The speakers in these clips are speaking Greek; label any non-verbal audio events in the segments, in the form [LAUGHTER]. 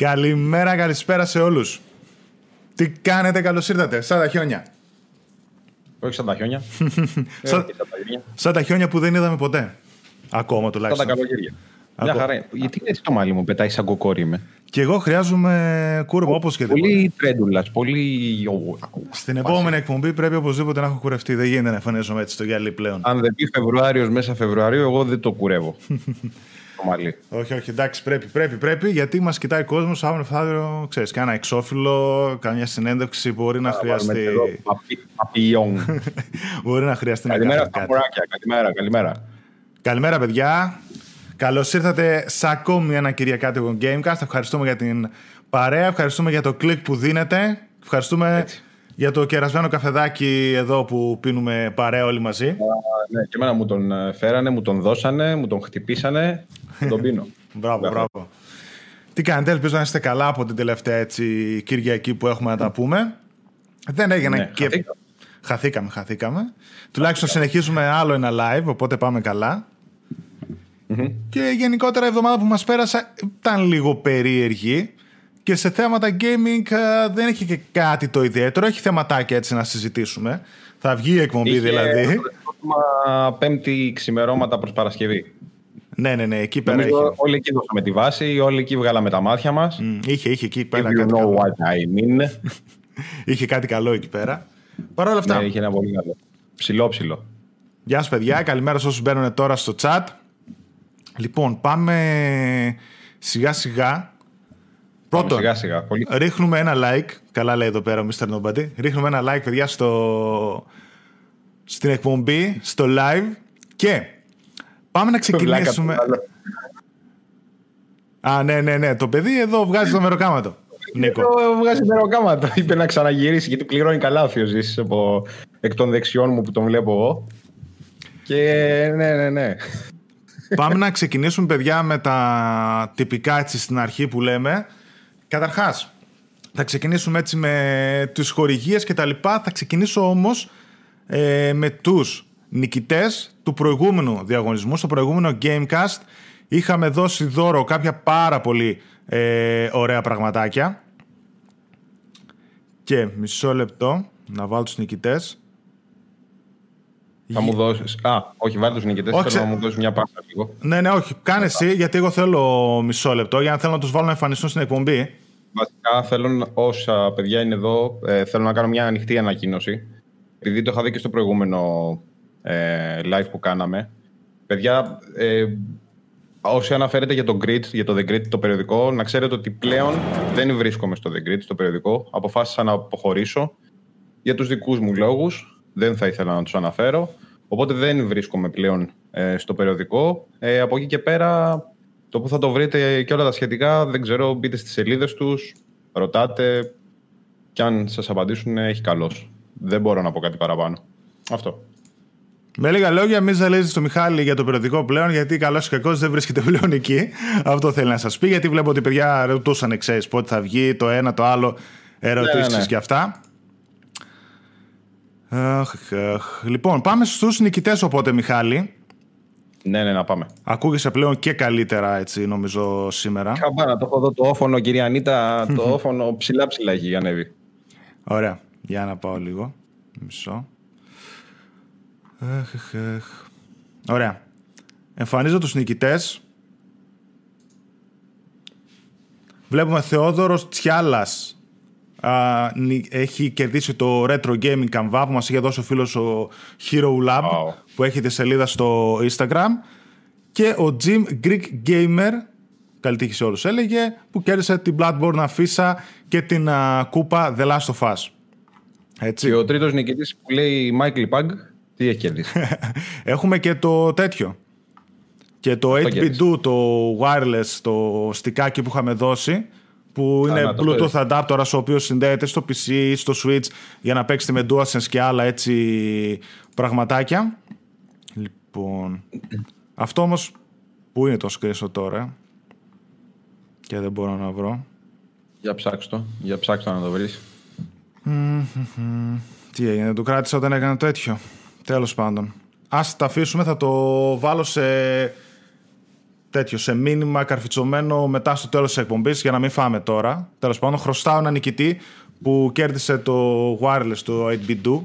Καλημέρα, καλησπέρα σε όλους. Τι κάνετε, καλώς ήρθατε, σαν τα χιόνια. Όχι σαν τα χιόνια. [LAUGHS] σαν, σαν τα χιόνια που δεν είδαμε ποτέ. Ακόμα Σαν τουλάχιστον. τα καλοκαίρια. Μια χαρά. είναι. Γιατί έτσι το μάλι μου πετάει σαν κοκόρι είμαι. Και εγώ χρειάζομαι κούρεμα όπως και τίποτα. Πολύ τρέντουλας, πολύ. Στην επόμενη εκπομπή πρέπει οπωσδήποτε να έχω κουρευτεί. Δεν γίνεται να εμφανίζομαι έτσι στο γυαλί πλέον. Αν δεν πει Φεβρουάριος μέσα Φεβρουαρίου, εγώ δεν το κουρεύω. [LAUGHS] το μαλλί. Όχι, όχι, εντάξει, πρέπει, πρέπει, πρέπει, γιατί μας κοιτάει ο κόσμος. Αύριο μεθαύριο, ξέρεις, κάνα εξώφυλλο, καμιά συνέντευξη που μπορεί να χρειαστεί. Παπιόν. [LAUGHS] μπορεί να χρειαστεί να Καλημέρα κάνει στα κάτι. μωράκια. Καλημέρα, καλημέρα. Καλημέρα, παιδιά. Καλώς ήρθατε σε ακόμη ένα Κυριακάτικο Gamecast. Ευχαριστούμε για την παρέα, ευχαριστούμε για το κλικ που δίνετε. Ευχαριστούμε Έτσι. Για το κερασμένο καφεδάκι εδώ που πίνουμε παρέα όλοι μαζί. Α, Ναι, και εμένα μου τον ε, φέρανε, μου τον δώσανε, μου τον χτυπήσανε. τον πίνω. [LAUGHS] Μπράβο, Μπράβο. μπράβο. Τι κάνετε, ελπίζω να είστε καλά από την τελευταία έτσι, Κυριακή που έχουμε να τα πούμε. Δεν έγινε Ναι, και. χαθήκαμε. Χαθήκαμε, χαθήκαμε. Τουλάχιστον συνεχίζουμε άλλο ένα live, οπότε πάμε καλά. Και γενικότερα η εβδομάδα που μας πέρασε ήταν λίγο περίεργη και σε θέματα gaming ε, δεν έχει και κάτι το ιδιαίτερο. Έχει θεματάκια έτσι να συζητήσουμε. Θα βγει η εκπομπή Είχε δηλαδή. αποτέλεσμα Πέμπτη ξημερώματα προς Παρασκευή. Ναι, ναι, ναι, εκεί πέρα Νομίζω είχε. όλοι εκεί δώσαμε τη βάση, όλοι εκεί βγάλαμε τα μάτια μας. Μ, Είχε, είχε εκεί If πέρα you κάτι know καλό. what I mean. [LAUGHS] Είχε κάτι καλό εκεί πέρα. Παρ' όλα αυτά, Ναι, είχε ένα πολύ καλό. Ψηλό, ψηλό. Γεια σας παιδιά, καλημέρα σε όσους μπαίνουν τώρα στο chat. Λοιπόν, πάμε σιγά σιγά. Πρώτον, Σιγά σιγά. Πολύ... ρίχνουμε ένα like. Καλά λέει εδώ πέρα ο Mr. Nobody. Ρίχνουμε ένα like, παιδιά, στο... στην εκπομπή, στο live. Και πάμε να ξεκινήσουμε. Α, ναι, ναι, ναι. Το παιδί εδώ βγάζει το μεροκάματο. Νίκο. Το βγάζει μεροκάματο. Είπε να ξαναγυρίσει γιατί πληρώνει καλά ο Θειοζής από εκ των δεξιών μου που τον βλέπω εγώ. Και ναι, ναι, ναι. Πάμε να ξεκινήσουμε, παιδιά, με τα τυπικά έτσι στην αρχή που λέμε. Καταρχάς, θα ξεκινήσουμε έτσι με τις χορηγίες και τα λοιπά. Θα ξεκινήσω όμως ε, με τους νικητές του προηγούμενου διαγωνισμού. Στο προηγούμενο Gamecast είχαμε δώσει δώρο κάποια πάρα πολύ ε, ωραία πραγματάκια. Και μισό λεπτό να βάλω τους νικητές. Θα μου δώσει. Α, όχι, βάλει τους νικητές. Όχι, Θέλω ξε- να μου δώσεις μια πάσα λίγο. Ναι, ναι, όχι. Κάνε εσύ, γιατί εγώ θέλω μισό λεπτό για να θέλω να τους βάλω να εμφανιστούν στην εκπομπή. Βασικά θέλω να- όσα παιδιά είναι εδώ, ε, θέλω να κάνω μια ανοιχτή ανακοίνωση. Επειδή το είχα δει και στο προηγούμενο ε, live που κάναμε. Παιδιά, ε, όσοι αναφέρετε για το Grid, για το The Grid, το περιοδικό, να ξέρετε ότι πλέον δεν βρίσκομαι στο The Grid, στο περιοδικό. Αποφάσισα να αποχωρήσω για τους δικούς μου λόγους. Δεν θα ήθελα να τους αναφέρω. Οπότε δεν βρίσκομαι πλέον ε, στο περιοδικό. Ε, από εκεί και πέρα, το που θα το βρείτε και όλα τα σχετικά, δεν ξέρω, μπείτε στις σελίδες τους, ρωτάτε και αν σας απαντήσουν έχει καλώς. Δεν μπορώ να πω κάτι παραπάνω. Αυτό. Με λίγα λόγια, μην ζαλίζετε το Μιχάλη για το περιοδικό πλέον, γιατί καλός ή κακός δεν βρίσκεται πλέον εκεί. Αυτό θέλει να σας πει, γιατί βλέπω ότι οι παιδιά ρωτούσαν, ξέρεις πότε θα βγει το ένα, το άλλο, ερωτήσεις Ναι, ναι. και αυτά. Αχ, αχ. Λοιπόν, πάμε στους νικητές οπότε, Μιχάλη. Ναι, ναι, να πάμε. Ακούγεσαι πλέον και καλύτερα, έτσι, νομίζω, σήμερα. Καμπάνα, το έχω εδώ το όφωνο, κυρία Ανίτα, το [LAUGHS] όφωνο ψηλά ψηλά έχει ανέβει. Ωραία. Για να πάω λίγο. Μισό. Αχ, αχ, αχ. Ωραία. Εμφανίζω τους νικητές. Βλέπουμε Θεόδωρος Τσιάλας. Α, νι- έχει κερδίσει το Retro Gaming Canva που μας είχε δώσει ο φίλος ο Hero Lab Wow. που έχει τη σελίδα στο Instagram και ο Jim Greek Gamer καλή τύχη σε όλους έλεγε που κέρδισε την Bloodborne αφίσα και την α, κούπα The Last of Us. Έτσι. Και ο τρίτος νικητής που λέει Michael Pug, τι έχει κερδίσει. [LAUGHS] Έχουμε και το τέτοιο. Και το 8 κέρδισε. bit το wireless, το στικάκι που είχαμε δώσει, που είναι να, το Bluetooth ξέρεις. adapter, ο οποίος συνδέεται στο PC ή στο Switch για να παίξετε με DualSense και άλλα έτσι πραγματάκια. Λοιπόν, αυτό όμως που είναι το screenshot τώρα και δεν μπορώ να βρω. για ψάξω το, για ψάξω το να το βρεις. Τι έγινε, το κράτησα όταν έκανα τέτοιο. Τέλος πάντων. Ας τα αφήσουμε, θα το βάλω σε τέτοιο σε μήνυμα καρφιτσωμένο μετά στο τέλος της εκπομπής για να μην φάμε τώρα. Τέλος πάντων, χρωστάω έναν νικητή που κέρδισε το wireless το 8B2.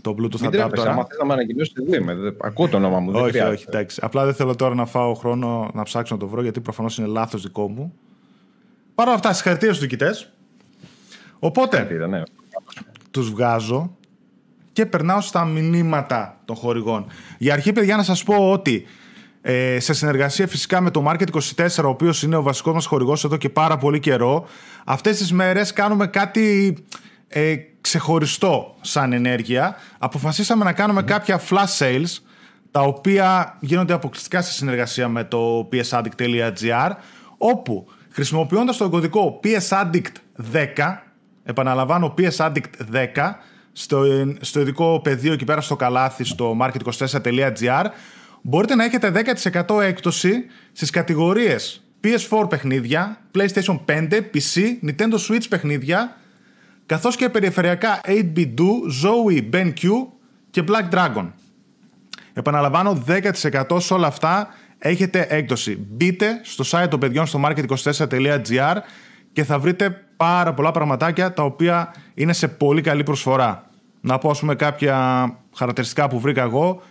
Το Bluetooth Μην τρέπεσαι, adapter. άμα θες να με ανακοινώσεις, δεν είμαι. Δεν- Ακούω το όνομα μου, δεν Όχι, χρειάζεται. όχι, εντάξει. Απλά δεν θέλω τώρα να φάω χρόνο να ψάξω να το βρω γιατί προφανώς είναι λάθος δικό μου. Παρ' όλα αυτά, συγχαρητήρια στους νικητές. Οπότε, Είδα, ναι. τους βγάζω και περνάω στα μηνύματα των χορηγών. Για αρχή, παιδιά, να σας πω ότι ε, σε συνεργασία φυσικά με το Market24, ο οποίος είναι ο βασικός μας χορηγός εδώ και πάρα πολύ καιρό, αυτές τις μέρες κάνουμε κάτι ε, ξεχωριστό σαν ενέργεια. Αποφασίσαμε να κάνουμε κάποια flash sales, τα οποία γίνονται αποκλειστικά σε συνεργασία με το psaddict.gr, όπου χρησιμοποιώντας τον κωδικό psaddict10, επαναλαμβάνω psaddict10, στο, στο ειδικό πεδίο εκεί πέρα στο καλάθι στο market24.gr μπορείτε να έχετε 10% έκπτωση στις κατηγορίες PS4 παιχνίδια, PlayStation 5, PC, Nintendo Switch παιχνίδια καθώς και περιφερειακά 8B2, Zoe, BenQ και Black Dragon. Επαναλαμβάνω 10% σε όλα αυτά έχετε έκπτωση. Μπείτε στο site των παιδιών στο market24.gr και θα βρείτε πάρα πολλά πραγματάκια τα οποία είναι σε πολύ καλή προσφορά. Να πω ας πούμε κάποια χαρακτηριστικά που βρήκα εγώ.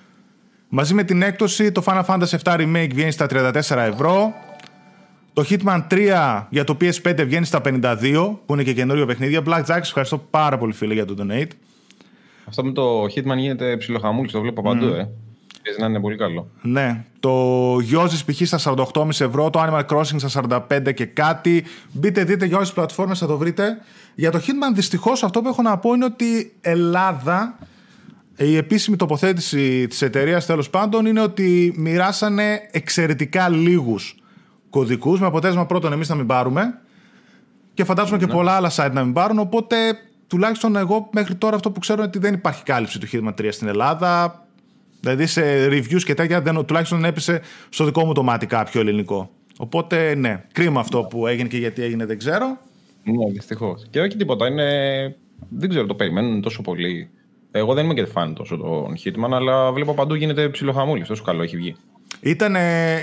Μαζί με την έκπτωση το Final Fantasy VII Remake βγαίνει στα 34 ευρώ. Το Hitman 3 για το PS5 βγαίνει στα 52 που είναι και καινούριο παιχνίδι. Black Jack, ευχαριστώ πάρα πολύ φίλε για το donate. Αυτό με το Hitman γίνεται ψιλοχαμούλης, το βλέπω παντού, ε. Παίζει να είναι πολύ καλό. Ναι. Το Yoshi's π.χ. στα 48,5 ευρώ, το Animal Crossing στα 45 και κάτι. Μπείτε, δείτε για όλε τι πλατφόρμες, θα το βρείτε. Για το Hitman, δυστυχώς, αυτό που έχω να πω είναι ότι Ελλάδα, η επίσημη τοποθέτηση της εταιρείας τέλος πάντων είναι ότι μοιράσανε εξαιρετικά λίγους κωδικούς. Με αποτέλεσμα πρώτον εμείς να μην πάρουμε. Και φαντάζομαι και πολλά άλλα site να μην πάρουν. Οπότε τουλάχιστον εγώ μέχρι τώρα αυτό που ξέρω είναι ότι δεν υπάρχει κάλυψη του Hitman 3 στην Ελλάδα. Δηλαδή σε reviews και τέτοια δεν, τουλάχιστον δεν έπεσε στο δικό μου το μάτι κάποιο ελληνικό. Οπότε ναι, κρίμα αυτό που έγινε και γιατί έγινε δεν ξέρω. Ναι, δυστυχώς. Και όχι τίποτα. Είναι... Δεν ξέρω, το περιμένουν τόσο πολύ. Εγώ δεν είμαι και φαν τόσο τον Hitman, αλλά βλέπω παντού γίνεται ψιλοχαμούλη. Τόσο καλό έχει βγει. Ήταν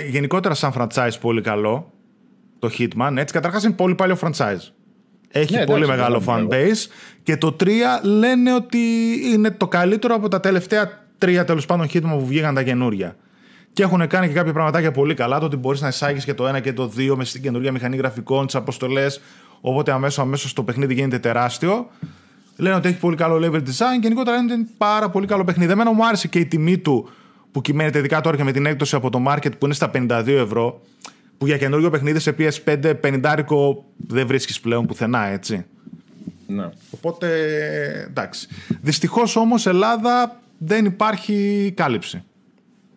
γενικότερα σαν franchise πολύ καλό το Hitman. Έτσι, καταρχάς είναι πολύ παλιό franchise. Έχει Ναι, πολύ εντάξει, μεγάλο δεν fan base. Και το 3 λένε ότι είναι το καλύτερο από τα τελευταία τρία τέλος πάντων Hitman που βγήκαν τα καινούρια. Και έχουν κάνει και κάποια πραγματάκια πολύ καλά. Το ότι μπορείς να εισάγεις και το 1 και το 2 με στην καινούργια μηχανή γραφικών, τις αποστολές. Οπότε αμέσως αμέσως το παιχνίδι γίνεται τεράστιο. Λένε ότι έχει πολύ καλό level design και γενικότερα λένε ότι είναι πάρα πολύ καλό παιχνίδι. Εμένα μου άρεσε και η τιμή του που κυμαίνεται ειδικά τώρα και με την έκπτωση από το market που είναι στα 52 ευρώ. Που για καινούριο παιχνίδι σε PS5 50 δεν βρίσκεις πλέον πουθενά, έτσι. Ναι. Οπότε εντάξει. Δυστυχώς όμως Ελλάδα δεν υπάρχει κάλυψη.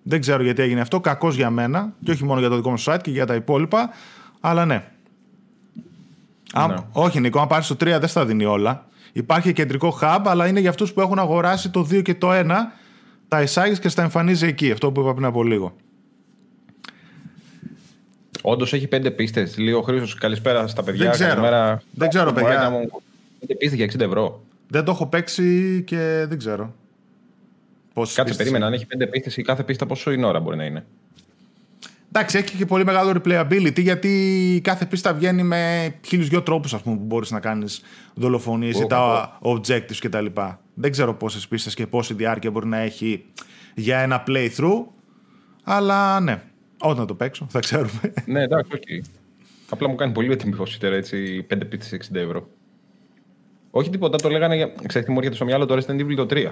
Δεν ξέρω γιατί έγινε αυτό. Κακός για μένα και όχι μόνο για το δικό μου site και για τα υπόλοιπα. Αλλά ναι. Α, Ναι. όχι, Νικό, αν πάρεις το 3 δεν στα δίνει όλα. Υπάρχει κεντρικό hub, αλλά είναι για αυτούς που έχουν αγοράσει το 2 και το 1. Τα εισάγεις και στα εμφανίζει εκεί. Αυτό που είπα πριν από λίγο. Όντως έχει πέντε πίστες. Λίγο Χρήσος, καλησπέρα στα παιδιά. Δεν ξέρω. Καλημέρα. Δεν ξέρω, παιδιά. Μωράκια μου. Πέντε πίστες για 60 ευρώ. Δεν το έχω παίξει και δεν ξέρω. Πόσες Κάτσε, πίστες περίμενα. Αν έχει πέντε πίστες η κάθε πίστα πόσο είναι ώρα μπορεί να είναι; Εντάξει, έχει και πολύ μεγάλο replayability γιατί κάθε πίστα βγαίνει με χίλιου δυο τρόπου που μπορείς να κάνεις δολοφονίες ή Ω, τα objectives κτλ. Δεν ξέρω πόσες πίστες και πόση διάρκεια μπορεί να έχει για ένα playthrough. Αλλά ναι, όταν το παίξω θα ξέρουμε. ναι, εντάξει, όχι. Απλά μου κάνει πολύ έτοιμη φωσίτερα έτσι. Πέντε πίστε 60 ευρώ. Όχι τίποτα, το λέγανε για. Ξέρετε τι μου έρχεται στο μυαλό τώρα Resident Evil το 3.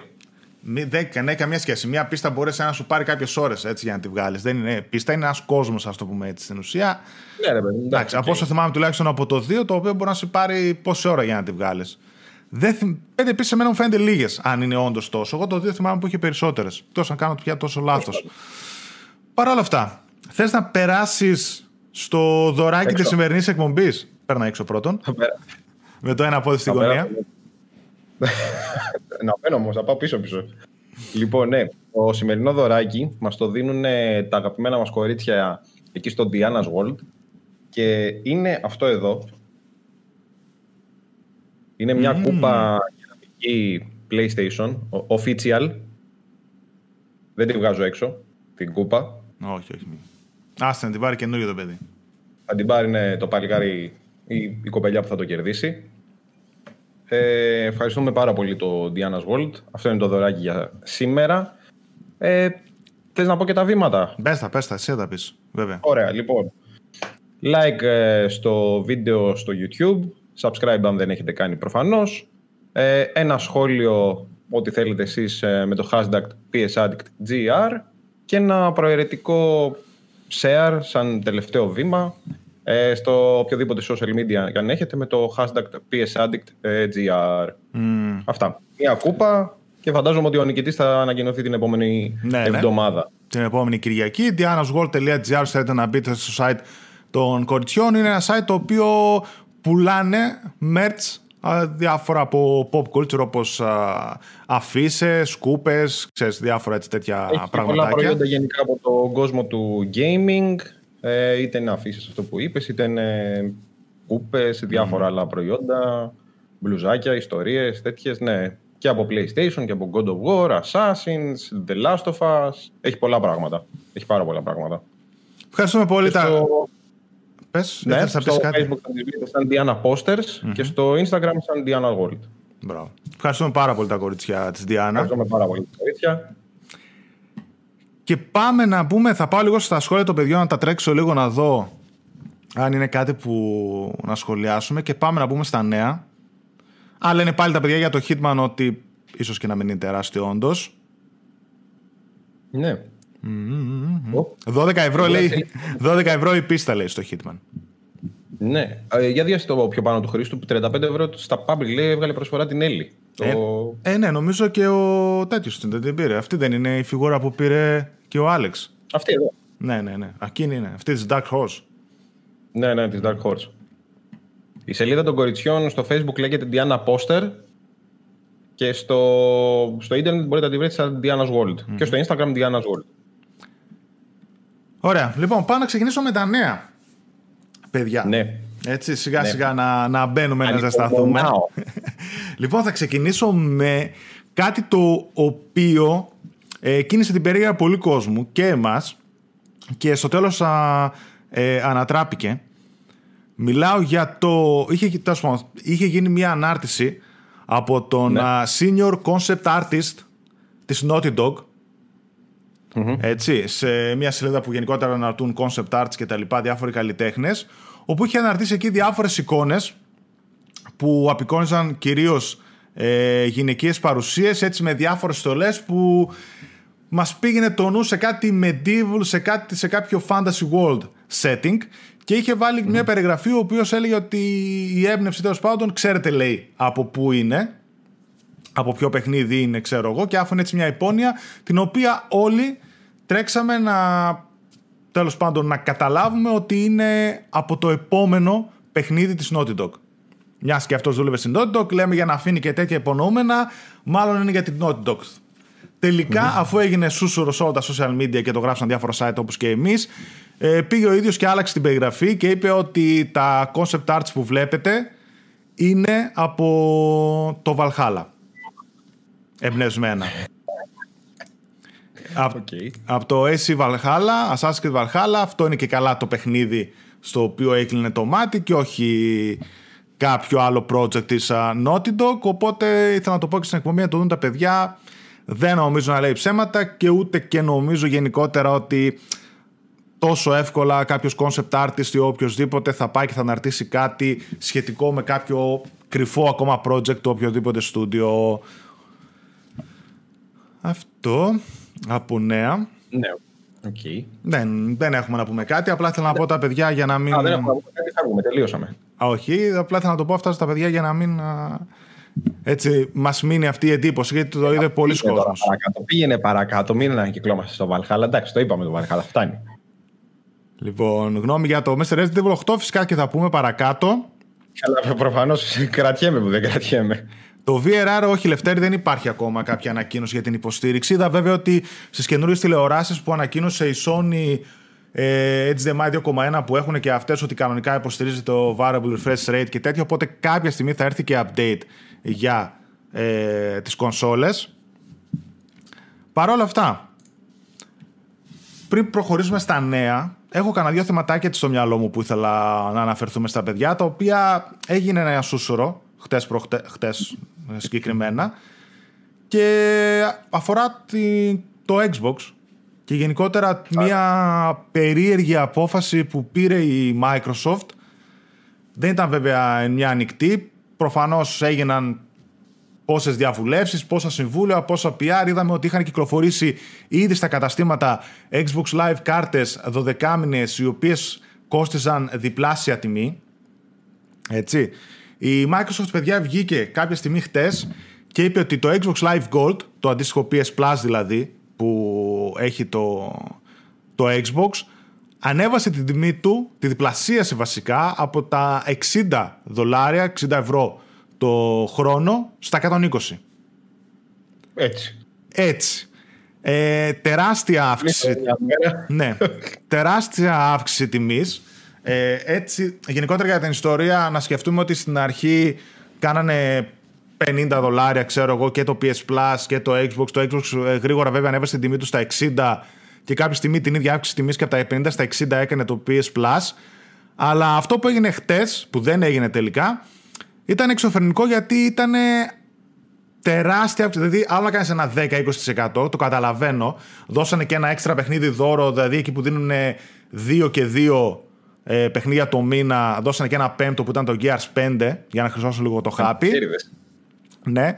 Μη- Δεν δεν έχει καμία σχέση. Μια πίστα μπορεί να σου πάρει κάποιες ώρες για να τη βγάλεις. Δεν είναι πίστα, είναι ένας κόσμος, ας το πούμε έτσι στην ουσία. Ναι, ρε παιδί. Εντάξει, από όσο θυμάμαι τουλάχιστον από το 2, το οποίο μπορεί να σου πάρει πόση ώρα για να τη βγάλεις. Πέντε επίση εμένα μου φαίνεται λίγες, αν είναι όντως τόσο. Εγώ το 2 θυμάμαι που είχε περισσότερες. Τόσο να κάνω πια τόσο λάθος. Παρ' όλα αυτά, θες να περάσεις στο δωράκι Έξω. της σημερινής εκπομπής; Παίρνα έξω πρώτον. με το ένα πόδι στην γωνία. Να μπαίνω όμως, να πάω πίσω-πίσω. λοιπόν, ναι, το σημερινό δωράκι μας το δίνουν ε, τα αγαπημένα μας κορίτσια εκεί στο Diana's World και είναι αυτό εδώ. Είναι μια Μμμ. κούπα κεραμική PlayStation, ο- official. Δεν τη βγάζω έξω, την κούπα. Όχι, όχι. μη. Άστε να την πάρει καινούριο το παιδί. Θα την πάρει ναι, το παλικάρι η, η κοπελιά που θα το κερδίσει. Ε, ευχαριστούμε πάρα πολύ το Diana's World. Αυτό είναι το δωράκι για σήμερα. Ε, θες να πω και τα βήματα; Πες τα, πες τα, εσύ θα τα πεις, βέβαια. Ωραία, λοιπόν. Like ε, στο βίντεο στο YouTube. Subscribe αν δεν έχετε κάνει προφανώς. Ε, ένα σχόλιο ό,τι θέλετε εσείς ε, με το hashtag PSAddictGR και ένα προαιρετικό share σαν τελευταίο βήμα ε, στο οποιοδήποτε social media αν έχετε με το hashtag PSAddictGR. Mm. Αυτά. Μια κούπα και φαντάζομαι ότι ο νικητής θα ανακοινωθεί την επόμενη ναι, ναι. εβδομάδα. Ναι. Την επόμενη Κυριακή. dianasworld.gr θέλετε να μπείτε στο site των κοριτσιών. Είναι ένα site το οποίο πουλάνε merch διάφορα από pop culture όπως αφήσει, σκούπες, ξέρεις, διάφορα έτσι τέτοια Έχει πραγματάκια. Έχει πολλά προϊόντα γενικά από τον κόσμο του gaming, ε, είτε είναι αφήσεις αυτό που είπες, είτε είναι σκούπες, διάφορα mm. άλλα προϊόντα, μπλουζάκια, ιστορίες, τέτοιες, ναι. Και από PlayStation και από God of War, Assassins, The Last of Us. Έχει πολλά πράγματα. Έχει πάρα πολλά πράγματα. Ευχαριστούμε πολύ. Τα... Πες, ναι, στο Facebook κάτι; θα τις βρείτε σαν Diana Posters και στο Instagram σαν Diana World. Μπράβο. Ευχαριστούμε πάρα πολύ τα κορίτσια της Diana. Ευχαριστούμε πάρα πολύ τα κορίτσια. Και πάμε να πούμε, θα πάω λίγο στα σχόλια των παιδιών να τα τρέξω λίγο να δω αν είναι κάτι που να σχολιάσουμε και πάμε να πούμε στα νέα. Α, λένε πάλι τα παιδιά για το Hitman ότι ίσως και να μην είναι τεράστιο όντως. Ναι. 12 ευρώ λέει, 12 ευρώ η πίστα λέει στο Hitman. Ναι. Ε, για διάστη το πιο πάνω του Χρήστου, 35 ευρώ στα public λέει έβγαλε προσφορά την Έλλη. Ε, το... ε, ναι, νομίζω και ο τέτοιος δεν την πήρε. Αυτή δεν είναι η φιγούρα που πήρε και ο Άλεξ. Αυτή εδώ. Ναι, ναι, ναι. Εκείνη είναι. Αυτή της Dark Horse. Ναι, ναι, της Dark Horse. Η σελίδα των κοριτσιών στο facebook λέγεται Diana Poster και στο, στο ίντερνετ μπορείτε να τη βρείτε σαν Diana's World. Και στο Instagram Diana's World. Ωραία. Λοιπόν, πάω να ξεκινήσω με τα νέα. Παιδιά. Ναι. Έτσι, σιγά ναι. σιγά να, να μπαίνουμε, να ζεσταθούμε. [LAUGHS] λοιπόν, θα ξεκινήσω με κάτι το οποίο ε, κίνησε την περίεργα πολύ κόσμου και εμάς και στο τέλος ε, ανατράπηκε. Μιλάω για το... Είχε, είχε γίνει μια ανάρτηση από τον ναι. senior concept artist της Naughty Dog έτσι, σε μια σελίδα που γενικότερα αναρτούν concept arts και τα λοιπά, διάφοροι καλλιτέχνες, όπου είχε αναρτήσει εκεί διάφορες εικόνες που απεικόνιζαν κυρίως ε, γυναικείες παρουσίες, έτσι με διάφορες στολές που μας πήγαινε το νου σε κάτι medieval, σε, κάτι, σε κάποιο fantasy world setting και είχε βάλει μια περιγραφή ο οποίος έλεγε ότι η έμπνευση τέλος πάντων ξέρετε λέει από πού είναι από ποιο παιχνίδι είναι ξέρω εγώ και άφηνε έτσι μια υπόνοια την οποία όλοι τρέξαμε να τέλος πάντων να καταλάβουμε ότι είναι από το επόμενο παιχνίδι της Naughty Dog. Μιας και αυτός δούλευε στην Naughty Dog, λέμε για να αφήνει και τέτοια υπονοούμενα, μάλλον είναι για την Naughty Dog. τελικα αφού έγινε σούσουρος σε όλα τα social media και το γράψαν διάφορα site όπως και εμείς, ε, πήγε ο ίδιος και άλλαξε την περιγραφή και είπε ότι τα concept arts που βλέπετε είναι από το Valhalla. Εμπνευσμένα. Από, okay. από το AC Valhalla, Assassin's Creed Valhalla, αυτό είναι και καλά το παιχνίδι στο οποίο έκλεινε το μάτι και όχι κάποιο άλλο project της Naughty Dog, οπότε ήθελα να το πω και στην εκπομπή να το δουν τα παιδιά. Δεν νομίζω να λέει ψέματα και ούτε και νομίζω γενικότερα ότι τόσο εύκολα κάποιος concept artist ή οποιοδήποτε θα πάει και θα αναρτήσει κάτι σχετικό με κάποιο κρυφό ακόμα project του οποιοδήποτε στούντιο. Αυτό από νέα. Ναι. Okay. Δεν, δεν έχουμε να πούμε κάτι. Απλά θέλω να πω τα παιδιά για να μην. Α, δεν έχουμε να πούμε κάτι. Φεύγουμε. Τελείωσαμε. Α, όχι. Απλά θέλω να το πω αυτά στα παιδιά για να μην. Έτσι, μας μείνει αυτή η εντύπωση γιατί το είδε πολλοί κόσμος. Παρακάτω. Πήγαινε παρακάτω. Μην ανακυκλώμαστε στο Valhalla. Εντάξει, το είπαμε το Valhalla. Φτάνει. Λοιπόν, γνώμη για το Mr. Resident Evil 8 φυσικά και θα πούμε παρακάτω. Καλά, προφανώς κρατιέμαι που δεν κρατιέμαι. Το VRR, όχι Λευτέρη, δεν υπάρχει ακόμα κάποια ανακοίνωση για την υποστήριξη. Είδα βέβαια ότι στις καινούριες τηλεοράσεις που ανακοίνωσε η Sony ε, HDMI 2.1 που έχουν και αυτές ότι κανονικά υποστηρίζει το variable refresh rate και τέτοιο. Οπότε κάποια στιγμή θα έρθει και update για ε, τις κονσόλες. Παρ' όλα αυτά, πριν προχωρήσουμε στα νέα, έχω κανένα δύο θεματάκια στο μυαλό μου που ήθελα να αναφερθούμε στα παιδιά, τα οποία έγινε ένα σούσουρο, χτες, προχτες, χτες συγκεκριμένα, και αφορά τη, το Xbox και γενικότερα μια περίεργη απόφαση που πήρε η Microsoft. Δεν ήταν βέβαια μια ανοιχτή, προφανώς έγιναν πόσες διαβουλεύσεις, πόσα συμβούλια, πόσα PR. Είδαμε ότι είχαν κυκλοφορήσει ήδη στα καταστήματα Xbox Live κάρτες 12 μήνε, οι οποίες κόστιζαν διπλάσια τιμή. Έτσι. Η Microsoft, παιδιά, βγήκε κάποια στιγμή χτες και είπε ότι το Xbox Live Gold, το αντίστοιχο PS Plus δηλαδή, που έχει το, το Xbox, ανέβασε την τιμή του, τη διπλασίασε βασικά, από τα 60 δολάρια, 60 ευρώ το χρόνο στα 120. Έτσι. Έτσι. Ε, τεράστια αύξηση. ναι, [LAUGHS] τεράστια αύξηση τιμής. Ε, έτσι, γενικότερα για την ιστορία, να σκεφτούμε ότι στην αρχή κάνανε 50 δολάρια, ξέρω εγώ, και το PS Plus και το Xbox. Το Xbox ε, γρήγορα βέβαια ανέβασε την τιμή του στα 60 και κάποια στιγμή την ίδια αύξηση τιμής και από τα 50 στα 60 έκανε το PS Plus. Αλλά αυτό που έγινε χτες, που δεν έγινε τελικά, ήταν εξωφρενικό γιατί ήταν τεράστια Δηλαδή, άλλο να κάνεις ένα 10-20%, το καταλαβαίνω. Δώσανε και ένα έξτρα παιχνίδι δώρο, δηλαδή εκεί που δίνουν 2 και 2 ε, παιχνίδια το μήνα, δώσανε και ένα πέμπτο που ήταν το Gears 5 για να χρυσώσουν λίγο το χάπι. Ναι.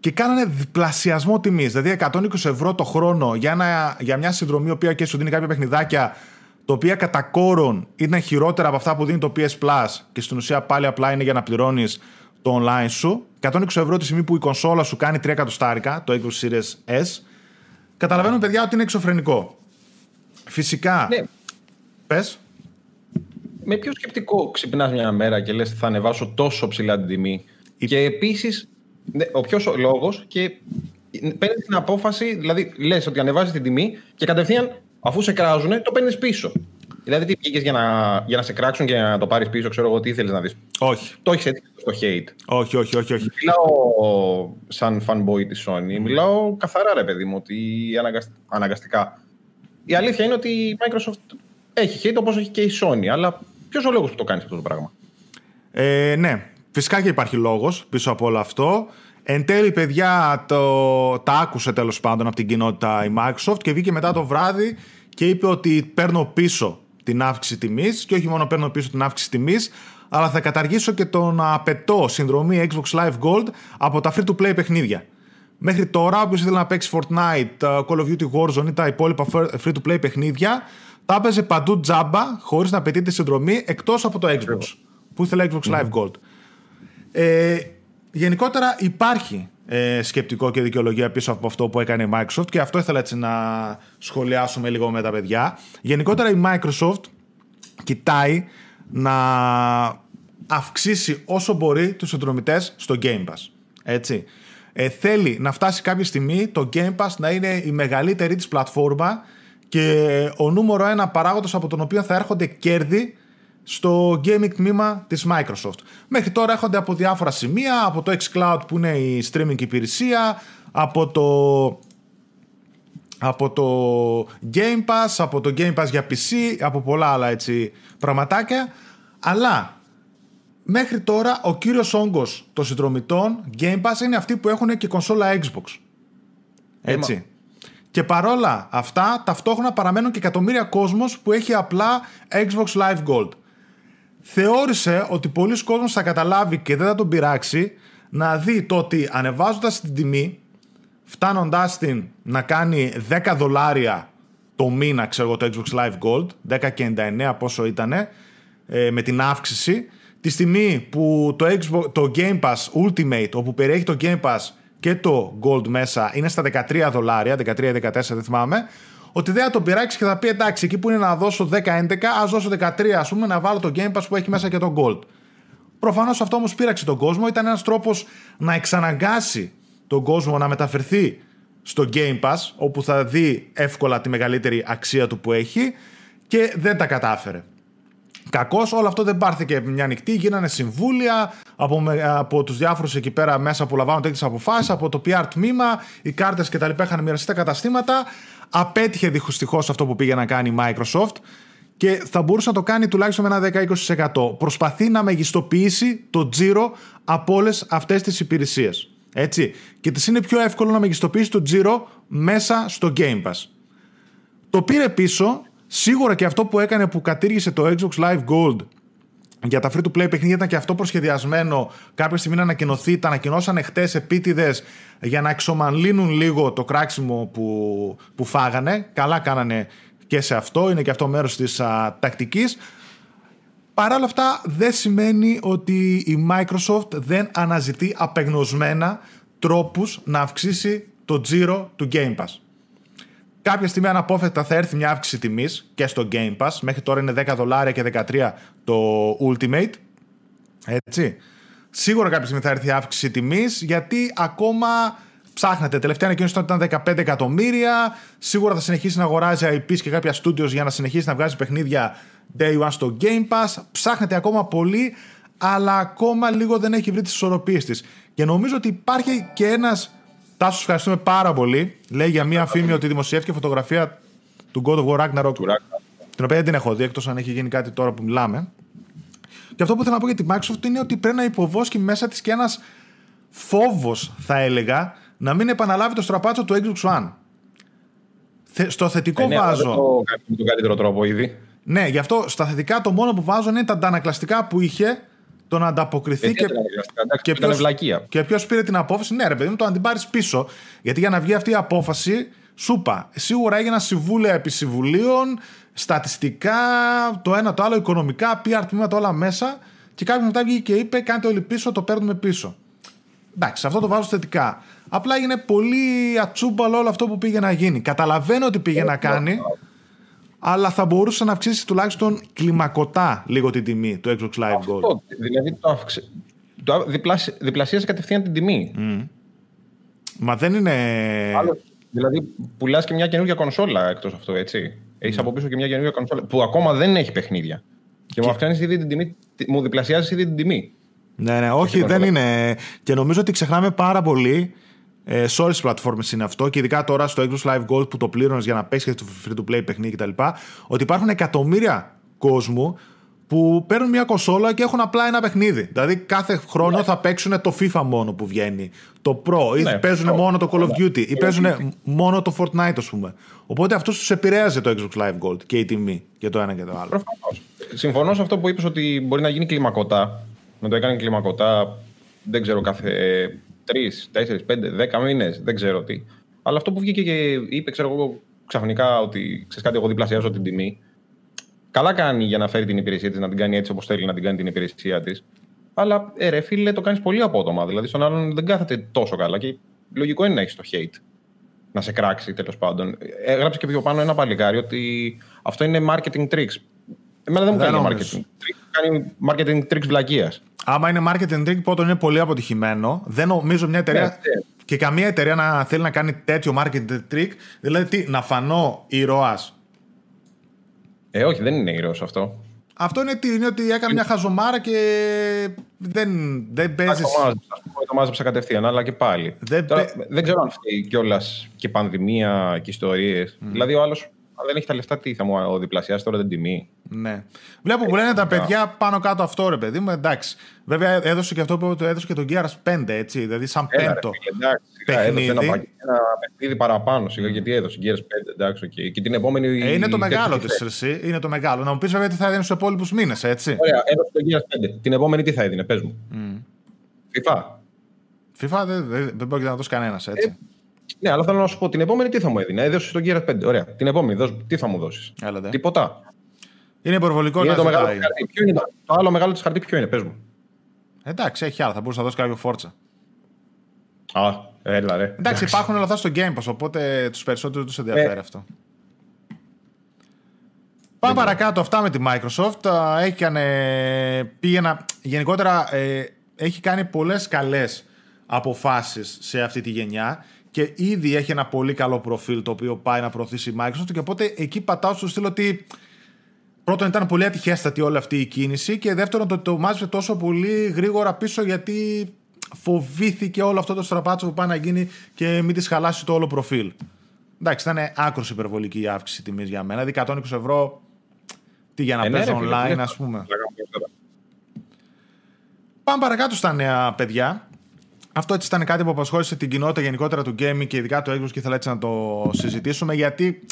Και κάνανε διπλασιασμό τιμής. Δηλαδή 120 ευρώ το χρόνο για, ένα, για μια συνδρομή, η οποία και σου δίνει κάποια παιχνιδάκια τα οποία κατά κόρον είναι χειρότερα από αυτά που δίνει το PS Plus και στην ουσία πάλι απλά είναι για να πληρώνεις το online σου. 120 ευρώ τη στιγμή που η κονσόλα σου κάνει 3 εκατοστάρικα, το Xbox Series S. Καταλαβαίνουμε, παιδιά, ότι είναι εξωφρενικό. Φυσικά. Ναι. Πες. Με ποιο σκεπτικό ξυπνάς μια μέρα και λες θα ανεβάσω τόσο ψηλά την τιμή. Η... Και επίσης, ναι, ο ποιος λόγος και παίρνεις την απόφαση, δηλαδή λες ότι ανεβάζεις την τιμή και κατευθείαν Αφού σε κράζουν, το παίρνεις πίσω. Δηλαδή, τι πήγε για, να, για να σε κράξουν και να το πάρεις πίσω, ξέρω εγώ τι ήθελες να δεις; Όχι. Το έχεις έτσι στο hate. Όχι, όχι, όχι. όχι. Μιλάω σαν fanboy της Sony. Μιλάω καθαρά, ρε παιδί μου, ότι αναγκαστικά. Η αλήθεια είναι ότι η Microsoft έχει hate όπως έχει και η Sony. Αλλά ποιος ο λόγος που το κάνεις αυτό το πράγμα; Ε, ναι, φυσικά και υπάρχει λόγος πίσω από όλο αυτό. Εν τέλει, παιδιά, το, τα άκουσε τέλος πάντων από την κοινότητα η Microsoft και βγήκε μετά το βράδυ και είπε ότι παίρνω πίσω την αύξηση τιμής και όχι μόνο παίρνω πίσω την αύξηση τιμής, αλλά θα καταργήσω και το να απαιτώ συνδρομή Xbox Live Gold από τα free to play παιχνίδια. Μέχρι τώρα, όποιος ήθελε να παίξει Fortnite, Call of Duty Warzone ή τα υπόλοιπα free to play παιχνίδια, τα έπαιζε παντού τζάμπα χωρίς να απαιτείται συνδρομή εκτός από το Xbox. Που ήθελε Xbox Live Gold. Ε, γενικότερα υπάρχει ε, σκεπτικό και δικαιολογία πίσω από αυτό που έκανε η Microsoft και αυτό ήθελα έτσι να σχολιάσουμε λίγο με τα παιδιά. Γενικότερα η Microsoft κοιτάει να αυξήσει όσο μπορεί τους συνδρομητές στο Game Pass. Έτσι. Ε, θέλει να φτάσει κάποια στιγμή το Game Pass να είναι η μεγαλύτερη της πλατφόρμα και ο νούμερο ένα παράγοντας από τον οποίο θα έρχονται κέρδη στο gaming τμήμα της Microsoft. Μέχρι τώρα έρχονται από διάφορα σημεία, από το xCloud που είναι η streaming υπηρεσία, από το, από το Game Pass, από το Game Pass για PC, από πολλά άλλα έτσι πραγματάκια, αλλά μέχρι τώρα ο κύριος όγκος των συνδρομητών Game Pass είναι αυτοί που έχουν και κονσόλα Xbox. Έτσι. Και παρόλα αυτά, ταυτόχρονα παραμένουν και εκατομμύρια κόσμος που έχει απλά Xbox Live Gold. Θεώρησε ότι πολλοί κόσμος θα καταλάβει και δεν θα τον πειράξει να δει το ότι ανεβάζοντας την τιμή, φτάνοντάς την να κάνει 10 δολάρια το μήνα, ξέρω εγώ, το Xbox Live Gold, 10 και 99 πόσο ήταν, ε, με την αύξηση, τη στιγμή που το, Xbox, το Game Pass Ultimate, όπου περιέχει το Game Pass και το Gold μέσα, είναι στα 13 δολάρια, 13-14 δεν θυμάμαι, ότι δεν θα τον πειράξει και θα πει εντάξει, εκεί που είναι να δώσω 10-11, ας δώσω 13, ας πούμε, να βάλω το Game Pass που έχει μέσα και το Gold. Προφανώς αυτό όμως πείραξε τον κόσμο, ήταν ένας τρόπος να εξαναγκάσει τον κόσμο να μεταφερθεί στο Game Pass, όπου θα δει εύκολα τη μεγαλύτερη αξία του που έχει και δεν τα κατάφερε. Κακώς, όλο αυτό δεν πάρθηκε μια νυχτή. Γίνανε συμβούλια από, από τους διάφορους εκεί πέρα μέσα που λαμβάνουν τέτοιες αποφάσεις, από το PR τμήμα, οι κάρτες κτλ. Είχαν μοιραστεί τα καταστήματα. Απέτυχε δυστυχώς αυτό που πήγε να κάνει η Microsoft και θα μπορούσε να το κάνει τουλάχιστον με ένα 10-20%. Προσπαθεί να μεγιστοποιήσει το τζίρο από όλες αυτές τις υπηρεσίες. Έτσι. Και της είναι πιο εύκολο να μεγιστοποιήσει το τζίρο μέσα στο Game Pass. Το πήρε πίσω, σίγουρα και αυτό που έκανε που κατήργησε το Xbox Live Gold για τα free to play παιχνίδια ήταν και αυτό προσχεδιασμένο κάποια στιγμή να ανακοινωθεί. Τα ανακοινώσανε χτες επίτηδες για να εξομαλύνουν λίγο το κράξιμο που, που φάγανε. Καλά κάνανε και σε αυτό, είναι και αυτό μέρος της α, τακτικής. Παρ' όλα αυτά δεν σημαίνει ότι η Microsoft δεν αναζητεί απεγνωσμένα τρόπους να αυξήσει το τζίρο του Game Pass. Κάποια στιγμή αναπόφευκτα θα έρθει μια αύξηση τιμής και στο Game Pass. Μέχρι τώρα είναι 10 δολάρια και 13 το Ultimate. Έτσι. Σίγουρα κάποια στιγμή θα έρθει αύξηση τιμής γιατί ακόμα ψάχνετε. Τελευταία ανακοίνωση ήταν 15 εκατομμύρια. Σίγουρα θα συνεχίσει να αγοράζει IPs και κάποια studios για να συνεχίσει να βγάζει παιχνίδια day one στο Game Pass. Ψάχνετε ακόμα πολύ, αλλά ακόμα λίγο δεν έχει βρει τις ισορροπίες της. Και νομίζω ότι υπάρχει και ένας. Τάσος, ευχαριστούμε πάρα πολύ. Λέει για μία φήμη ότι δημοσιεύτηκε φωτογραφία του God of War Ragnarok. Την οποία δεν την έχω δει, εκτός αν έχει γίνει κάτι τώρα που μιλάμε. Και αυτό που θέλω να πω για τη Microsoft είναι ότι πρέπει να υποβόσκει μέσα της και ένας φόβος, θα έλεγα, να μην επαναλάβει το στραπάτσο του Xbox One. Στο θετικό ε, ναι, βάζω. Δεν το κάνει με τον καλύτερο τρόπο ήδη. Ναι, γι' αυτό στα θετικά το μόνο που βάζω είναι τα αντανακλαστικά που είχε το να ανταποκριθεί Ε, και, και ποιος- βλακεία. και ποιος πήρε την απόφαση; Ναι, ρε παιδί μου, το να την πάρεις πίσω. Γιατί για να βγει αυτή η απόφαση, σούπα. Σίγουρα έγιναν συμβούλια επί συμβουλίων, στατιστικά, το ένα το άλλο, οικονομικά, PR τμήματα όλα μέσα. Και κάποιο μετά βγήκε και είπε: Κάντε όλοι πίσω, το παίρνουμε πίσω. Εντάξει, αυτό το βάζω θετικά. Απλά έγινε πολύ ατσούμπαλο όλο αυτό που πήγε να γίνει. Καταλαβαίνω ότι πήγε να κάνει, αλλά θα μπορούσε να αυξήσει τουλάχιστον κλιμακωτά λίγο την τιμή του Xbox Live Gold. Αυτό, δηλαδή το, αυξ... το διπλασι... διπλασίασε κατευθείαν την τιμή. Μα δεν είναι. Άλλο, δηλαδή πουλάς και μια καινούργια κονσόλα εκτός αυτού, έτσι. Έχεις από πίσω και μια καινούργια κονσόλα που ακόμα δεν έχει παιχνίδια. Και, μου αυξάνεις ήδη την τιμή, μου διπλασιάζεις ήδη την τιμή. Ναι, ναι, όχι, δεν είναι. Και νομίζω ότι ξεχνάμε πάρα πολύ. Ε, σε όλες τις πλατφόρμες είναι αυτό και ειδικά τώρα στο Xbox Live Gold που το πλήρωνες για να παίξει το free to play παιχνίδι κτλ. Ότι υπάρχουν εκατομμύρια κόσμου που παίρνουν μια κονσόλα και έχουν απλά ένα παιχνίδι. Δηλαδή κάθε χρόνο θα παίξουν το FIFA μόνο που βγαίνει. Το Pro, ή Ναι, παίζουν Pro. μόνο το Call of Ναι. Duty, ή παίζουν μόνο το Fortnite, ας πούμε. Οπότε αυτός τους επηρέαζε το Xbox Live Gold και η τιμή και το ένα και το άλλο. Προφανώς. Συμφωνώ σε αυτό που είπες ότι μπορεί να γίνει κλιμακωτά. Να το έκανε κλιμακωτά, δεν ξέρω, κάθε τρεις, τέσσερις, πέντε, δέκα μήνες, δεν ξέρω τι. Αλλά αυτό που βγήκε και είπε, ξέρω εγώ, ξαφνικά ότι ξέρεις κάτι, εγώ διπλασιάζω την τιμή. Καλά κάνει για να φέρει την υπηρεσία της, να την κάνει έτσι όπως θέλει να την κάνει την υπηρεσία της. Αλλά ε, ρε φίλε, το κάνεις πολύ απότομα. Δηλαδή στον άλλον δεν κάθεται τόσο καλά και λογικό είναι να έχεις το hate. Να σε κράξει τέλος πάντων. Έγραψε και πιο πάνω ένα παλικάρι ότι αυτό είναι marketing tricks. Εμένα δεν μου Δεν κάνει νομίζω. marketing tricks. Κάνει marketing tricks βλακείας. Άμα είναι marketing trick, πρώτον είναι πολύ αποτυχημένο. Δεν νομίζω μια εταιρεία Ναι, ναι. και καμία εταιρεία να θέλει να κάνει τέτοιο marketing trick. Δηλαδή, τι, να φανώ ήρωας; Ε, όχι, δεν είναι ήρωα αυτό. Αυτό είναι, τι, είναι ότι έκανε μια χαζομάρα και δεν, δεν παίζεις. Το μάζεψα, ας πούμε, το μάζεψα κατευθείαν, αλλά και πάλι. Δεν Τώρα, πε- δεν ξέρω αν φταίει κιόλας και πανδημία και ιστορίες. Δηλαδή, ο άλλος, αν δεν έχει τα λεφτά, τι θα μου διπλασιάσει τώρα την τιμή. Ναι. Βλέπω που λένε τα παιδιά πάνω κάτω αυτό, ρε παιδί μου. Εντάξει. Βέβαια, έδωσε και αυτό που έδωσε και τον Gears 5, έτσι. Δηλαδή, σαν Έλα, ρε πέμπτο. φίλε, εντάξει, σιγά, έδωσε παιχνίδι. ένα, πακ- ένα παιχνίδι παραπάνω, σιγά, γιατί έδωσε Gears 5, εντάξει, οκ. Και την επόμενη. Ε, είναι το τέτοιο μεγάλο τι της, θέλει. εσύ. Είναι το μεγάλο. Να μου πεις βέβαια τι θα έδινε στους υπόλοιπους μήνες, έτσι. Ωραία, έδωσε το Gears 5. Την επόμενη τι θα έδινε, πες μου. FIFA. FIFA δεν, δεν, δεν πρόκειται να δώσει κανένας, έτσι. Ε, Ναι, αλλά θέλω να σου πω την επόμενη τι θα μου έδινε; Έδωσε το Gears 5. Ωραία. Την επόμενη δώσ' μου, τι θα μου δώσεις; Έλα, δε. Τίποτα. Είναι υπερβολικό Είναι να το μεγάλο ζητάει. της χαρτί. Ποιο είναι το, το άλλο μεγάλο της χαρτί, ποιο είναι, πες μου. Εντάξει, έχει άλλα. Θα μπορούσε να δώσει κάποιο φόρτσα. Α, έλα ρε. Εντάξει, υπάρχουν όλα αυτά στο Game Pass, οπότε τους περισσότερους τους ενδιαφέρει Ε. αυτό. Πάμε παρακάτω αυτά με τη Microsoft. Α, Έχει κάνει, πήγαινα, γενικότερα ε, έχει κάνει πολλές καλές αποφάσεις σε αυτή τη γενιά και ήδη έχει ένα πολύ καλό προφίλ το οποίο πάει να προωθήσει η Microsoft και οπότε εκεί πατάω στο στυλ ότι πρώτον ήταν πολύ ατυχέστατη όλη αυτή η κίνηση και δεύτερον το, το μάζεψε τόσο πολύ γρήγορα πίσω γιατί φοβήθηκε όλο αυτό το στραπάτσο που πάει να γίνει και μην της χαλάσει το όλο προφίλ. Εντάξει, ήταν άκρος υπερβολική η αύξηση τιμής για μένα. Δηλαδή 120 ευρώ Τι για να Ε, ναι, παίζει ρε, φίλε, online, τι ας πούμε. θα κάνουμε τώρα. Πάμε παρακάτω στα νέα παιδιά. Αυτό έτσι ήταν κάτι που απασχόλησε την κοινότητα γενικότερα του gaming και ειδικά το Xbox και ήθελα έτσι να το συζητήσουμε γιατί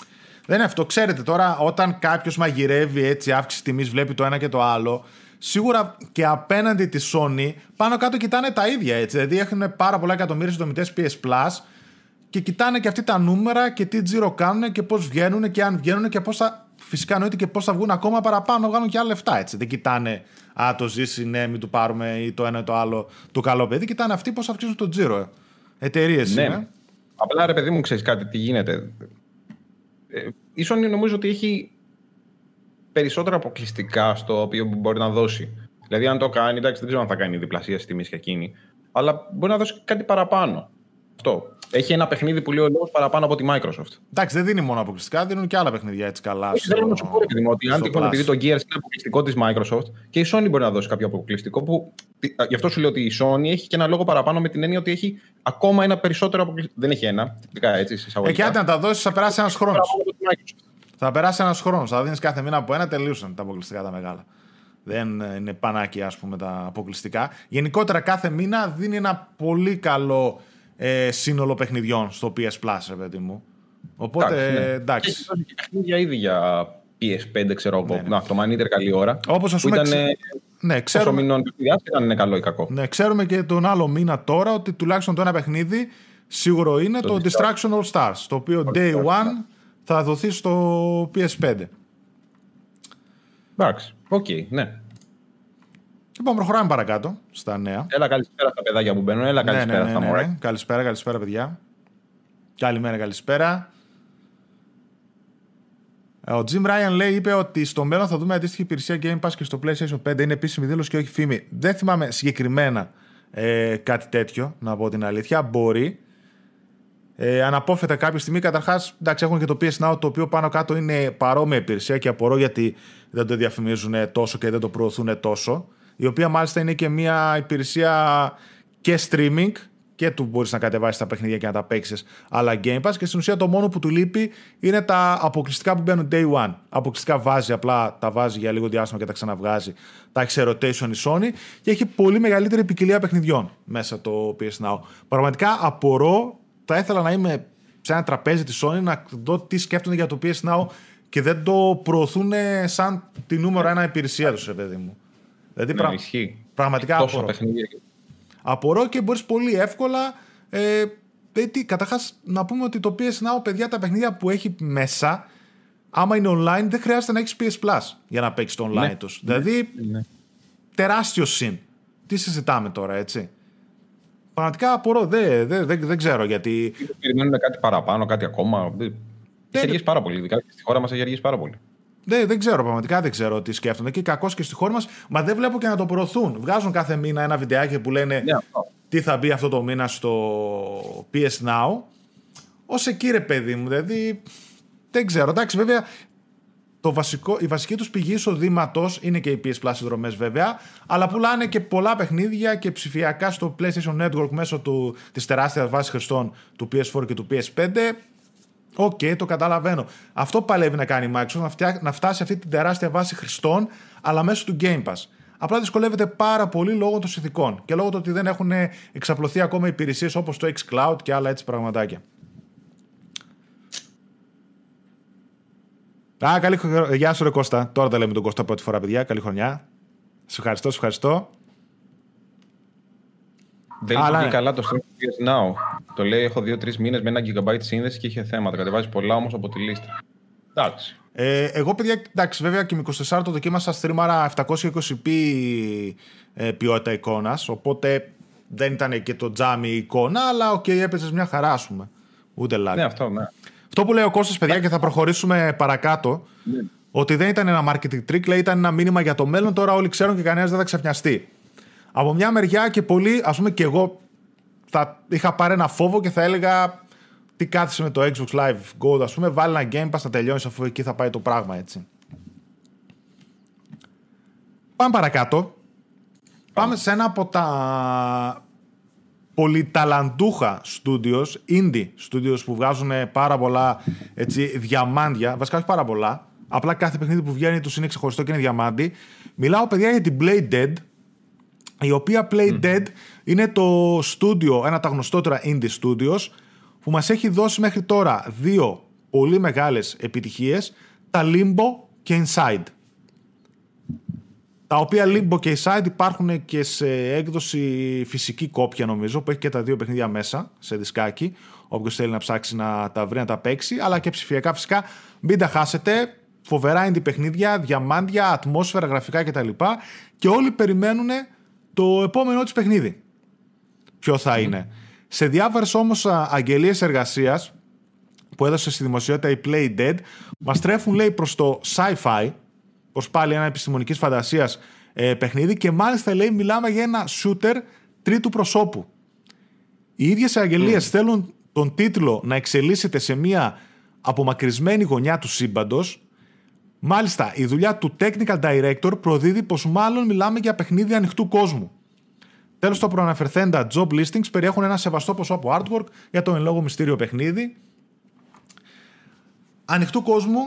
δεν είναι αυτό. Ξέρετε τώρα, όταν κάποιος μαγειρεύει έτσι αύξηση τιμής, βλέπει το ένα και το άλλο, σίγουρα και απέναντι τη Sony πάνω κάτω κοιτάνε τα ίδια έτσι. Δηλαδή έχουν πάρα πολλά εκατομμύρια συνδρομητέ PS Plus και κοιτάνε και αυτοί τα νούμερα και τι τζίρο κάνουν και πώς βγαίνουν και αν βγαίνουν και πώς θα. Φυσικά εννοείται και πώς θα βγουν ακόμα παραπάνω, να βγάλουν και άλλα λεφτά έτσι. Δεν κοιτάνε, Α, το ζήσει, ναι, μην του πάρουμε ή το ένα ή το άλλο το καλό παιδί. Κοιτάνε αυτοί πώς θα αυξήσουν το τζίρο. Ε. Εταιρείες Ναι. είναι. Απλά ρε παιδί μου, ξέρεις κάτι, τι γίνεται. Ε, η Sony νομίζω ότι έχει περισσότερα αποκλειστικά στο οποίο μπορεί να δώσει. Δηλαδή, αν το κάνει, εντάξει, δεν ξέρω αν θα κάνει διπλασίας στη τιμής και εκείνη, αλλά μπορεί να δώσει κάτι παραπάνω. Αυτό. Έχει ένα παιχνίδι που λέει ο λόγο παραπάνω από τη Microsoft. Εντάξει, δεν δίνει μόνο αποκλειστικά, δίνουν και άλλα παιχνίδια έτσι καλά. Όχι, θέλω να σου πω, ρε παιδί μου, ότι αν στο τυχόν Plus. επειδή το Gears είναι αποκλειστικό της Microsoft και η Sony μπορεί να δώσει κάποιο αποκλειστικό που. Γι' αυτό σου λέω ότι η Sony έχει και ένα λόγο παραπάνω με την έννοια ότι έχει ακόμα ένα περισσότερο αποκλειστικό. Δεν έχει ένα, τυπικά έτσι, σε Εκεί εισαγωγικά. άντε να τα δώσεις, θα περάσει ένας χρόνος. Παραπάνω από τη Microsoft. Θα περάσει ένας χρόνος. Θα δίνεις κάθε μήνα από ένα, τελείωσαν τα αποκλειστικά τα μεγάλα. Δεν ε, είναι πανάκι, ας πούμε, τα αποκλειστικά. Γενικότερα, κάθε μήνα δίνει ένα πολύ καλό ε, σύνολο παιχνιδιών στο PS Plus, ρε παιδί μου. Οπότε, ναι. εντάξει. Και έχει δώσει και παιχνίδια ήδη για PS5, ξέρω εγώ. Ναι, ναι. Να, το Man Eater καλή ώρα. Όπως ας που πούμε, ήταν. ξε- Ναι, Πόσο ξέρουμε, μηνών παιχνιδιά ήταν είναι καλό ή κακό. ναι, ξέρουμε και τον άλλο μήνα τώρα ότι τουλάχιστον το ένα παιχνίδι σίγουρο είναι το, Το Distraction All Stars, το οποίο Day Distraction, One ναι. θα δοθεί στο PS5. Εντάξει. Οκ, ναι. Λοιπόν, προχωράμε παρακάτω στα νέα. Έλα καλησπέρα στα παιδάκια που μπαίνουν. Έλα καλησπέρα ναι, ναι, στα ναι, μωρέ. ναι. Καλησπέρα, καλησπέρα, παιδιά. Καλημέρα, καλησπέρα. Ε, Ο Jim Ryan λέει, είπε ότι στο μέλλον θα δούμε αντίστοιχη υπηρεσία Game Pass και στο PlayStation 5. Είναι επίσημη δήλωση και όχι φήμη. Δεν θυμάμαι συγκεκριμένα ε, κάτι τέτοιο, να πω την αλήθεια. Μπορεί. Ε, αναπόφευκτα κάποια στιγμή, καταρχάς, εντάξει, έχουν και το PS Now, το οποίο πάνω κάτω είναι παρόμοια υπηρεσία και απορώ γιατί δεν το διαφημίζουν τόσο και δεν το προωθούν τόσο. Η οποία μάλιστα είναι και μια υπηρεσία και streaming και του μπορείς να κατεβάσεις τα παιχνίδια και να τα παίξεις, αλλά Game Pass. Και στην ουσία το μόνο που του λείπει είναι τα αποκλειστικά που μπαίνουν day one. Αποκλειστικά βάζει, απλά τα βάζει για λίγο διάστημα και τα ξαναβγάζει. Τα έχει σε rotation η Sony και έχει πολύ μεγαλύτερη ποικιλία παιχνιδιών μέσα το PS Now. Πραγματικά απορώ, θα ήθελα να είμαι σε ένα τραπέζι της Sony να δω τι σκέφτονται για το PS Now και δεν το προωθούν σαν τη νούμερο ένα υπηρεσία τους, ρε παιδί μου. Δηλαδή, Ναι, πρα- ισχύει. πραγματικά Τόσα απορώ. παιχνίδια. Απορώ και μπορείς πολύ εύκολα. Ε, γιατί καταρχάς να πούμε ότι το PS Now, παιδιά, τα παιχνίδια που έχει μέσα, άμα είναι online, δεν χρειάζεται να έχεις PS Plus για να παίξεις το online Ναι. τους. Δηλαδή, Ναι. τεράστιο συν. Τι συζητάμε τώρα, έτσι; Πραγματικά απορώ. Δεν δεν- δεν- δεν ξέρω γιατί. Περιμένουν κάτι παραπάνω, κάτι ακόμα. Έχει αργήσει πάρα πολύ. Ειδικά στη χώρα μας έχει αργήσει πάρα πολύ. Δεν, δεν ξέρω, πραγματικά δεν ξέρω τι σκέφτονται. Και κακώ και στη χώρα μας, μα δεν βλέπω και να το προωθούν. Βγάζουν κάθε μήνα ένα βιντεάκι που λένε Ναι, αυτό. τι θα μπει αυτό το μήνα στο PS Now. Ω εκεί ρε παιδί μου, δηλαδή δεν ξέρω. Εντάξει, βέβαια, το βασικό, η βασική τους πηγή εισοδήματος είναι και οι PS Plus συνδρομές βέβαια, αλλά πουλάνε και πολλά παιχνίδια και ψηφιακά στο PlayStation Network μέσω του, της τεράστιας βάσης χρηστών του PS4 και του PS5. Οκ, το καταλαβαίνω. Αυτό παλεύει να κάνει η Microsoft, να, φτιά, να φτάσει αυτή την τεράστια βάση χρηστών, αλλά μέσω του Game Pass. Απλά δυσκολεύεται πάρα πολύ λόγω των συνθηκών και λόγω του ότι δεν έχουν εξαπλωθεί ακόμα υπηρεσίες όπως το xCloud και άλλα έτσι πραγματάκια. Α, καλή χρονιά. Γεια σου, ρε Κώστα. Τώρα τα λέμε τον Κώστα πρώτη φορά, παιδιά. Καλή χρονιά. Σε ευχαριστώ, σε ευχαριστώ. Δεν Αλλά λειτουργεί ναι. καλά το Stream PS Now. Το λέει: Έχω 2-3 μήνες με ένα GB σύνδεση και είχε θέματα. Κατεβάζει πολλά όμως από τη λίστα. Εντάξει. Ε, εγώ, παιδιά, εντάξει, βέβαια και με 24 το δοκίμασα στρίμαρα 720p ε, ποιότητα εικόνας. Οπότε δεν ήταν και το τζάμι η εικόνα, αλλά οκ, έπαιζες μια χαρά, ας πούμε. Ούτε lag. Ναι, αυτό, ναι. Αυτό που λέει ο Κώστας, παιδιά, και θα προχωρήσουμε παρακάτω, Ναι. ότι δεν ήταν ένα marketing trick, λέει ήταν ένα μήνυμα για το μέλλον. Τώρα όλοι ξέρουν και κανένας δεν θα ξαφνιαστεί. Από μια μεριά και πολύ, ας πούμε, και εγώ θα είχα πάρει ένα φόβο και θα έλεγα τι κάθισε με το Xbox Live Gold, ας πούμε, βάλει ένα Game Pass να τελειώνεις αφού εκεί θα πάει το πράγμα έτσι. Πάμε παρακάτω. Πάμε σε ένα από τα πολυταλαντούχα studios, indie studios που βγάζουν πάρα πολλά έτσι, διαμάντια, βασικά όχι πάρα πολλά, Απλά κάθε παιχνίδι που βγαίνει τους είναι ξεχωριστό και είναι διαμάντι. Μιλάω, παιδιά, για την Play Dead, η οποία Play Dead είναι το στούντιο, ένα από τα γνωστότερα indie studios, που μας έχει δώσει μέχρι τώρα δύο πολύ μεγάλες επιτυχίες, τα Limbo και Inside. Τα οποία Limbo και Inside υπάρχουν και σε έκδοση φυσική κόπια νομίζω, που έχει και τα δύο παιχνίδια μέσα, σε δισκάκι. Όποιος θέλει να ψάξει να τα βρει, να τα παίξει, αλλά και ψηφιακά φυσικά. Μην τα χάσετε. Φοβερά indie παιχνίδια, διαμάντια, ατμόσφαιρα, γραφικά κτλ. Και όλοι περιμένουν το επόμενό τη παιχνίδι. Ποιο θα είναι. Σε διάφορε όμως αγγελίες εργασίας που έδωσε στη δημοσιότητα η Play Dead, μας τρέφουν λέει προς το sci-fi, προ πάλι ένα επιστημονικής φαντασίας ε, παιχνίδι και μάλιστα λέει μιλάμε για ένα shooter τρίτου προσώπου. Οι ίδιες αγγελίες θέλουν τον τίτλο να εξελίσσεται σε μια απομακρυσμένη γωνιά του σύμπαντος. Μάλιστα, η δουλειά του Technical Director προδίδει πως μάλλον μιλάμε για παιχνίδι ανοιχτού κόσμου. Τέλος, το προαναφερθέντα job listings περιέχουν ένα σεβαστό ποσό από artwork για το εν λόγω μυστήριο παιχνίδι. Ανοιχτού κόσμου,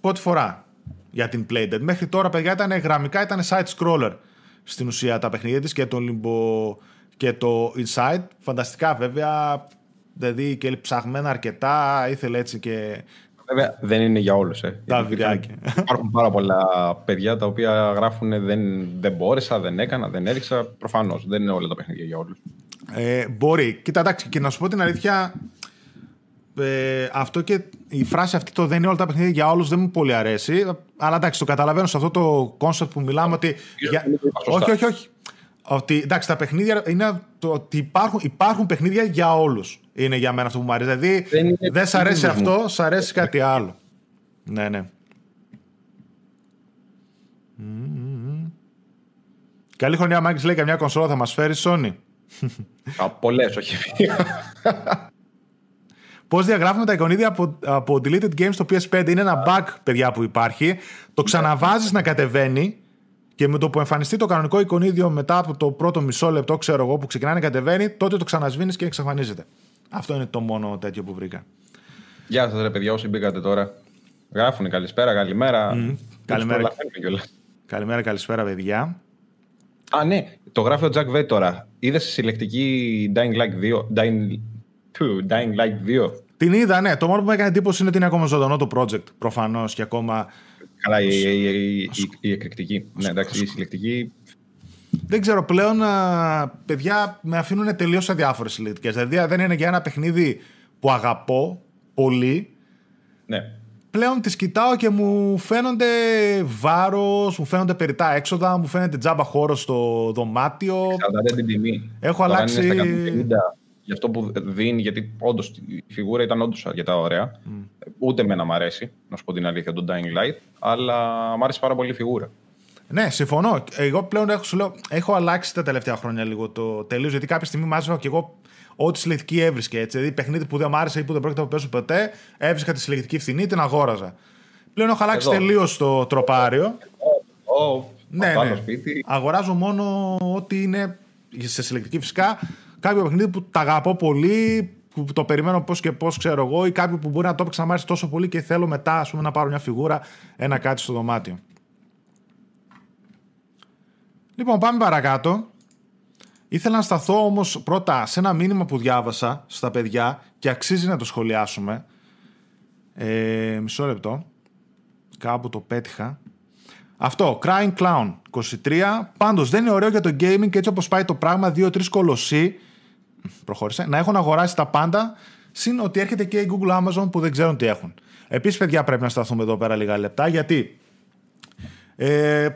πρώτη φορά για την Playdead. Μέχρι τώρα, παιδιά, ήταν γραμμικά, ήταν side scroller στην ουσία τα παιχνίδια της και το Limbo και το Inside. Φανταστικά, βέβαια, δηλαδή και ψαγμένα αρκετά, ήθελε έτσι και Βέβαια δεν είναι για όλους. Ε. Τα βιντεάκια. Υπάρχουν πάρα πολλά παιδιά τα οποία γράφουν δεν, δεν μπόρεσα, δεν έκανα, δεν έδειξα. Προφανώς δεν είναι όλα τα παιχνίδια για όλους. Ε, μπορεί. Κοίτα, εντάξει, και να σου πω την αλήθεια, ε, αυτό και η φράση αυτή το δεν είναι όλα τα παιχνίδια για όλους δεν μου πολύ αρέσει. Αλλά εντάξει, το καταλαβαίνω σε αυτό το concept που μιλάμε ότι. Για... Όχι, όχι, όχι. Ότι εντάξει, τα παιχνίδια είναι το ότι υπάρχουν, υπάρχουν παιχνίδια για όλους. Είναι για μένα αυτό που μου αρέσει. Δηλαδή δεν, δεν σ' αρέσει αυτό, σ' αρέσει κάτι άλλο. Ναι, ναι. Καλή χρονιά, Μάγκη λέει καμιά κονσόλα θα μας φέρει Sony. Πολλές, όχι. Πώς διαγράφουμε τα εικονίδια από, από deleted games στο PS5 είναι ένα bug, παιδιά, που υπάρχει. Το ξαναβάζεις να κατεβαίνει και με το που εμφανιστεί το κανονικό εικονίδιο μετά από το πρώτο μισό λεπτό, ξέρω εγώ, που ξεκινάει να κατεβαίνει, τότε το ξανασβήνεις και εξαφανίζεται. Αυτό είναι το μόνο τέτοιο που βρήκα. Γεια σας, ρε παιδιά, όσοι μπήκατε τώρα. Γράφουν καλησπέρα, καλημέρα. Mm. Καλημέρα. Καλημέρα, καλησπέρα, παιδιά. Α, ναι, το γράφει ο Jack Βέτ τώρα. Είδες τη συλλεκτική Dying Light 2. Dying... Dying Light 2. Την είδα, ναι. Το μόνο που με έκανε εντύπωση είναι ότι είναι ακόμα ζωντανό το project. Προφανώς και ακόμα. Καλά, η, η, η, η εκρηκτική. Ναι, εντάξει, η συλλεκτική δεν ξέρω πλέον, παιδιά με αφήνουν τελείως αδιάφορε συλλεκτικές. Δηλαδή δεν είναι για ένα παιχνίδι που αγαπώ πολύ. Ναι. Πλέον τις κοιτάω και μου φαίνονται βάρος, μου φαίνονται περιτά έξοδα, μου φαίνεται τζάμπα χώρος στο δωμάτιο. Εξαρτάται την τιμή. Έχω αλλάξει... για αυτό που δίνει, γιατί όντως η φιγούρα ήταν όντως αρκετά ωραία. Mm. Ούτε εμένα μ' αρέσει, να σου πω την αλήθεια, τον Dying Light, αλλά μ' άρεσε πάρα πολύ η φιγούρα. Ναι, συμφωνώ. Εγώ πλέον έχω, σου λέω, έχω αλλάξει τα τελευταία χρόνια λίγο το τελείως. Γιατί κάποια στιγμή μάζευα και εγώ ό,τι συλλεκτική έβρισκε. Έτσι. Δηλαδή, παιχνίδι που δεν μου άρεσε ή που δεν πρόκειται να πέσω ποτέ, έβρισκα τη συλλεκτική φθηνή, την αγόραζα. Πλέον έχω αλλάξει τελείως το τροπάριο. Oh, ναι, ναι. Σπίτι. Αγοράζω μόνο ό,τι είναι σε συλλεκτική φυσικά. Κάποιο παιχνίδι που τα αγαπώ πολύ, που το περιμένω πώς και πώς, ξέρω εγώ, ή κάποιο που μπορεί να το έπαιξε να μ' άρεσε τόσο πολύ και θέλω μετά ας πούμε, να πάρω μια φιγούρα, ένα κάτι στο δωμάτιο. Λοιπόν, πάμε παρακάτω. Ήθελα να σταθώ όμως πρώτα σε ένα μήνυμα που διάβασα στα παιδιά και αξίζει να το σχολιάσουμε. Ε, μισό λεπτό. Κάπου το πέτυχα. Αυτό, Crying Clown 23. Πάντως δεν είναι ωραίο για το gaming και έτσι όπως πάει το πράγμα, 2-3 κολοσσοί προχώρησε, να έχουν αγοράσει τα πάντα, συν ότι έρχεται και η Google Amazon που δεν ξέρουν τι έχουν. Επίσης, παιδιά, πρέπει να σταθούμε εδώ πέρα λίγα λεπτά, γιατί ε,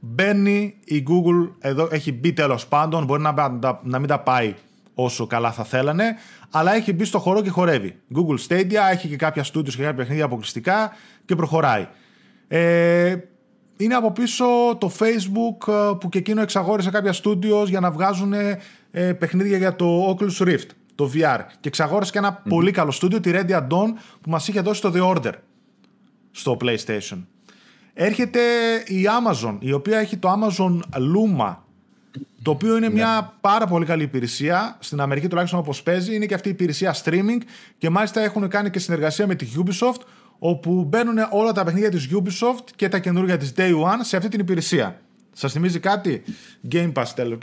Μπαίνει η Google, εδώ έχει μπει τέλος πάντων, μπορεί να, να, να μην τα πάει όσο καλά θα θέλανε, αλλά έχει μπει στο χώρο και χορεύει. Google Stadia έχει και κάποια studios και κάποια παιχνίδια αποκλειστικά και προχωράει. Ε, είναι από πίσω το Facebook ε, που και εκείνο εξαγόρισε κάποια studios για να βγάζουν ε, παιχνίδια για το Oculus Rift, το VR. Και εξαγόρισε και ένα πολύ καλό studio, τη Ready Dawn, που μας είχε δώσει το The Order στο PlayStation. Έρχεται η Amazon, η οποία έχει το Amazon Luma, το οποίο είναι ναι. μια πάρα πολύ καλή υπηρεσία. Στην Αμερική τουλάχιστον όπως παίζει, είναι και αυτή η υπηρεσία streaming και μάλιστα έχουν κάνει και συνεργασία με τη Ubisoft, όπου μπαίνουν όλα τα παιχνίδια της Ubisoft και τα καινούργια της Day One σε αυτή την υπηρεσία. Σας θυμίζει κάτι, Game Pass τέλος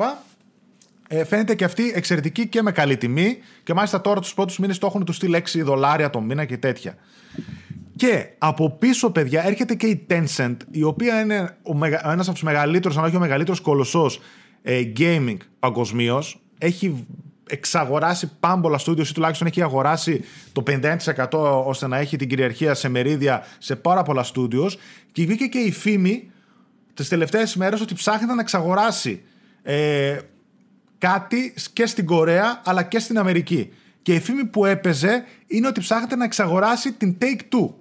ε, φαίνεται και αυτή εξαιρετική και με καλή τιμή και μάλιστα τώρα τους πρώτους μήνες το έχουν τους στείλει 6 δολάρια το μήνα και τέτοια. Και από πίσω, παιδιά, έρχεται και η Tencent, η οποία είναι ένας από τους μεγαλύτερους, αν όχι ο μεγαλύτερος κολοσσός ε, gaming παγκοσμίως. Έχει εξαγοράσει πάμπολα studios ή τουλάχιστον έχει αγοράσει το 51% ώστε να έχει την κυριαρχία σε μερίδια σε πάρα πολλά studios. Και βγήκε και η φήμη τις τελευταίες μέρες ότι ψάχνει να εξαγοράσει ε, κάτι και στην Κορέα αλλά και στην Αμερική. Και η φήμη που έπαιζε είναι ότι ψάχνεται να εξαγοράσει την Take Two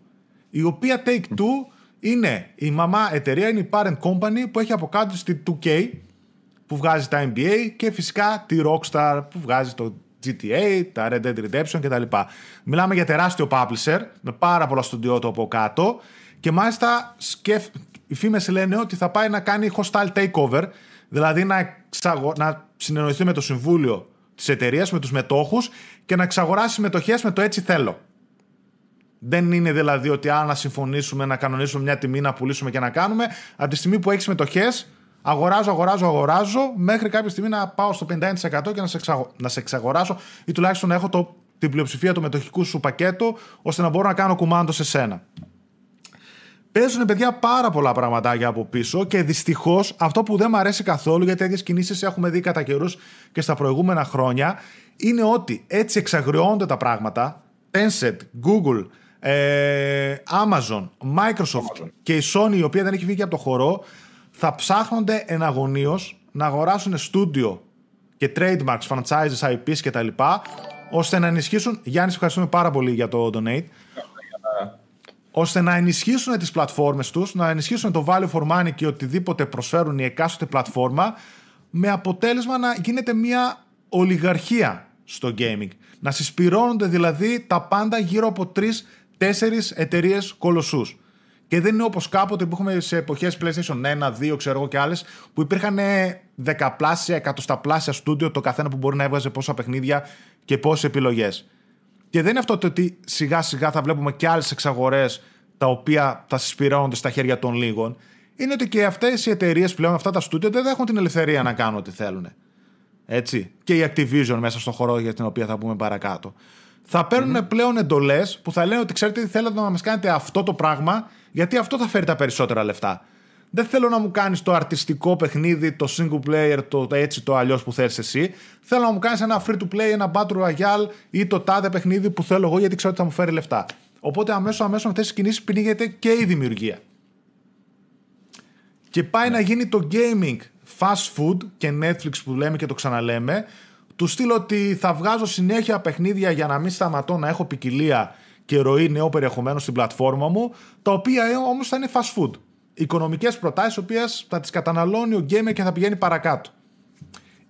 η οποία Take-Two είναι η μαμά εταιρεία, είναι η parent company που έχει από κάτω στη 2K που βγάζει τα NBA και φυσικά τη Rockstar που βγάζει το GTA, τα Red Dead Redemption κτλ. Μιλάμε για τεράστιο publisher με πάρα πολλά στούντιό το από κάτω και μάλιστα σκεφ... οι φήμες λένε ότι θα πάει να κάνει hostile takeover δηλαδή να, εξαγω... να συνεννοηθεί με το συμβούλιο της εταιρείας, με τους μετόχους και να εξαγοράσει μετοχές με το έτσι θέλω. Δεν είναι δηλαδή ότι αν να συμφωνήσουμε να κανονίσουμε μια τιμή, να πουλήσουμε και να κάνουμε. Από τη στιγμή που έχεις μετοχές, αγοράζω, αγοράζω, αγοράζω, μέχρι κάποια στιγμή να πάω στο 51% και να σε, εξαγο... να σε εξαγοράσω ή τουλάχιστον να έχω το... την πλειοψηφία του μετοχικού σου πακέτο, ώστε να μπορώ να κάνω κουμάντο σε σένα. Παίζουν παιδιά πάρα πολλά πραγματάκια από πίσω και δυστυχώς αυτό που δεν μου αρέσει καθόλου, γιατί τέτοιες κινήσεις έχουμε δει κατά καιρούς και στα προηγούμενα χρόνια, είναι ότι έτσι εξαγριώνονται τα πράγματα. Tencent, Google, ε, Amazon, Microsoft και η Sony, η οποία δεν έχει βγει από το χορό, θα ψάχνονται εναγωνίως να αγοράσουν στούντιο και trademarks, franchises, IPs κτλ. ώστε να ενισχύσουν. Γιάννης, ευχαριστούμε πάρα πολύ για το donate. Ώστε να ενισχύσουν τις πλατφόρμες τους, να ενισχύσουν το value for money και οτιδήποτε προσφέρουν η εκάστοτε πλατφόρμα, με αποτέλεσμα να γίνεται μια ολιγαρχία στο gaming. Να συσπηρώνονται δηλαδή τα πάντα γύρω από τρεις τέσσερις εταιρείες κολοσσούς. Και δεν είναι όπως κάποτε που έχουμε σε εποχές PlayStation 1, 2, ξέρω εγώ και άλλες, που υπήρχαν δεκαπλάσια, εκατοσταπλάσια στούντιο το καθένα που μπορεί να έβγαζε πόσα παιχνίδια και πόσες επιλογές. Και δεν είναι αυτό το ότι σιγά σιγά θα βλέπουμε και άλλες εξαγορές τα οποία θα συσπηρώνονται στα χέρια των λίγων. Είναι ότι και αυτές οι εταιρείες πλέον, αυτά τα στούντιο δεν έχουν την ελευθερία να κάνουν ό,τι θέλουν. Έτσι. Και η Activision μέσα στον χώρο για την οποία θα πούμε παρακάτω θα παίρνουν πλέον εντολές που θα λένε ότι ξέρετε τι θέλετε να μας κάνετε αυτό το πράγμα, γιατί αυτό θα φέρει τα περισσότερα λεφτά. Δεν θέλω να μου κάνεις το αρτιστικό παιχνίδι, το single player, το έτσι το αλλιώς που θέλει εσύ. Θέλω να μου κάνεις ένα free to play, ένα battle royale ή το τάδε παιχνίδι που θέλω εγώ γιατί ξέρω ότι θα μου φέρει λεφτά. Οπότε αμέσως αμέσως με αυτές τις κινήσεις πνίγεται και η δημιουργία. Και πάει να γίνει το gaming fast food και Netflix που λέμε και το ξαναλέμε, του στείλω ότι θα βγάζω συνέχεια παιχνίδια για να μην σταματώ να έχω ποικιλία και ροή νέο περιεχομένου στην πλατφόρμα μου, τα οποία ε, όμως θα είναι fast food. Οικονομικές προτάσεις, οποίες θα τις καταναλώνει ο gamer και θα πηγαίνει παρακάτω.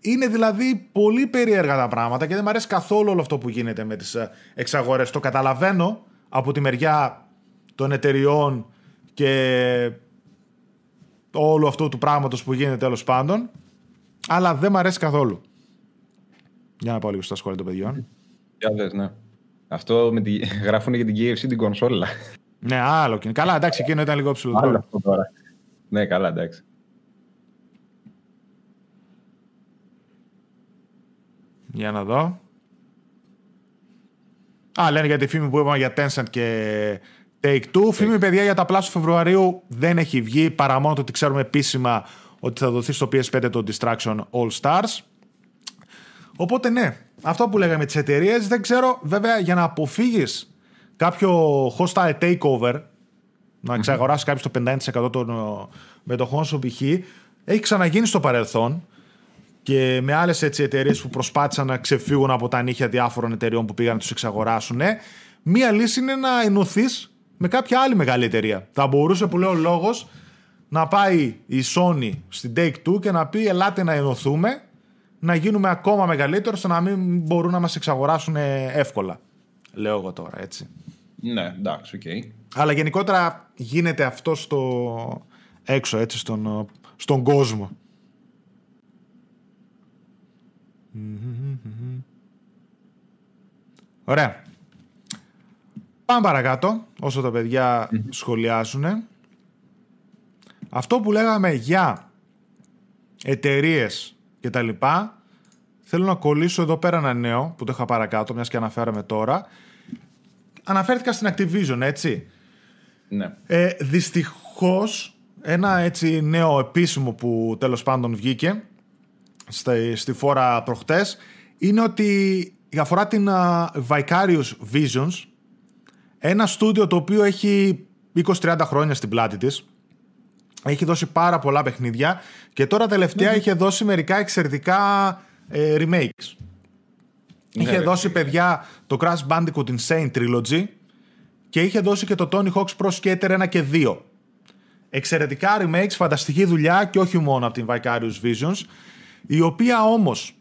Είναι δηλαδή πολύ περίεργα τα πράγματα και δεν μου αρέσει καθόλου όλο αυτό που γίνεται με τις ε, εξαγορές. Το καταλαβαίνω από τη μεριά των εταιριών και όλο αυτό του πράγματος που γίνεται τέλος πάντων, αλλά δεν μου αρέσει καθόλου. Για να πάω λίγο στα σχόλια των παιδιών. Για δες, ναι. Αυτό με τη... [LAUGHS] γράφουν για την KFC την κονσόλα. Ναι, άλλο και Καλά, εντάξει, εκείνο ήταν λίγο ψηλό. Άλλο αυτό τώρα. Ναι, καλά, εντάξει. Για να δω. Α, λένε για τη φήμη που είπαμε για Tencent και Take-Two. Φήμη, παιδιά, για τα πλάσου Φεβρουαρίου δεν έχει βγει, παρά μόνο το ότι ξέρουμε επίσημα ότι θα δοθεί στο PS5 το Distraction All Stars. Οπότε ναι, αυτό που λέγαμε τις εταιρείες, δεν ξέρω βέβαια για να αποφύγεις κάποιο hostile takeover, να εξαγοράσει κάποιος το 50% των ε, μετοχών σου π.χ. Έχει ξαναγίνει στο παρελθόν και με άλλες εταιρείες που προσπάθησαν να ξεφύγουν από τα νύχια διάφορων εταιρεών που πήγαν να τους εξαγοράσουν. Μία λύση είναι να ενωθείς με κάποια άλλη μεγάλη εταιρεία. Θα μπορούσε που λέω λόγος να πάει η Sony στην Take Two και να πει: Ελάτε να ενωθούμε να γίνουμε ακόμα μεγαλύτερο ώστε να μην μπορούν να μας εξαγοράσουν εύκολα. Λέω εγώ τώρα, έτσι. Ναι, εντάξει, OK. Okay. Αλλά γενικότερα γίνεται αυτό στο έξω, έτσι, στον, στον κόσμο. Ωραία. Πάμε παρακάτω, όσο τα παιδιά σχολιάζουν. Αυτό που λέγαμε για εταιρείες και τα λοιπά, θέλω να κολλήσω εδώ πέρα ένα νέο που το είχα παρακάτω, μιας και αναφέραμε τώρα. Αναφέρθηκα στην Activision, έτσι. Ναι. Ε, δυστυχώς, ένα έτσι νέο επίσημο που τέλος πάντων βγήκε στη, στη φόρα προχτές, είναι ότι αφορά την uh, Vicarious Visions, ένα στούντιο το οποίο έχει 20-30 χρόνια στην πλάτη της, έχει δώσει πάρα πολλά παιχνίδια και τώρα τελευταία είχε δώσει μερικά εξαιρετικά ε, remakes. Ναι, είχε ρε, δώσει παιδιά το Crash Bandicoot Insane Trilogy και είχε δώσει και το Tony Hawk's Pro Skater 1 και 2. Εξαιρετικά remakes, φανταστική δουλειά και όχι μόνο από την Vicarious Visions, η οποία όμως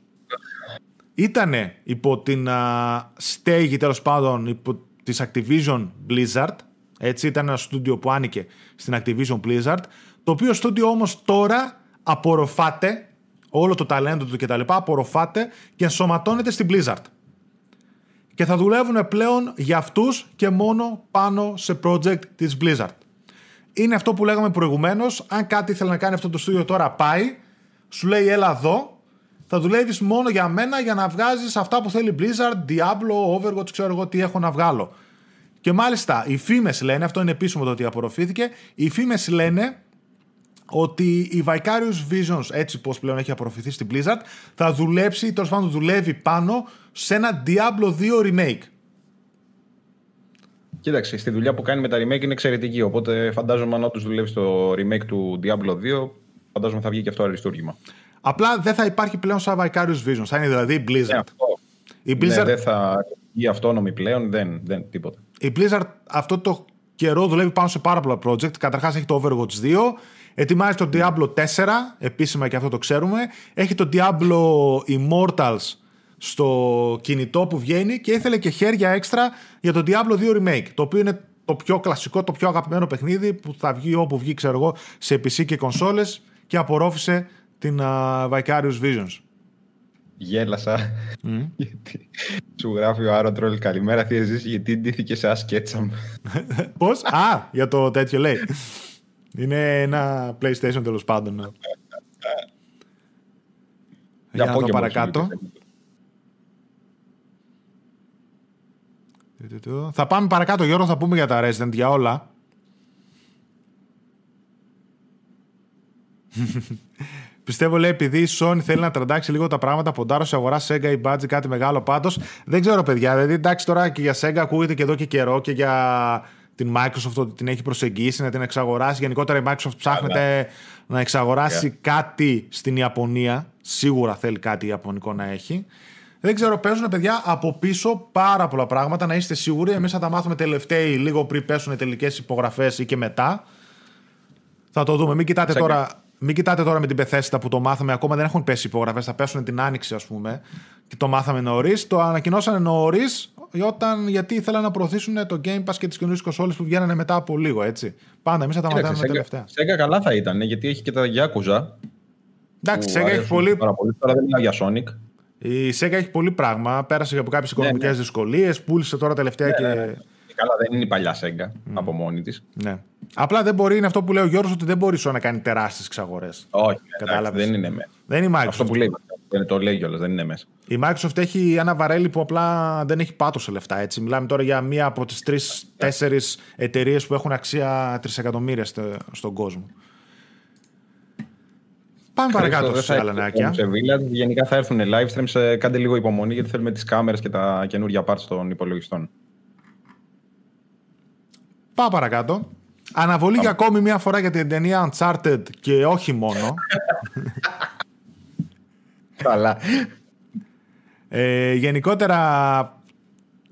ήταν υπό την α, στέγη τέλος πάντων υπό της Activision Blizzard, έτσι ήταν ένα στούντιο που άνοικε στην Activision Blizzard, το οποίο στούντιο όμως τώρα απορροφάται, όλο το ταλέντο του κτλ. απορροφάται και ενσωματώνεται στην Blizzard. Και θα δουλεύουν πλέον για αυτούς και μόνο πάνω σε project της Blizzard. Είναι αυτό που λέγαμε προηγουμένως, αν κάτι ήθελε να κάνει αυτό το στούντιο τώρα πάει, σου λέει έλα εδώ, θα δουλεύεις μόνο για μένα για να βγάζεις αυτά που θέλει Blizzard, Diablo, Overwatch, ξέρω εγώ τι έχω να βγάλω. Και μάλιστα οι φήμες λένε, αυτό είναι επίσημο το ότι απορροφήθηκε, οι φήμες λένε ότι η Vicarious Visions, έτσι πως πλέον έχει απορροφηθεί στην Blizzard, θα δουλέψει, τέλος πάντων δουλεύει πάνω σε ένα Diablo 2 remake. Κοίταξε, στη δουλειά που κάνει με τα remake είναι εξαιρετική. Οπότε φαντάζομαι αν όντως δουλεύει στο remake του Diablo 2, φαντάζομαι θα βγει και αυτό αριστούργημα. Απλά δεν θα υπάρχει πλέον σαν Vicarious Visions. Θα είναι δηλαδή η Blizzard. Ναι, αυτό. Η Ναι, Blizzard, δεν θα βγει αυτόνομη πλέον, δεν, δεν τίποτα. η Blizzard αυτό το καιρό δουλεύει πάνω σε πάρα πολλά project. Καταρχάς έχει το Overwatch 2, ετοιμάζει το Diablo 4, επίσημα και αυτό το ξέρουμε. Έχει το Diablo Immortals στο κινητό που βγαίνει και ήθελε και χέρια έξτρα για το Diablo 2 Remake, το οποίο είναι το πιο κλασικό, το πιο αγαπημένο παιχνίδι που θα βγει όπου βγει, ξέρω εγώ, σε PC και κονσόλες και απορρόφησε την α, Vicarious Visions. Γέλασα. γιατί σου γράφει ο Άρο Τρόλ καλημέρα θεία ζήση γιατί ντύθηκες σε Asketchum. [LAUGHS] Πώς; Α, για το τέτοιο λέει. Είναι ένα PlayStation τέλος πάντων. ναι. Για να δω Pokemon παρακάτω. σου λέει. Θα πάμε παρακάτω, Γιώργο, θα πούμε για τα Resident, για όλα. [LAUGHS] Πιστεύω, λέει, επειδή η Sony θέλει να τραντάξει λίγο τα πράγματα, ποντάρω σε αγορά Sega ή Budget κάτι μεγάλο πάντως. Δεν ξέρω, παιδιά. Δηλαδή, εντάξει, τώρα και για Sega ακούγεται και εδώ και καιρό και για την Microsoft ότι την έχει προσεγγίσει να την εξαγοράσει. Γενικότερα η Microsoft ψάχνεται να εξαγοράσει κάτι στην Ιαπωνία. Σίγουρα θέλει κάτι ιαπωνικό να έχει. Δεν ξέρω, παίζουν παιδιά από πίσω πάρα πολλά πράγματα. Να είστε σίγουροι. Εμείς θα τα μάθουμε τελευταίοι λίγο πριν πέσουν οι τελικές υπογραφές ή και μετά. Θα το δούμε. Μην κοιτάτε, Σαν τώρα, μην κοιτάτε τώρα με την Bethesda που το μάθαμε. Ακόμα δεν έχουν πέσει υπογραφές. Θα πέσουν την άνοιξη, ας πούμε. Και το μάθαμε νωρίς. Το ανακοινώσανε νωρίς όταν, γιατί ήθελαν να προωθήσουν το Game Pass και τις καινούριες κονσόλες που βγαίνανε μετά από λίγο, έτσι. Πάντα εμείς θα τα Κοίταξε, μαθαίνουμε Sega- τελευταία. Sega καλά θα ήταν γιατί έχει και τα Yakuza. Εντάξει, η που Sega έχει αρέσουν πολύ, Πάρα πολύ. Τώρα δεν μιλάω για Sonic. η Sega έχει πολύ πράγμα. Πέρασε από κάποιες οικονομικές ναι. δυσκολίες. Πούλησε τώρα τελευταία και. Ε, Καλά, δεν είναι η παλιά Sega από μόνη της. Ναι. Απλά δεν μπορεί, είναι αυτό που λέει ο Γιώργος, ότι δεν μπορεί σου να κάνει τεράστιες εξαγορέ. Όχι, εντάξει, Κατάλαβες. δεν είναι μέσα. Δεν είναι η Microsoft. Αυτό που λέει. Δεν το λέει κιόλας, δεν είναι μέσα. Η Microsoft έχει ένα βαρέλι που απλά δεν έχει πάτος σε λεφτά. Έτσι. Μιλάμε τώρα για μία από τις τρει-τέσσερι εταιρείες που έχουν αξία τρισεκατομμύρια στο, στον κόσμο. Πάμε παρακάτω Χρήστο, σε δεν θα άλλα έρθει νεάκια. Σε Village. Γενικά θα έρθουν live streams. ε, Κάντε λίγο υπομονή γιατί θέλουμε τις κάμερες και τα καινούργια parts των υπολογιστών. Πάμε παρακάτω. Αναβολή για ακόμη μία φορά για την ταινία Uncharted και όχι μόνο. [LAUGHS] Καλά. Ε, γενικότερα,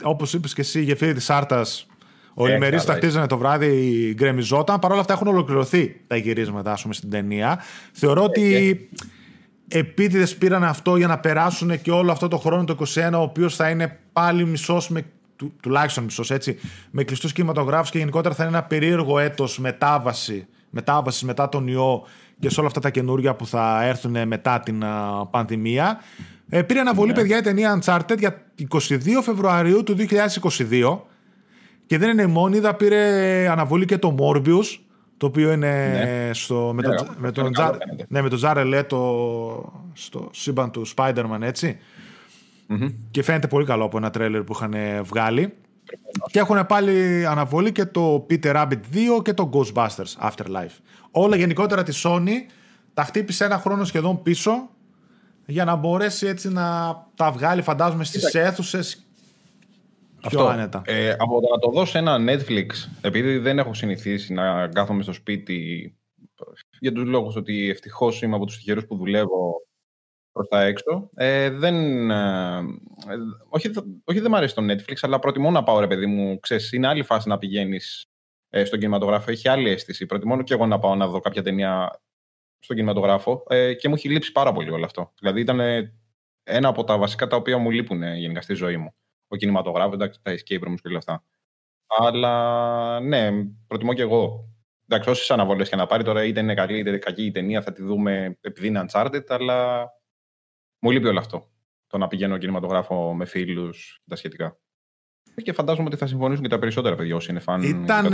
όπως είπες και εσύ, η γεφύρι της Άρτας, ο Ε, Λιμερής καλά, τακτίζανε το βράδυ, γκρεμιζόταν. Παρ' όλα αυτά έχουν ολοκληρωθεί τα γυρίσματα ας πούμε, στην ταινία. Θεωρώ ότι επίτηδες πήραν αυτό για να περάσουν και όλο αυτό το χρόνο το 21, ο οποίος θα είναι πάλι μισός με του, τουλάχιστον μισός έτσι, με κλειστούς κινηματογράφους και γενικότερα θα είναι ένα περίεργο έτος μετάβαση, μετάβασης μετά τον ιό και σε όλα αυτά τα καινούργια που θα έρθουν μετά την α, πανδημία. Ε, πήρε αναβολή, παιδιά, η ταινία Uncharted για 22 Φεβρουαρίου του 2022 Και δεν είναι μόνη, είδα πήρε αναβολή και το Morbius, το οποίο είναι ναι. στο, με, ναι, το, με, τον Τζα, ναι, με τον στο σύμπαν του Spider-Man, ετσι Και φαίνεται πολύ καλό από ένα τρέλερ που είχαν βγάλει. Και έχουν πάλι αναβολή και το Peter Rabbit 2 και το Ghostbusters Afterlife. Όλα γενικότερα της Sony τα χτύπησε ένα χρόνο σχεδόν πίσω για να μπορέσει έτσι να τα βγάλει φαντάζομαι στις αίθουσες αυτό. Άνετα. Ε, από το να το δω σε ένα Netflix, επειδή δεν έχω συνηθίσει να κάθομαι στο σπίτι για τους λόγους ότι ευτυχώς είμαι από τους τυχερούς που δουλεύω προς τα έξω, ε, δεν, ε, όχι, όχι δεν μου αρέσει το Netflix, αλλά προτιμώ να πάω ρε παιδί μου, ξέρεις, είναι άλλη φάση να πηγαίνεις ε, στον κινηματογράφο, έχει άλλη αίσθηση. Προτιμώ και εγώ να πάω να δω κάποια ταινία στον κινηματογράφο ε, και μου έχει λείψει πάρα πολύ όλο αυτό. Δηλαδή ήταν ένα από τα βασικά τα οποία μου λείπουν ε, γενικά στη ζωή μου ο κινηματογράφος, εντάξει, τα escape rooms και όλα αυτά. Αλλά ναι, προτιμώ και εγώ. Εντάξει, όσες αναβολές και να πάρει τώρα, είτε είναι καλή είτε κακή η ταινία, θα τη δούμε επειδή είναι Uncharted, αλλά μου λείπει όλο αυτό. Το να πηγαίνω κινηματογράφο με φίλους και τα σχετικά. Και φαντάζομαι ότι θα συμφωνήσουν και τα περισσότερα παιδιά όσοι είναι φαν. Ήταν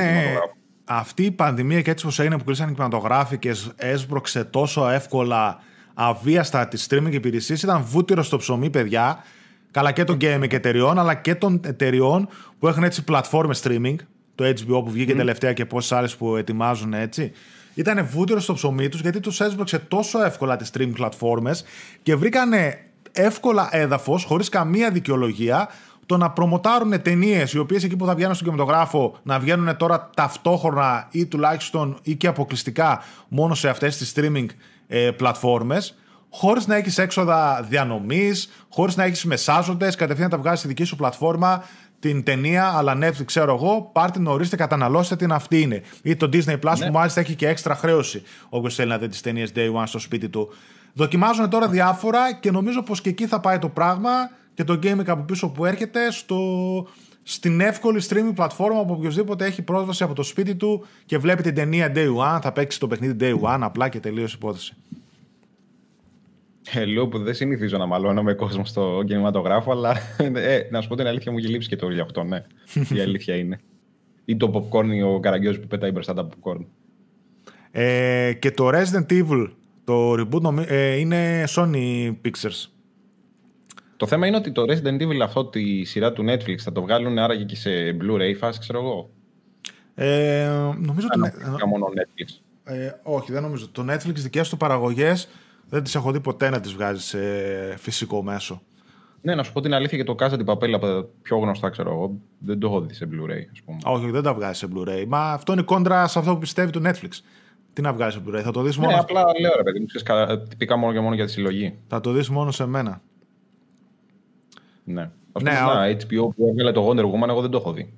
αυτή η πανδημία και έτσι όπως έγινε που κλείσαν οι κινηματογράφοι και έσπρωξε τόσο εύκολα αβίαστα τι streaming υπηρεσίες, ήταν βούτυρο στο ψωμί, παιδιά. Καλά και των gaming εταιριών, αλλά και των εταιριών που έχουν έτσι πλατφόρμες streaming. Το HBO που βγήκε τελευταία και πόσες άλλες που ετοιμάζουν έτσι. Ήταν βούτυρο στο ψωμί τους γιατί τους έσπρωξε τόσο εύκολα τις streaming πλατφόρμες και βρήκανε εύκολα έδαφος, χωρίς καμία δικαιολογία, το να προμοτάρουν ταινίες οι οποίες εκεί που θα βγαίνουν στον κινηματογράφο να βγαίνουν τώρα ταυτόχρονα ή τουλάχιστον ή και αποκλειστικά μόνο σε αυτές τις streaming ε, πλατφόρμες χωρίς να έχεις έξοδα διανομής, χωρίς να έχεις μεσάζοντες, κατευθείαν να τα βγάζεις στη δική σου πλατφόρμα την ταινία, αλλά Netflix ξέρω εγώ, πάρτε την ορίστε, καταναλώστε την, αυτή είναι. Ή το Disney Plus ναι. που μάλιστα έχει και έξτρα χρέωση, όποιος θέλει να δει τις ταινίες Day One στο σπίτι του. Δοκιμάζουν τώρα διάφορα και νομίζω πως και εκεί θα πάει το πράγμα και το gaming από πίσω που έρχεται στο, στην εύκολη streaming πλατφόρμα που οποιοδήποτε έχει πρόσβαση από το σπίτι του και βλέπει την ταινία Day One, θα παίξει το παιχνίδι Day One, απλά και τελείως υπόθεση. Λέω που δεν συνηθίζω να μαλώνω με κόσμο στο κινηματογράφο, αλλά ε, να σου πω την αλήθεια μου έχει λείψει και το αυτό, ναι. Η [LAUGHS] αλήθεια είναι. Ή το popcorn ή ο καραγκιόζης που πετάει μπροστά τα popcorn. Ε, και το Resident Evil, το reboot ε, είναι Sony Pictures. Το θέμα είναι ότι το Resident Evil αυτό τη σειρά του Netflix θα το βγάλουν άραγε και σε Blu-ray φάση, ξέρω εγώ. Ε, νομίζω ότι... μόνο Netflix. Ε, όχι, δεν νομίζω. Το Netflix δικέ του παραγωγές δεν τις έχω δει ποτέ να τις βγάζεις σε φυσικό μέσο. Ναι, να σου πω την αλήθεια και το Casa την Papel από τα πιο γνωστά, ξέρω εγώ. Δεν το έχω δει σε Blu-ray, ας πούμε. Όχι, δεν τα βγάζει σε Blu-ray. Μα αυτό είναι κόντρα σε αυτό που πιστεύει το Netflix. Τι να βγάζει σε Blu-ray, θα το δεις μόνος. Ναι, απλά λέω ρε παιδί μου, τυπικά μόνο και μόνο για τη συλλογή. Θα το δεις μόνος σε μένα. Ναι. Αυτό ναι, ένα HBO που έβγαλε το Wonder Woman, εγώ δεν το έχω δει.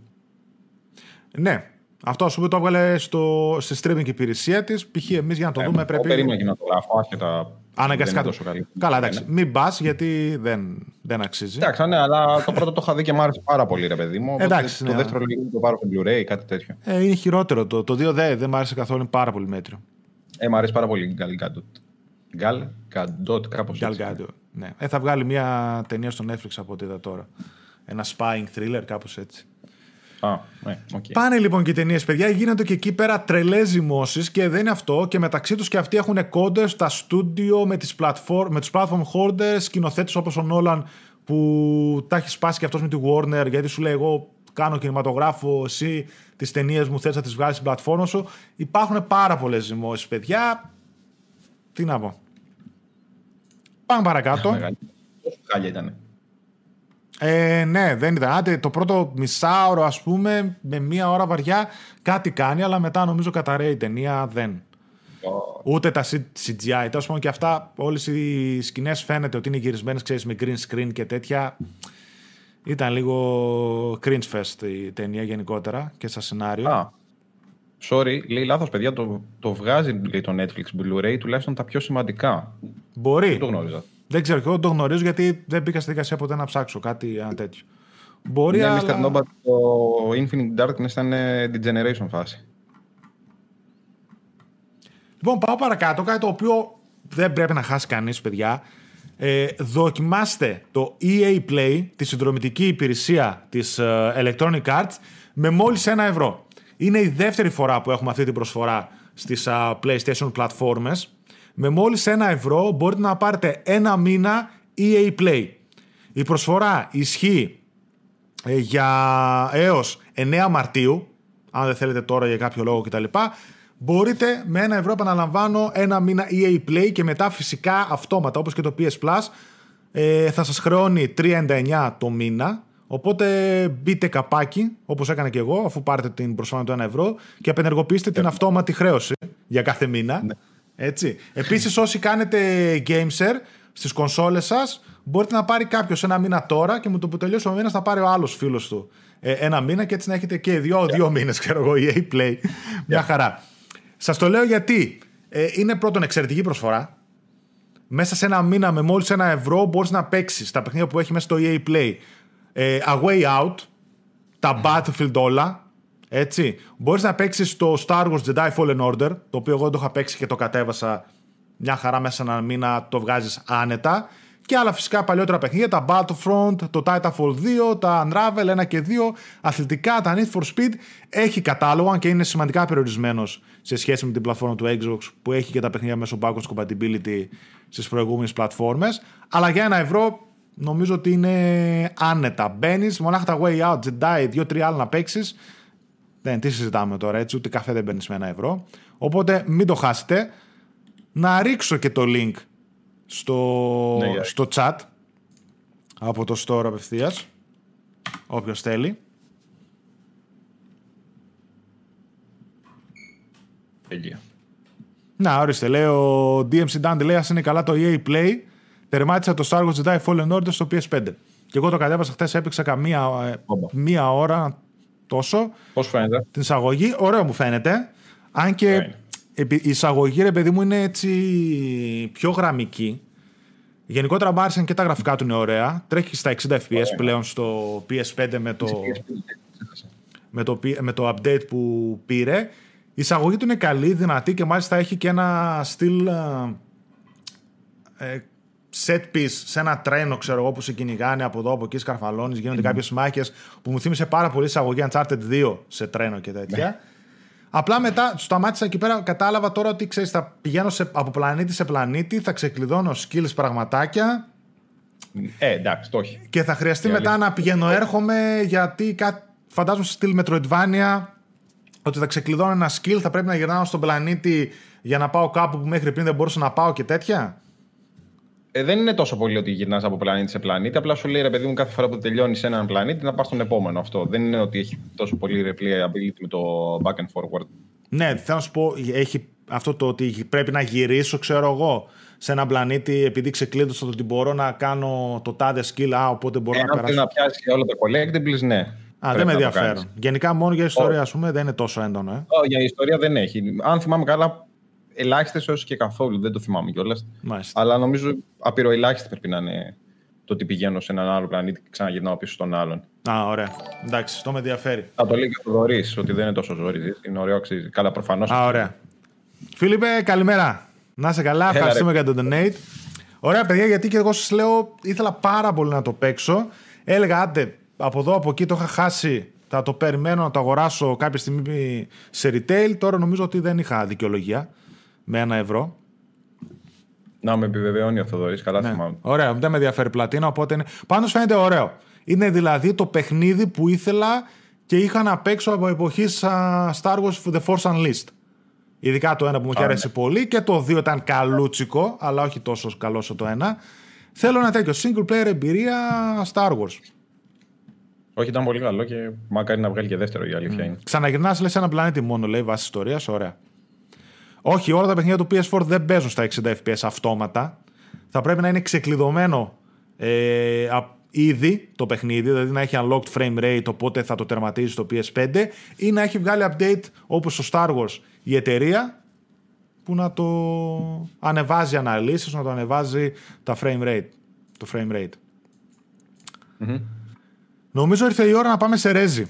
Ναι, αυτό ας πούμε το έβγαλε στο, στη streaming υπηρεσία της. Π.χ. εμείς για να το ε, δούμε πρέπει. Δεν περίμενα να το γράφω, άσχετα Αναγκαστικά. τόσο καλή. Καλά, εντάξει. Ναι, ναι. Μην πας γιατί δεν, δεν αξίζει. Εντάξει, ναι, αλλά το πρώτο το είχα δει και μου άρεσε πάρα πολύ, ρε παιδί μου. Εντάξει, το ναι. δεύτερο λίγο το πάρω στο Blu-ray, κάτι τέτοιο. Ε, είναι χειρότερο. Το, το 2 δεν, δεν μου άρεσε καθόλου, είναι πάρα πολύ μέτριο. Ε, μου αρέσει πάρα πολύ η Gal Gadot. Gal Gadot, κάπως έτσι. Gal Gadot. Ναι. Ε, θα βγάλει μια ταινία στο Netflix από ό,τι είδα τώρα. Ένα spying thriller, κάπως έτσι. Ναι, okay. Πάνε λοιπόν και οι ταινίες, παιδιά. Γίνονται και εκεί πέρα τρελές ζυμώσεις και δεν είναι αυτό. Και μεταξύ τους και αυτοί έχουν κόντες στα στούντιο με, τις platform, με τους platform holders, σκηνοθέτες όπως ο Νόλαν που τα έχει σπάσει και αυτός με τη Warner γιατί σου λέει εγώ κάνω κινηματογράφο, εσύ τις ταινίες μου θες να τις βγάλεις στην πλατφόρμα σου. Υπάρχουν πάρα πολλές ζυμώσεις, παιδιά. Τι να πω. Πάμε παρακάτω. Πόσο χάλια ήταν. Ε, ναι, δεν ήταν. Άντε, το πρώτο μισάωρο, ας πούμε, με μία ώρα βαριά, κάτι κάνει, αλλά μετά νομίζω καταραίει η ταινία, δεν. Ούτε τα CGI, τέλος πάντων και αυτά, όλες οι σκηνές φαίνεται ότι είναι γυρισμένες, με green screen και τέτοια. Ήταν λίγο cringe fest η ταινία γενικότερα και στα σενάριο. Α, sorry, λέει λάθος παιδιά, το, το βγάζει λέει, το Netflix Blu-ray τουλάχιστον τα πιο σημαντικά. Μπορεί. Δεν το γνώριζα. Δεν ξέρω, εγώ το γνωρίζω γιατί δεν μπήκα στη δικασία ποτέ να ψάξω κάτι ένα τέτοιο. Μπορεί, ναι, αλλά... Mr. Nobody, το Infinite Darkness ήταν the generation φάση. Λοιπόν, πάω παρακάτω, κάτι το οποίο δεν πρέπει να χάσει κανείς, παιδιά. ε, δοκιμάστε το EA Play, τη συνδρομητική υπηρεσία της ε, Electronic Arts, με μόλις ένα ευρώ. Είναι η δεύτερη φορά που έχουμε αυτή την προσφορά στις PlayStation πλατφόρμες. Με μόλις ένα ευρώ μπορείτε να πάρετε ένα μήνα EA Play. Η προσφορά ισχύει ε, για έως 9 Μαρτίου, αν δεν θέλετε τώρα για κάποιο λόγο κτλ. Μπορείτε με ένα ευρώ, επαναλαμβάνω, ένα μήνα EA Play και μετά φυσικά αυτόματα, όπως και το PS Plus, ε, θα σας χρεώνει 3,99 το μήνα. Οπότε μπείτε καπάκι, όπως έκανα και εγώ, αφού πάρετε την προσφορά του 1 ευρώ και απενεργοποιήστε την αυτόματη χρέωση για κάθε μήνα. Ναι. Έτσι. Επίσης όσοι κάνετε Gameser στις κονσόλες σας, μπορείτε να πάρει κάποιος ένα μήνα τώρα και με το που τελειώσει ο μήνας θα πάρει ο άλλος φίλος του ε, ένα μήνα και έτσι να έχετε και δύο, yeah. δύο μήνες, ξέρω εγώ, EA Play. Μια χαρά. Σας το λέω γιατί ε, είναι πρώτον εξαιρετική προσφορά. Μέσα σε ένα μήνα με μόλις ένα ευρώ μπορείς να παίξεις τα παιχνίδια που έχει μέσα στο EA Play. Ε, A Way Out, τα Battlefield όλα. Έτσι. Μπορείς να παίξεις το Star Wars Jedi Fallen Order, το οποίο εγώ δεν το είχα παίξει και το κατέβασα μια χαρά μέσα σε ένα μήνα το βγάζεις άνετα και άλλα φυσικά παλιότερα παιχνίδια, τα Battlefront, το Titanfall 2, τα Unravel 1 και 2, αθλητικά, τα Need for Speed. Έχει κατάλογο, αν και είναι σημαντικά περιορισμένος σε σχέση με την πλατφόρμα του Xbox που έχει και τα παιχνίδια μέσω backwards compatibility στις προηγούμενες πλατφόρμες. Αλλά για ένα ευρώ νομίζω ότι είναι άνετα. Μπαίνεις, μονάχα τα Way Out, Jedi, δύο-τρία άλλα να παίξεις. Δεν, τι συζητάμε τώρα έτσι, ούτε καφέ δεν παίρνεις με ένα ευρώ. Οπότε μην το χάσετε. Να ρίξω και το link στο, ναι, στο chat από το store απευθείας. Όποιος θέλει. Τέλεια. Να, ορίστε, λέει ο DMC Dante, λέει, ας είναι καλά το EA Play, τερμάτισα το Star Wars Jedi Fallen Order στο PS5. Και εγώ το κατέβασα χθες, έπαιξα καμία ε, μία ώρα τόσο. Πώς φαίνεται; Την εισαγωγή, ωραίο μου φαίνεται. Αν και η εισαγωγή, ρε παιδί μου, είναι έτσι πιο γραμμική. Γενικότερα μου άρεσαν και τα γραφικά του είναι ωραία. Τρέχει στα 60 FPS πλέον στο PS5 με το, με, το, με το update που πήρε. Η εισαγωγή του είναι καλή, δυνατή και μάλιστα έχει και ένα στυλ ε, set piece σε ένα τρένο, ξέρω εγώ, που σε κυνηγάνε από εδώ, από εκεί, σκαρφαλώνεις, γίνονται mm. κάποιες μάχες που μου θύμισε πάρα πολύ εισαγωγή Uncharted 2 σε τρένο και τέτοια. Ναι. Απλά μετά σταμάτησα εκεί πέρα, κατάλαβα τώρα ότι ξέρεις, θα πηγαίνω σε, από πλανήτη σε πλανήτη, θα ξεκλειδώνω skills πραγματάκια. Ε, εντάξει, το έχει. Και θα χρειαστεί μετά να πηγαίνω, έρχομαι, γιατί κά... φαντάζομαι σε στυλ Metroidvania ότι θα ξεκλειδώνω ένα skill, θα πρέπει να γυρνάω στον πλανήτη για να πάω κάπου που μέχρι πριν δεν μπορούσα να πάω και τέτοια. Ε, δεν είναι τόσο πολύ ότι γυρνάς από πλανήτη σε πλανήτη. Απλά σου λέει ρε παιδί μου κάθε φορά που τελειώνεις έναν πλανήτη να πας στον επόμενο αυτό. Δεν είναι ότι έχει τόσο πολύ replayability με το back and forward. Ναι, θέλω να σου πω, έχει αυτό το ότι πρέπει να γυρίσω, ξέρω εγώ, σε έναν πλανήτη επειδή ξεκλείδωσα το ότι μπορώ να κάνω το τάδε skill, α, οπότε μπορώ ε, να περάσω. να πιάσει όλα τα collectibles, ναι. Α, δεν με ενδιαφέρον. Γενικά μόνο για ιστορία, ας πούμε, δεν είναι τόσο έντονο. Ε. Oh, για ιστορία δεν έχει. Αν θυμάμαι καλά, ελάχιστες όσο και καθόλου. Δεν το θυμάμαι κιόλας. Αλλά νομίζω απειροελάχιστη πρέπει να είναι το ότι πηγαίνω σε έναν άλλο πλανήτη και ξαναγυρνάω πίσω στον άλλον. Α, ωραία. Εντάξει, αυτό με ενδιαφέρει. Θα το λέει και ο Δωρή, ότι δεν είναι τόσο ζόρις. Είναι ωραίο, αξίζει. Καλά, προφανώς. Α, ωραία. Φίλιππε, καλημέρα. Να είσαι καλά, ευχαριστούμε για το donate. Ωραία, παιδιά, γιατί και εγώ σας λέω, ήθελα πάρα πολύ να το παίξω. Έλεγα, άντε, από εδώ, από εκεί το είχα χάσει. Θα το περιμένω να το αγοράσω κάποια στιγμή σε retail. Τώρα νομίζω ότι δεν είχα δικαιολογία με ένα ευρώ. Να με επιβεβαιώνει ο Θοδωρής, καλά ναι. θυμάμαι. Ωραία, δεν με ενδιαφέρει πλατίνα, οπότε είναι. Πάντως φαίνεται ωραίο. Είναι δηλαδή το παιχνίδι που ήθελα και είχα να παίξω από εποχή Star Wars The Force Unleashed. Ειδικά το ένα που μου είχε αρέσει ναι. πολύ και το δύο ήταν καλούτσικο, αλλά όχι τόσο καλό όσο το ένα. Θέλω ένα τέτοιο single player εμπειρία Star Wars. Όχι, ήταν πολύ καλό και μακάρι να βγάλει και δεύτερο η αλήθεια mm. είναι. Ξαναγυρνάς, λες ένα πλανήτη μόνο, λέει βάση ιστορίας. Ωραία. Όχι, όλα τα παιχνίδια του PS4 δεν παίζουν στα 60 FPS αυτόματα. Θα πρέπει να είναι ξεκλειδωμένο ε, ήδη το παιχνίδι, δηλαδή να έχει unlocked frame rate, οπότε θα το τερματίζει στο PS5 ή να έχει βγάλει update όπως στο Star Wars η εταιρεία που να το ανεβάζει αναλύσεις, να το ανεβάζει τα frame rate, το frame rate. mm Νομίζω ήρθε η ώρα να πάμε σε Rezi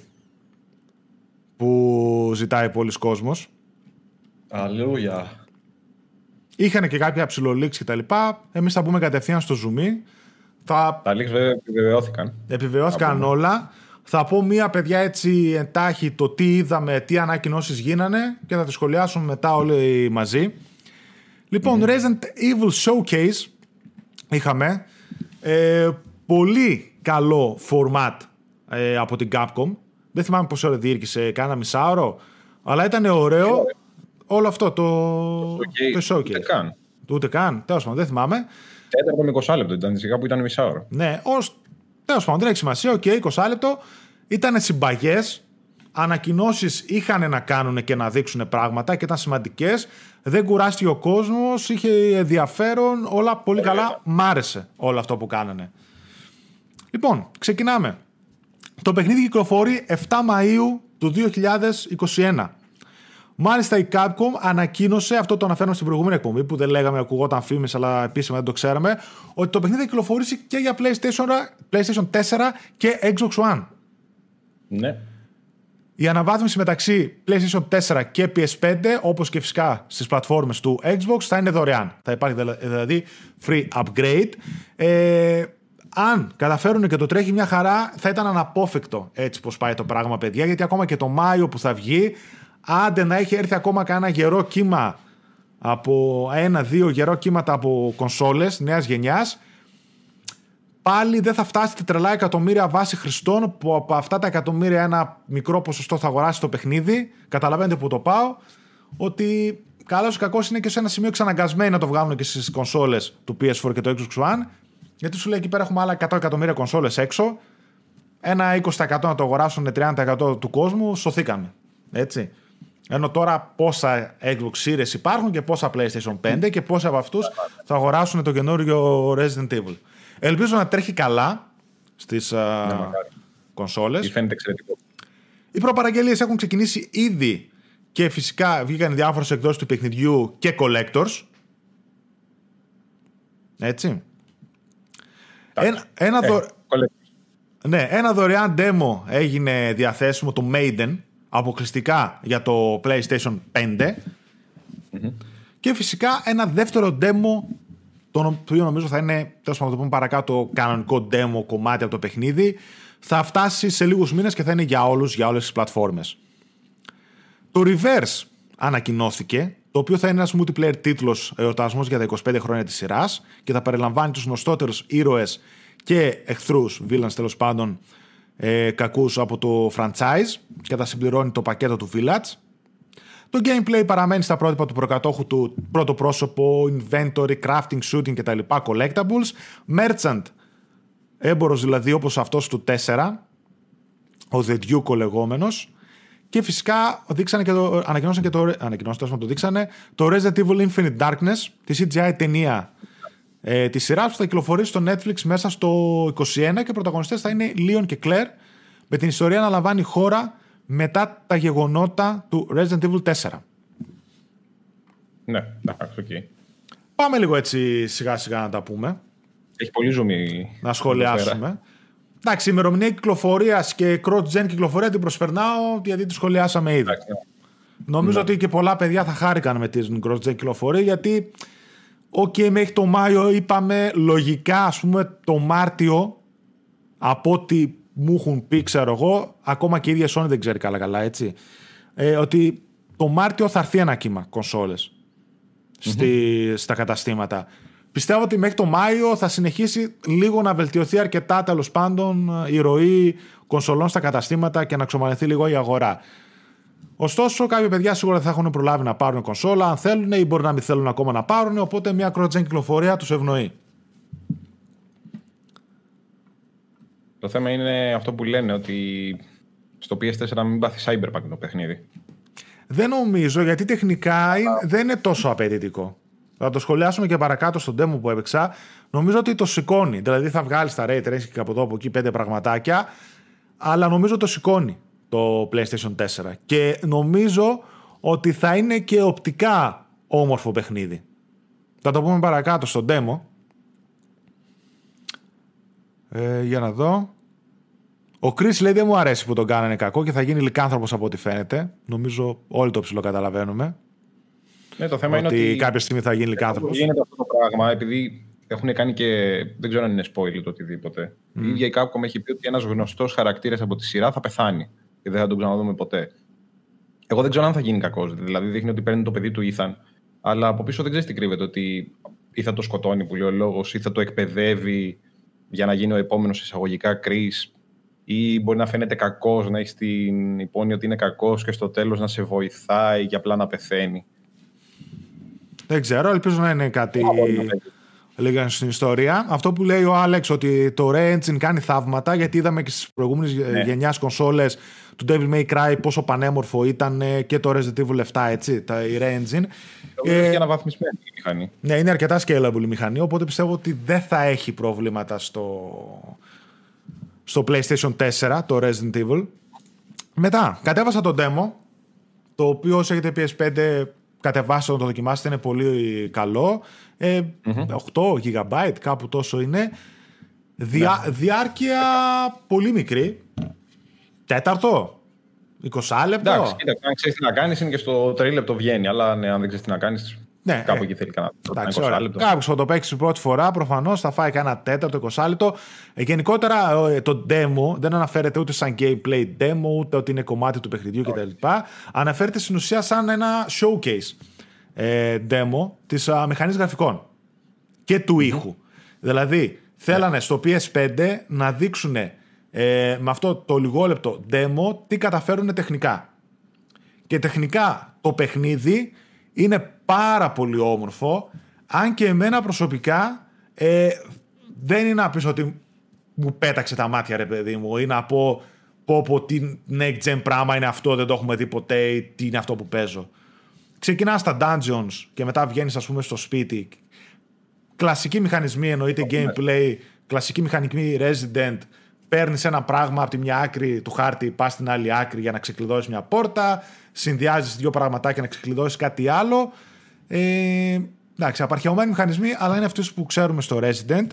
που ζητάει πολλοί κόσμος. Αλλούια. Είχαν και κάποια ψηλολίξ και τα λοιπά. Εμείς θα μπούμε κατευθείαν στο zoom. Θα... Τα leaks βέβαια επιβεβαιώθηκαν. Επιβεβαιώθηκαν όλα. Θα πω μία παιδιά έτσι εντάχει το τι είδαμε, τι ανακοινώσεις γίνανε και θα τις σχολιάσουμε μετά όλοι μαζί. Λοιπόν, Resident Evil Showcase είχαμε. Ε, πολύ καλό format ε, από την Capcom. Δεν θυμάμαι πόσο ώρα διήρκησε, κάνα μισάωρο. Αλλά ήταν ωραίο όλο αυτό το, το showcase. Ούτε καν. Ούτε καν, τέλος πάντων, δεν θυμάμαι. Τέταρτο με 20 λεπτό ήταν, σιγά που ήταν μισάωρο. Ναι, ως, τέλος πάντων, δεν έχει σημασία. OK, okay, 20 λεπτό. Ήταν συμπαγές. Ανακοινώσεις είχαν να κάνουν και να δείξουν πράγματα και ήταν σημαντικές. Δεν κουράστηκε ο κόσμος, είχε ενδιαφέρον, όλα πολύ καλά. Μ' άρεσε όλο αυτό που κάνανε. Λοιπόν, ξεκινάμε. Το παιχνίδι κυκλοφορεί 7 Μαΐου του 2021. Μάλιστα η Capcom ανακοίνωσε, αυτό το αναφέραμε στην προηγούμενη εκπομπή που δεν λέγαμε, ακουγόταν φήμε, αλλά επίσημα δεν το ξέραμε, ότι το παιχνίδι θα κυκλοφορήσει και για PlayStation, PlayStation 4 και Xbox One. Ναι. Η αναβάθμιση μεταξύ PlayStation 4 και PS5, όπως και φυσικά στις πλατφόρμες του Xbox, θα είναι δωρεάν. Θα υπάρχει δηλαδή free upgrade. Ε, αν καταφέρουν και το τρέχει μια χαρά, θα ήταν αναπόφευκτο έτσι πως πάει το πράγμα, παιδιά, γιατί ακόμα και το Μάιο που θα βγει, άντε να έχει έρθει ακόμα κανένα γερό κύμα από ένα-δύο γερό κύματα από κονσόλες νέας γενιάς, πάλι δεν θα φτάσει τη τρελά εκατομμύρια βάση χρηστών που από αυτά τα εκατομμύρια ένα μικρό ποσοστό θα αγοράσει το παιχνίδι. Καταλαβαίνετε που το πάω. Ότι καλός ή κακός είναι και σε ένα σημείο εξαναγκασμένοι να το βγάλουν και στις κονσόλες του PS4 και το Xbox One. Γιατί σου λέει εκεί πέρα έχουμε άλλα 100 εκατομμύρια κονσόλες έξω. Ένα 20% να το αγοράσουν 30% του κόσμου, σωθήκαμε. Έτσι. Ενώ τώρα πόσα Xbox Series υπάρχουν και πόσα PlayStation 5 και πόσα από αυτούς θα αγοράσουν το καινούριο Resident Evil. Ελπίζω να τρέχει καλά στις ναι, κονσόλες. Φαίνεται εξαιρετικό. Οι προπαραγγελίες έχουν ξεκινήσει ήδη και φυσικά βγήκαν διάφορες εκδόσεις του παιχνιδιού και collectors. Έτσι. Ένα, ένα, ε, δω... ναι, ένα δωρεάν demo έγινε διαθέσιμο το Maiden αποκλειστικά για το PlayStation 5 και φυσικά ένα δεύτερο demo το οποίο νομίζω θα είναι, τέλος πάντων, το πούμε παρακάτω, κανονικό demo κομμάτι από το παιχνίδι. Θα φτάσει σε λίγους μήνες και θα είναι για όλους, για όλες τις πλατφόρμες. Το Reverse ανακοινώθηκε, το οποίο θα είναι ένας multiplayer τίτλος εορτασμός για τα 25 χρόνια της σειράς και θα περιλαμβάνει τους γνωστότερους ήρωες και εχθρούς, villains τέλος πάντων, ε, κακούς από το franchise και θα συμπληρώνει το πακέτο του Village. Το gameplay παραμένει στα πρότυπα του προκατόχου του πρώτο πρόσωπο, inventory, crafting, shooting κτλ. collectables, merchant, έμπορος δηλαδή όπως αυτός του 4, ο The Duke ο λεγόμενος, και φυσικά δείξανε και το, ανακοινώσαν και το, ανακοινώσαν, το δείξανε, το Resident Evil Infinite Darkness, τη CGI ταινία ε, τη σειρά που θα κυκλοφορήσει στο Netflix μέσα στο 21 και πρωταγωνιστές θα είναι Leon και Claire με την ιστορία να λαμβάνει χώρα μετά τα γεγονότα του Resident Evil 4. Ναι, εντάξει, οκ. Πάμε λίγο έτσι σιγά σιγά να τα πούμε. Έχει πολύ ζουμί. Να σχολιάσουμε. Εντάξει, η ημερομηνία κυκλοφορίας και cross-gen κυκλοφορία την προσπερνάω γιατί τη σχολιάσαμε ήδη. Εντάξει, ναι. Νομίζω ναι. ότι και πολλά παιδιά θα χάρηκαν με την cross-gen κυκλοφορία γιατί, ok, okay, μέχρι το Μάιο είπαμε λογικά, ας πούμε, το Μάρτιο από ό,τι μου έχουν πει, ξέρω εγώ, ακόμα και η ίδια Sony δεν ξέρει καλά καλά, έτσι, ε, ότι το Μάρτιο θα έρθει ένα κύμα κονσόλες στα καταστήματα. Πιστεύω ότι μέχρι το Μάιο θα συνεχίσει λίγο να βελτιωθεί αρκετά τέλος πάντων η ροή κονσολών στα καταστήματα και να ξομαλυνθεί λίγο η αγορά. Ωστόσο, κάποια παιδιά σίγουρα θα έχουν προλάβει να πάρουν κονσόλα, αν θέλουν ή μπορεί να μην θέλουν ακόμα να πάρουν, οπότε μια cross κυκλοφορία τους ευνοεί. Το θέμα είναι αυτό που λένε ότι στο PS4 να μην πάθει Cyberpunk το παιχνίδι. Δεν νομίζω, γιατί τεχνικά δεν είναι τόσο απαιτητικό. Θα το σχολιάσουμε και παρακάτω στον demo που έπαιξα. Νομίζω ότι το σηκώνει. Δηλαδή θα βγάλεις τα Ray Tracing και από εδώ από εκεί πέντε πραγματάκια. Αλλά νομίζω το σηκώνει το PlayStation 4. Και νομίζω ότι θα είναι και οπτικά όμορφο παιχνίδι. Θα το πούμε παρακάτω στον demo. Ε, για να δω. Ο Chris λέει δεν μου αρέσει που τον κάνανε κακό και θα γίνει λικάνθρωπος από ό,τι φαίνεται. Νομίζω όλοι το ψηλό καταλαβαίνουμε. Ναι, το θέμα ότι είναι ότι. κάποια στιγμή θα γίνει λικάνθρωπο. Γίνεται αυτό το πράγμα, επειδή έχουν κάνει και. Δεν ξέρω αν είναι spoiler το οτιδήποτε. Mm. Η ίδια η Capcom έχει πει ότι ένας γνωστός χαρακτήρας από τη σειρά θα πεθάνει και δεν θα τον ξαναδούμε ποτέ. Εγώ δεν ξέρω αν θα γίνει κακός. Δηλαδή δείχνει ότι παίρνει το παιδί του Ethan, αλλά από πίσω δεν ξέρεις τι κρύβεται. Ότι ή θα το σκοτώνει που λέει ο λόγος, ή θα το εκπαιδεύει για να γίνει ο επόμενος εισαγωγικά κρί, ή μπορεί να φαίνεται κακός, να έχεις την υπόνοια ότι είναι κακός και στο τέλος να σε βοηθάει και απλά να πεθαίνει. Δεν ξέρω, ελπίζω να είναι κάτι λίγα στην ιστορία. Αυτό που λέει ο Άλεξ ότι το Re-Engine κάνει θαύματα γιατί είδαμε και στις προηγούμενες ναι. γενιάς κονσόλες του Devil May Cry πόσο πανέμορφο ήταν και το Resident Evil 7, έτσι, τα, η Re-Engine. Ε, είναι και αναβαθμισμένη η μηχανή. Ναι, είναι αρκετά scalable η μηχανή, οπότε πιστεύω ότι δεν θα έχει προβλήματα στο, στο PlayStation 4, το Resident Evil. Μετά, κατέβασα το demo, το οποίο όσο έχετε PS5 κατεβάσετε να το δοκιμάσετε, είναι πολύ καλό. Ε, 8 GB, κάπου τόσο είναι. Διά, ναι. Διάρκεια πολύ μικρή. Τέταρτο; 20 λεπτό. Εντάξει, κοίτα, αν ξέρεις τι να κάνεις, είναι και στο 3 λεπτό βγαίνει. Αλλά ναι, αν δεν ξέρεις τι να κάνεις, ναι, κάπου ε, εκεί θέλει κανένα. Εντάξει, 20 λεπτό. Κάποιος θα το παίξει πρώτη φορά, προφανώς θα φάει κανένα τέταρτο, 20 λεπτό. Ε, γενικότερα ε, το demo δεν αναφέρεται ούτε σαν gameplay demo, ούτε ότι είναι κομμάτι του παιχνιδιού κτλ. Αναφέρεται στην ουσία σαν ένα showcase ε, demo της μηχανής γραφικών και του ήχου. Δηλαδή, θέλανε στο PS5 να δείξουν ε, με αυτό το λιγόλεπτο demo τι καταφέρουν τεχνικά. Και τεχνικά το παιχνίδι είναι πάρα πολύ όμορφο, αν και εμένα προσωπικά ε, δεν είναι να πεις ότι μου πέταξε τα μάτια ρε παιδί μου ή να πω πω πω τι next gen πράγμα είναι αυτό, δεν το έχουμε δει ποτέ ή τι είναι αυτό που παίζω. Ξεκινάς στα dungeons και μετά βγαίνεις ας πούμε στο σπίτι. Κλασικοί μηχανισμοί εννοείται gameplay, κλασική μηχανική resident, παίρνεις ένα πράγμα από τη μια άκρη του χάρτη, πας στην άλλη άκρη για να ξεκλειδώσεις μια πόρτα, συνδυάζεις δύο πραγματάκια να ξεκλειδώσεις κάτι άλλο. Ε, εντάξει, απαρχαιωμένοι μηχανισμοί, αλλά είναι αυτούς που ξέρουμε στο Resident.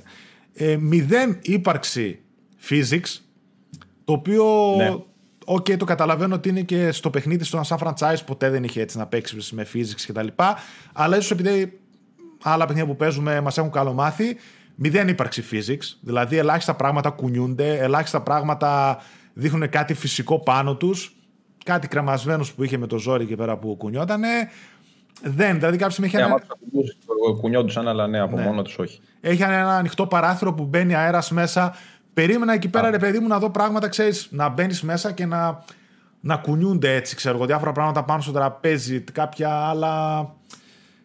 Ε, μηδέν ύπαρξη physics, το οποίο. Ναι. Ok, okay, το καταλαβαίνω ότι είναι και στο παιχνίδι, στο σαν franchise ποτέ δεν είχε έτσι να παίξει με physics κτλ. Αλλά ίσως επειδή άλλα παιχνίδια που παίζουμε μας έχουν καλομάθει, μηδέν ύπαρξη physics. Δηλαδή, ελάχιστα πράγματα κουνιούνται, ελάχιστα πράγματα δείχνουν κάτι φυσικό πάνω τους. Κάτι κρεμασμένο που είχε με το ζόρι και πέρα που κουνιότανε. Δεν, δηλαδή κάποια στιγμή είχε. Ναι, ένα... κουνιόντουσαν, αλλά ναι, από ναι. μόνο τους όχι. Έχει ένα ανοιχτό παράθυρο που μπαίνει αέρας μέσα. Περίμενα εκεί πέρα, ρε παιδί μου, να δω πράγματα, ξέρεις, να μπαίνεις μέσα και να, να κουνιούνται έτσι, ξέρω εγώ, διάφορα πράγματα πάνω στο τραπέζι, κάποια άλλα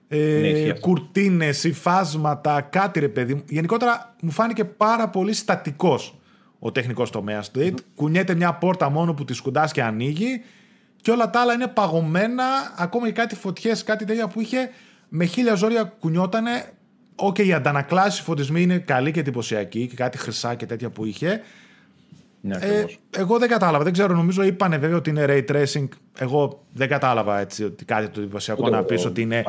ε, κουρτίνες, υφάσματα, κάτι ρε παιδί μου. Γενικότερα μου φάνηκε πάρα πολύ στατικός ο τεχνικός τομέας του. Mm. Κουνιέται μια πόρτα μόνο που τη σκουντάς και ανοίγει και όλα τα άλλα είναι παγωμένα. Ακόμα και κάτι φωτιές, κάτι τέτοια που είχε με χίλια ζόρια κουνιότανε. Ok, okay, οι αντανακλάσεις, φωτισμοί είναι καλοί και εντυπωσιακοί και κάτι χρυσά και τέτοια που είχε. Ναι, ε, εγώ δεν κατάλαβα. Δεν ξέρω, νομίζω είπανε βέβαια ότι είναι ray tracing. Εγώ δεν κατάλαβα έτσι ότι κάτι το εντυπωσιακό να πεις ότι είναι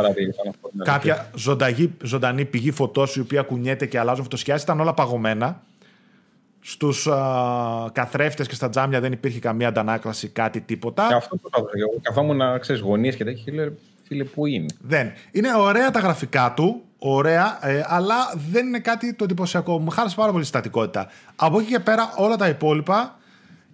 κάποια ζωντανή, ζωντανή πηγή φωτός η οποία κουνιέται και αλλάζουν φωτοσχέσει. Ήταν όλα παγωμένα. Στους καθρέφτες και στα τζάμια δεν υπήρχε καμία αντανάκλαση, κάτι τίποτα. Και αυτό το καθόμουν να ξέρεις γωνίες και τέτοια. Φίλε, πού είναι; Δεν. Είναι ωραία τα γραφικά του ωραία, ε, αλλά δεν είναι κάτι το εντυπωσιακό. Μου χάλασε πάρα πολύ στατικότητα. Από εκεί και πέρα, όλα τα υπόλοιπα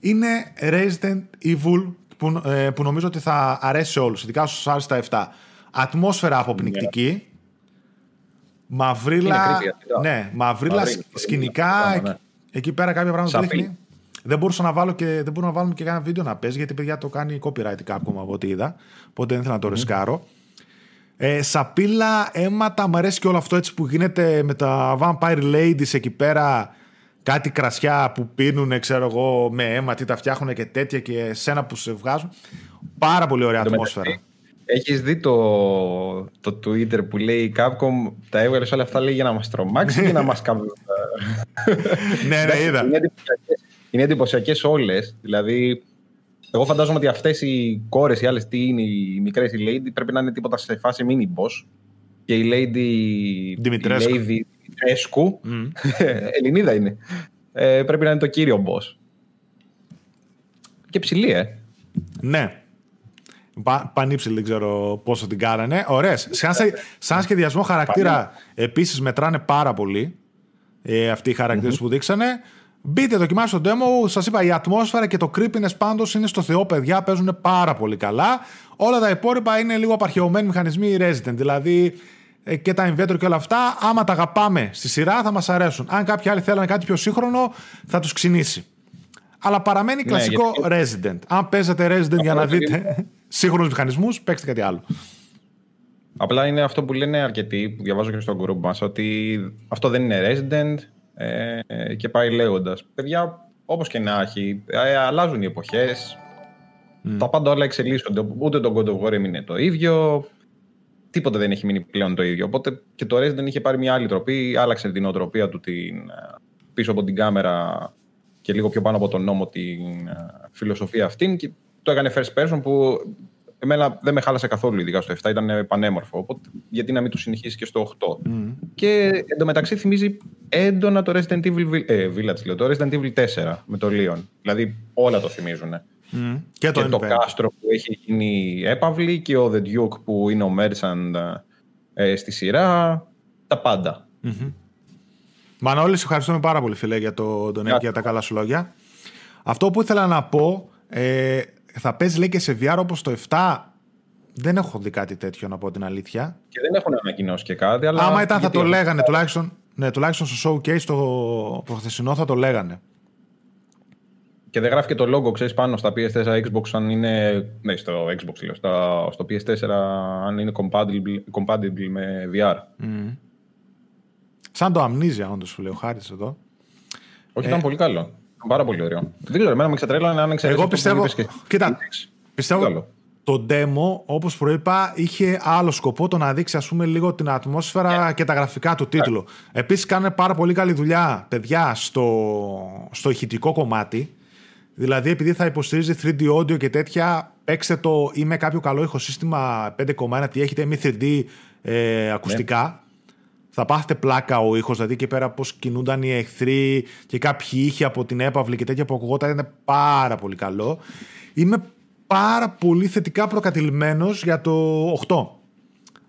είναι Resident Evil που, ε, που νομίζω ότι θα αρέσει σε όλους, ειδικά στους άρεσε τα 7. Ατμόσφαιρα αποπνικτική. Μαυρίλα. Ναι, μαυρίλα σκηνικά. Ναι. Εκεί πέρα κάποια πράγματα δείχνει. Δεν μπορούσα να βάλω και δεν μπορούσα να βάλουμε και ένα βίντεο να παίζει γιατί παιδιά το κάνει copyright κάπου από ό,τι είδα. Οπότε δεν ήθελα να το ρισκάρω. Ε, σαπίλα, αίματα, μου αρέσει και όλο αυτό έτσι που γίνεται με τα Vampire Ladies εκεί πέρα. Κάτι κρασιά που πίνουν, ξέρω εγώ, με αίμα, τι τα φτιάχνουν και τέτοια και σένα που σε βγάζουν. Πάρα πολύ ωραία ατμόσφαιρα. Έχεις δει το, το Twitter που λέει η Capcom τα έβγαλες όλα αυτά λέει για να μας τρομάξεις ή για να μας [LAUGHS] κάνει. ναι, ναι, είδα. Είναι εντυπωσιακές όλες. Δηλαδή, εγώ φαντάζομαι ότι αυτές οι κόρες, οι άλλες τι είναι, οι μικρές, η Lady, πρέπει να είναι τίποτα σε φάση mini boss. Και η Lady. Δημητρέσκου. Η Lady Δημητρέσκου. Mm. [LAUGHS] Ελληνίδα είναι. Ε, πρέπει να είναι το κύριο boss. Και ψηλή, ε. Ναι. Πα, πανύψηλη, δεν ξέρω πόσο την κάνανε. Ωραίες. Σαν, σαν σχεδιασμό χαρακτήρα επίσης μετράνε πάρα πολύ ε, αυτοί οι χαρακτηρε που δείξανε. Μπείτε, δοκιμάστε το demo. Σας είπα, η ατμόσφαιρα και το creepiness πάντως είναι στο Θεό, παιδιά. Παίζουν πάρα πολύ καλά. Όλα τα υπόλοιπα είναι λίγο απαρχαιωμένοι μηχανισμοί Resident. Δηλαδή ε, και τα inventor και όλα αυτά. Άμα τα αγαπάμε στη σειρά, θα μας αρέσουν. Αν κάποιοι άλλοι θέλουν κάτι πιο σύγχρονο, θα τους ξυνήσει. Αλλά παραμένει ναι, κλασικό Resident. Αν παίζετε Resident για να δείτε [LAUGHS] σύγχρονους μηχανισμούς, παίξτε κάτι άλλο. Απλά είναι αυτό που λένε αρκετοί, που διαβάζω και στο group μας, ότι αυτό δεν είναι Resident ε, και πάει λέγοντας. Παιδιά, όπως και να έχει, ε, αλλάζουν οι εποχές. Mm. Τα πάντα όλα εξελίσσονται. Ούτε το God of War έμεινε το ίδιο. Τίποτα δεν έχει μείνει πλέον το ίδιο. Οπότε και το Resident είχε πάρει μια άλλη τροπή, άλλαξε την οτροπία του την, ε, πίσω από την κάμερα και λίγο πιο πάνω από τον νόμο την ε, φιλοσοφία αυτήν και το έκανε first person που εμένα δεν με χάλασε καθόλου ειδικά στο 7, ήταν πανέμορφο. Οπότε γιατί να μην το συνεχίσεις και στο 8. Mm. Και εντωμεταξύ θυμίζει έντονα το Resident Evil ε, Village, λέω, το Resident Evil 4 με το Leon. Δηλαδή όλα το θυμίζουν. Mm. Και το, και το κάστρο που έχει γίνει έπαυλη και ο The Duke που είναι ο Merchant ε, στη σειρά. Τα πάντα. Mm-hmm. Μανώλη, σε ευχαριστούμε πάρα πολύ φίλε για το, τον για τα καλά σου λόγια. Αυτό που ήθελα να πω, ε, θα παίζει λέει και σε VR όπως το 7. Δεν έχω δει κάτι τέτοιο να πω την αλήθεια. Και δεν έχουν ανακοινώσει και κάτι. Αλλά Άμα ήταν θα το λέγανε, τουλάχιστον, ναι, τουλάχιστον στο showcase το προχθεσινό θα το λέγανε. Και δεν γράφει και το logo, ξέρεις, πάνω στα PS4 Xbox αν είναι. Ναι, στο Xbox λέω. στο PS4 αν είναι compatible, compatible με VR. Mm. Σαν το Amnesia, όντως που λέει ο Χάρης εδώ. Όχι, ήταν ε, πολύ καλό. Ήταν πάρα πολύ ωραίο. Δεν ξέρω, εμένα με ξετρέλανε αν εξαιρέσει. Εγώ πιστεύω. Και... Κοίτα, πιστεύω. Το demo, όπως προείπα, είχε άλλο σκοπό το να δείξει ας πούμε, λίγο την ατμόσφαιρα yeah. και τα γραφικά του τίτλου. Yeah. Επίσης, κάνουν πάρα πολύ καλή δουλειά, παιδιά, στο, στο ηχητικό κομμάτι. Δηλαδή, επειδή θα υποστηρίζει 3D audio και τέτοια, παίξτε το ή με κάποιο καλό ηχοσύστημα 5,1 τι έχετε, ή 3D ε, ακουστικά θα πάθετε πλάκα ο ήχος, δηλαδή και πέρα πώς κινούνταν οι εχθροί και κάποιοι ήχοι από την έπαυλη και τέτοια που ακουγόταν είναι πάρα πολύ καλό. Είμαι πάρα πολύ θετικά προκατειλημμένος για το 8.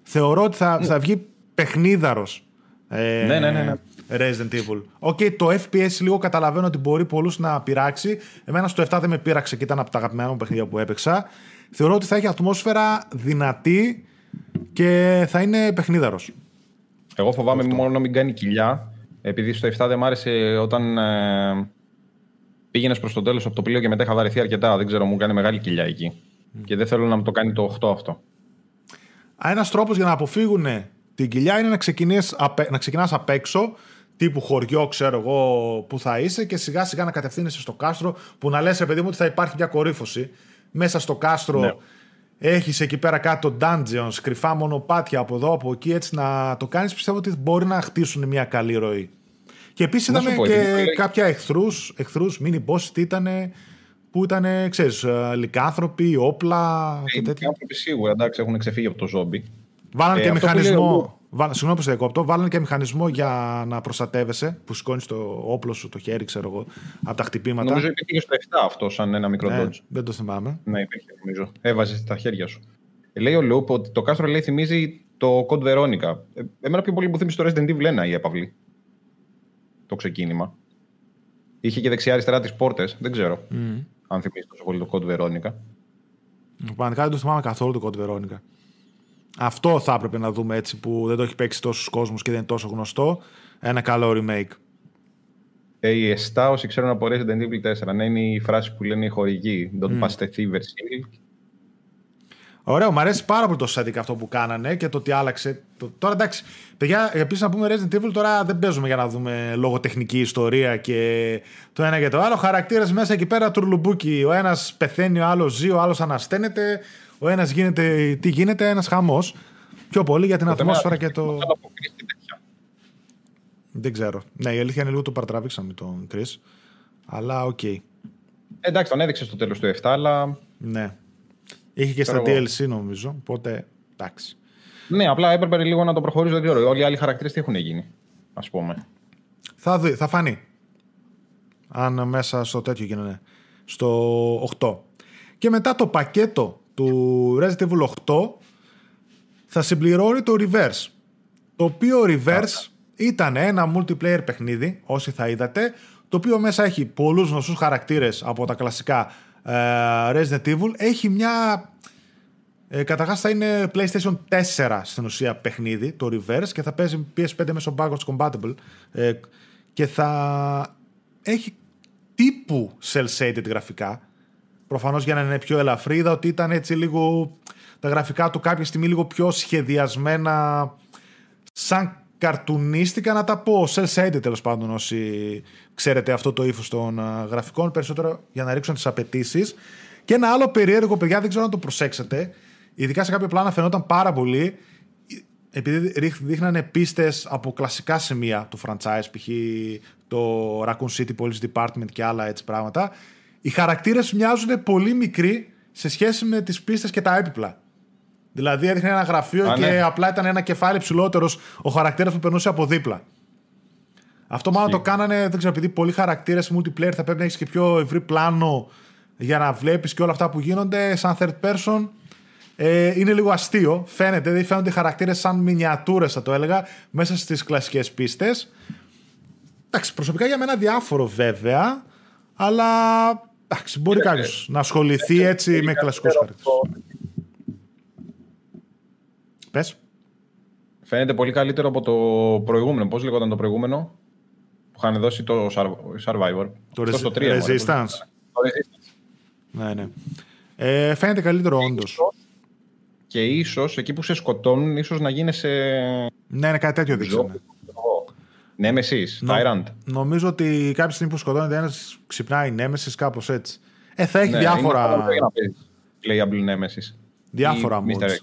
Θεωρώ ότι θα, θα βγει παιχνίδαρος. Ε, ναι, ναι, ναι, ναι. Resident Evil. Ok, okay, το FPS λίγο καταλαβαίνω ότι μπορεί πολλούς να πειράξει. Εμένα στο 7 δεν με πείραξε και ήταν από τα αγαπημένα μου παιχνίδια που έπαιξα. Θεωρώ ότι θα έχει ατμόσφαιρα δυνατή και θα είναι παιχνίδαρος. Εγώ φοβάμαι Αυτό. μόνο να μην κάνει κοιλιά. Επειδή στο 7 δεν μ' άρεσε όταν ε, πήγαινες προς το τέλος από το πλοίο και μετά είχα βαρεθεί αρκετά. Δεν ξέρω, μου κάνει μεγάλη κοιλιά εκεί. Και δεν θέλω να μου το κάνει το 8 αυτό. Ένας τρόπος για να αποφύγουν την κοιλιά είναι να ξεκινάς, να ξεκινάς απ' έξω, τύπου χωριό, ξέρω εγώ, που θα είσαι και σιγά σιγά να κατευθύνεσαι στο κάστρο που να λες, παιδί μου, ότι θα υπάρχει μια κορύφωση. Μέσα στο κάστρο ναι. Έχεις εκεί πέρα κάτω dungeons, κρυφά μονοπάτια από εδώ, από εκεί, έτσι να το κάνεις, πιστεύω ότι μπορεί να χτίσουν μια καλή ροή. Και επίσης είδαμε και κάποια εχθρούς, εχθρούς mini boss, τι ήταν που ήταν, ξέρεις, ε, λικάνθρωποι, όπλα και τέτοια. Λικάνθρωποι σίγουρα, εντάξει, έχουν ξεφύγει από το ζόμπι. Βάλανε ε, και μηχανισμό. Βάλ, συγγνώμη που σε διακόπτω. Βάλανε και μηχανισμό για να προστατεύεσαι, που σηκώνεις το όπλο σου, το χέρι, ξέρω εγώ, από τα χτυπήματα. Νομίζω ότι υπήρχε στο 7 αυτό, σαν ένα μικρό ναι, dodge. Δεν το θυμάμαι. Ναι, υπήρχε, νομίζω. Έβαζε τα χέρια σου. Λέει ο Λούπ ότι το κάστρο λέει θυμίζει το Code Veronica. Ε, εμένα πιο πολύ μου θύμισε το Resident Evil 1 η έπαυλη. Το ξεκίνημα. Είχε και δεξιά-αριστερά τις πόρτες. Δεν ξέρω mm. αν θυμίζει τόσο πολύ το Code Veronica. Πραγματικά δεν το θυμάμαι καθόλου το Code Veronica. Αυτό θα έπρεπε να δούμε έτσι που δεν το έχει παίξει τόσους κόσμους και δεν είναι τόσο γνωστό. Ένα καλό remake. Ε, η Εστά, όσοι ξέρουν από Resident Evil 4, να είναι η φράση που λένε οι χορηγοί. Don't mm. pass the thiever Ωραίο, μου αρέσει πάρα πολύ το setting αυτό που κάνανε και το ότι άλλαξε. Τώρα εντάξει, παιδιά, επίσης να πούμε Resident Evil τώρα δεν παίζουμε για να δούμε λογοτεχνική ιστορία και το ένα και το άλλο. Χαρακτήρες μέσα εκεί πέρα τουρλουμπούκι. Ο ένας πεθαίνει, ο άλλος ζει, ο άλλος ανασταίνεται. Ο ένας γίνεται. Τι γίνεται, ένας χαμός. Πιο πολύ για την ατμόσφαιρα και το. Δεν ξέρω. Ναι, η αλήθεια είναι λίγο το παρατραβήξαμε τον Κρις. Αλλά ok. Okay. Εντάξει, τον έδειξε στο τέλος του 7, αλλά. Ναι. Είχε και στα DLC νομίζω. Οπότε εντάξει. Ναι, απλά έπρεπε λίγο να το προχωρήσει. Δεν Όλοι οι άλλοι χαρακτήρες τι έχουν γίνει, ας πούμε. Θα, δει, θα φανεί. Αν μέσα στο τέτοιο γίνανε. Στο 8. Και μετά το πακέτο του Resident Evil 8 θα συμπληρώνει το Reverse. Το οποίο Reverse ήταν ένα multiplayer παιχνίδι, όσοι θα είδατε, το οποίο μέσα έχει πολλούς γνωστούς χαρακτήρες από τα κλασικά ε, Resident Evil. Έχει μια... Ε, καταρχάς θα είναι PlayStation 4 στην ουσία παιχνίδι, το Reverse, και θα παίζει PS5 μέσω backwards compatible. Ε, και θα έχει τύπου cel-shaded γραφικά. Προφανώς για να είναι πιο ελαφρύ, είδα ότι ήταν έτσι λίγο τα γραφικά του κάποια στιγμή λίγο πιο σχεδιασμένα σαν καρτουνίστικα να τα πω, cel shaded τέλος πάντων όσοι ξέρετε αυτό το ύφος των γραφικών, περισσότερο για να ρίξουν τις απαιτήσεις. Και ένα άλλο περίεργο, παιδιά, δεν ξέρω αν το προσέξετε, ειδικά σε κάποια πλάνα φαινόταν πάρα πολύ, επειδή δείχνανε πίστες από κλασικά σημεία του franchise, π.χ. το Raccoon City Police Department και άλλα έτσι πράγματα, οι χαρακτήρες μοιάζουν πολύ μικροί σε σχέση με τις πίστες και τα έπιπλα. Δηλαδή έδειχνε ένα γραφείο και ναι. απλά ήταν ένα κεφάλι ψηλότερος ο χαρακτήρας που περνούσε από δίπλα. Αυτό μάλλον το κάνανε, δεν ξέρω, επειδή πολλοί χαρακτήρες multiplayer θα πρέπει να έχεις και πιο ευρύ πλάνο για να βλέπεις και όλα αυτά που γίνονται. Σαν third person ε, είναι λίγο αστείο. Φαίνεται, δηλαδή φαίνονται οι χαρακτήρες σαν μινιατούρες, θα το έλεγα, μέσα στις κλασικές πίστες. Εντάξει, προσωπικά για μένα διάφορο βέβαια, αλλά εντάξει, μπορεί κάποιος να ασχοληθεί έτσι με κλασικούς χαρακτήρες. Πες. Φαίνεται πολύ καλύτερο από το προηγούμενο. Πώς λέγονταν το προηγούμενο που είχαν δώσει το Survivor; Το, το 3, Resistance. Ναι, ναι. Ε, φαίνεται καλύτερο όντως. Και ίσως εκεί που σε σκοτώνουν, ίσως να γίνει σε. Ναι, ναι, κάτι τέτοιο δείξανε. Nemesis, Tyrant. Νομίζω ότι κάποια στιγμή που σκοτώνεται ένας ξυπνάει Nemesis, κάπως έτσι. Ε, θα έχει ναι, διάφορα. Playable Nemesis. Διάφορα modes.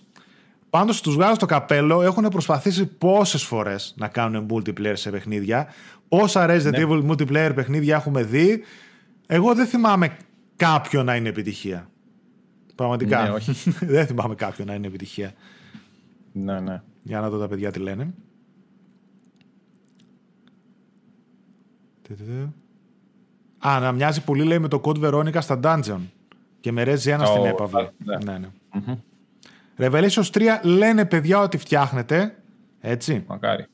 Πάντως τους βγάζω στο καπέλο, έχουν προσπαθήσει πόσες φορές να κάνουν multiplayer σε παιχνίδια. Πόσα Resident ναι. Evil multiplayer παιχνίδια έχουμε δει. Εγώ δεν θυμάμαι κάποιο να είναι επιτυχία. Πραγματικά. Ναι, όχι. [LAUGHS] δεν θυμάμαι κάποιο να είναι επιτυχία. Ναι, ναι. Για να δω τα παιδιά τι λένε. Α, να μοιάζει πολύ λέει με το Code Veronica στα Dungeon. Και με Rezi 1 στην έπαυλη. Ναι, ναι. ναι. Mm-hmm. Revelations 3 λένε παιδιά ότι φτιάχνετε. Έτσι. Μακάρι.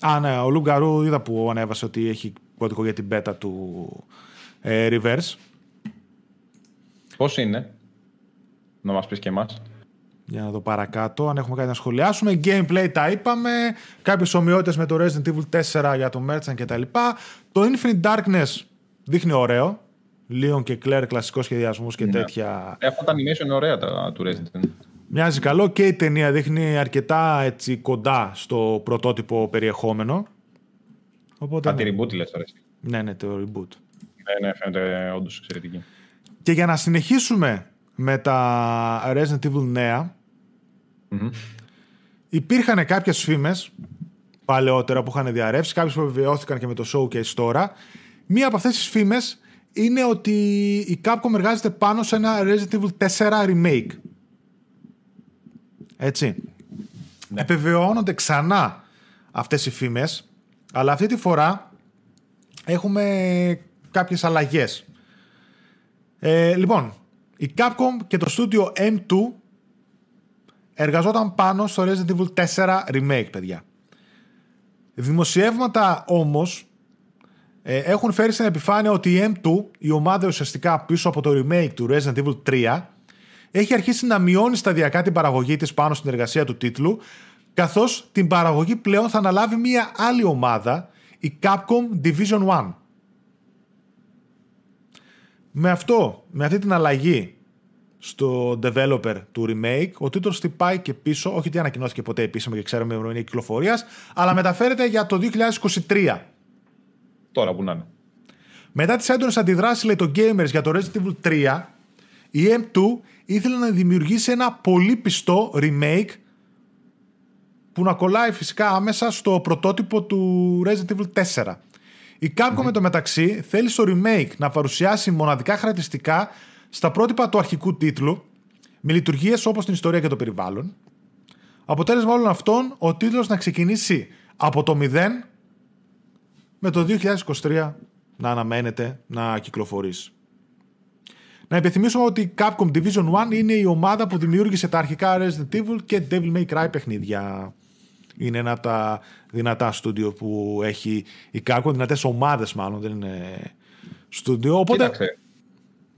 Α, ναι, ο Λουγκαρού είδα που ανέβασε ότι έχει κωδικό για την beta του ε, Reverse. Πώς είναι, να μας πεις και εμάς. Για να δω παρακάτω, αν έχουμε κάτι να σχολιάσουμε. Gameplay τα είπαμε. Κάποιες ομοιότητες με το Resident Evil 4 για το Merchant κτλ. Το Infinite Darkness δείχνει ωραίο. Λίον και Κλέρ, κλασικός σχεδιασμός και ναι. τέτοια. Αυτά τα animation είναι ωραία τα, του Resident. Μοιάζει καλό και η ταινία δείχνει αρκετά έτσι, κοντά στο πρωτότυπο περιεχόμενο. Οπότε, Α, τη reboot λες τώρα Ναι, ναι, το reboot. Ναι, ναι, φαίνεται όντως εξαιρετική. Και για να συνεχίσουμε με τα Resident Evil νεα mm υπήρχαν κάποιες φήμες παλαιότερα που είχαν διαρρεύσει, κάποιες που επιβεβαιώθηκαν και με το showcase τώρα. Μία από αυτές τις φήμες είναι ότι η Capcom εργάζεται πάνω σε ένα Resident Evil 4 remake. Έτσι. Ναι. Επιβεβαιώνονται ξανά αυτές οι φήμες, αλλά αυτή τη φορά έχουμε κάποιες αλλαγές. Ε, λοιπόν, η Capcom και το στούντιο M2 εργαζόταν πάνω στο Resident Evil 4 remake, παιδιά. Δημοσιεύματα όμως ε, έχουν φέρει στην επιφάνεια ότι η M2, η ομάδα ουσιαστικά πίσω από το remake του Resident Evil 3, έχει αρχίσει να μειώνει σταδιακά την παραγωγή της πάνω στην εργασία του τίτλου, καθώς την παραγωγή πλέον θα αναλάβει μια άλλη ομάδα, η Capcom Division 1. Με αυτό, με αυτή την αλλαγή στο developer του remake, ο τίτλος χτυπάει και πίσω, όχι ότι ανακοινώθηκε ποτέ επίσημα και ξέρουμε η ημερομηνία κυκλοφορίας, αλλά μεταφέρεται για το 2023. Τώρα που να είναι. Μετά τις έντονες αντιδράσεις, λέει το Gamers για το Resident Evil 3, η M2 ήθελε να δημιουργήσει ένα πολύ πιστό remake που να κολλάει φυσικά άμεσα στο πρωτότυπο του Resident Evil 4. Η Capcom mm με το μεταξύ θέλει στο remake να παρουσιάσει μοναδικά χαρακτηριστικά στα πρότυπα του αρχικού τίτλου, με λειτουργίες όπως την ιστορία και το περιβάλλον. Αποτέλεσμα όλων αυτών, ο τίτλος να ξεκινήσει από το 0 με το 2023 να αναμένεται να κυκλοφορήσει. Να επιθυμίσουμε ότι η Capcom Division 1 είναι η ομάδα που δημιούργησε τα αρχικά Resident Evil και Devil May Cry παιχνίδια. Είναι ένα από τα δυνατά στούντιο που έχει η Capcom, δυνατές ομάδες μάλλον, δεν είναι στούντιο. Οπότε... Κοίταξε.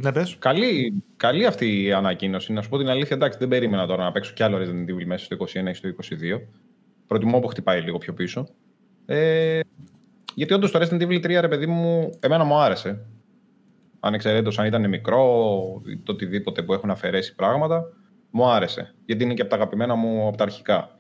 Ναι, πες. Καλή, καλή αυτή η ανακοίνωση. Να σου πω την αλήθεια, εντάξει, δεν περίμενα τώρα να παίξω κι άλλο Resident Evil μέσα στο 21 ή στο 22. Προτιμώ που χτυπάει λίγο πιο πίσω. Ε, γιατί όντως το Resident Evil 3, ρε παιδί μου, εμένα μου άρεσε. Ανεξαιρέτως αν ήταν μικρό ή το οτιδήποτε που έχουν αφαιρέσει πράγματα, μου άρεσε. Γιατί είναι και από τα αγαπημένα μου από τα αρχικά.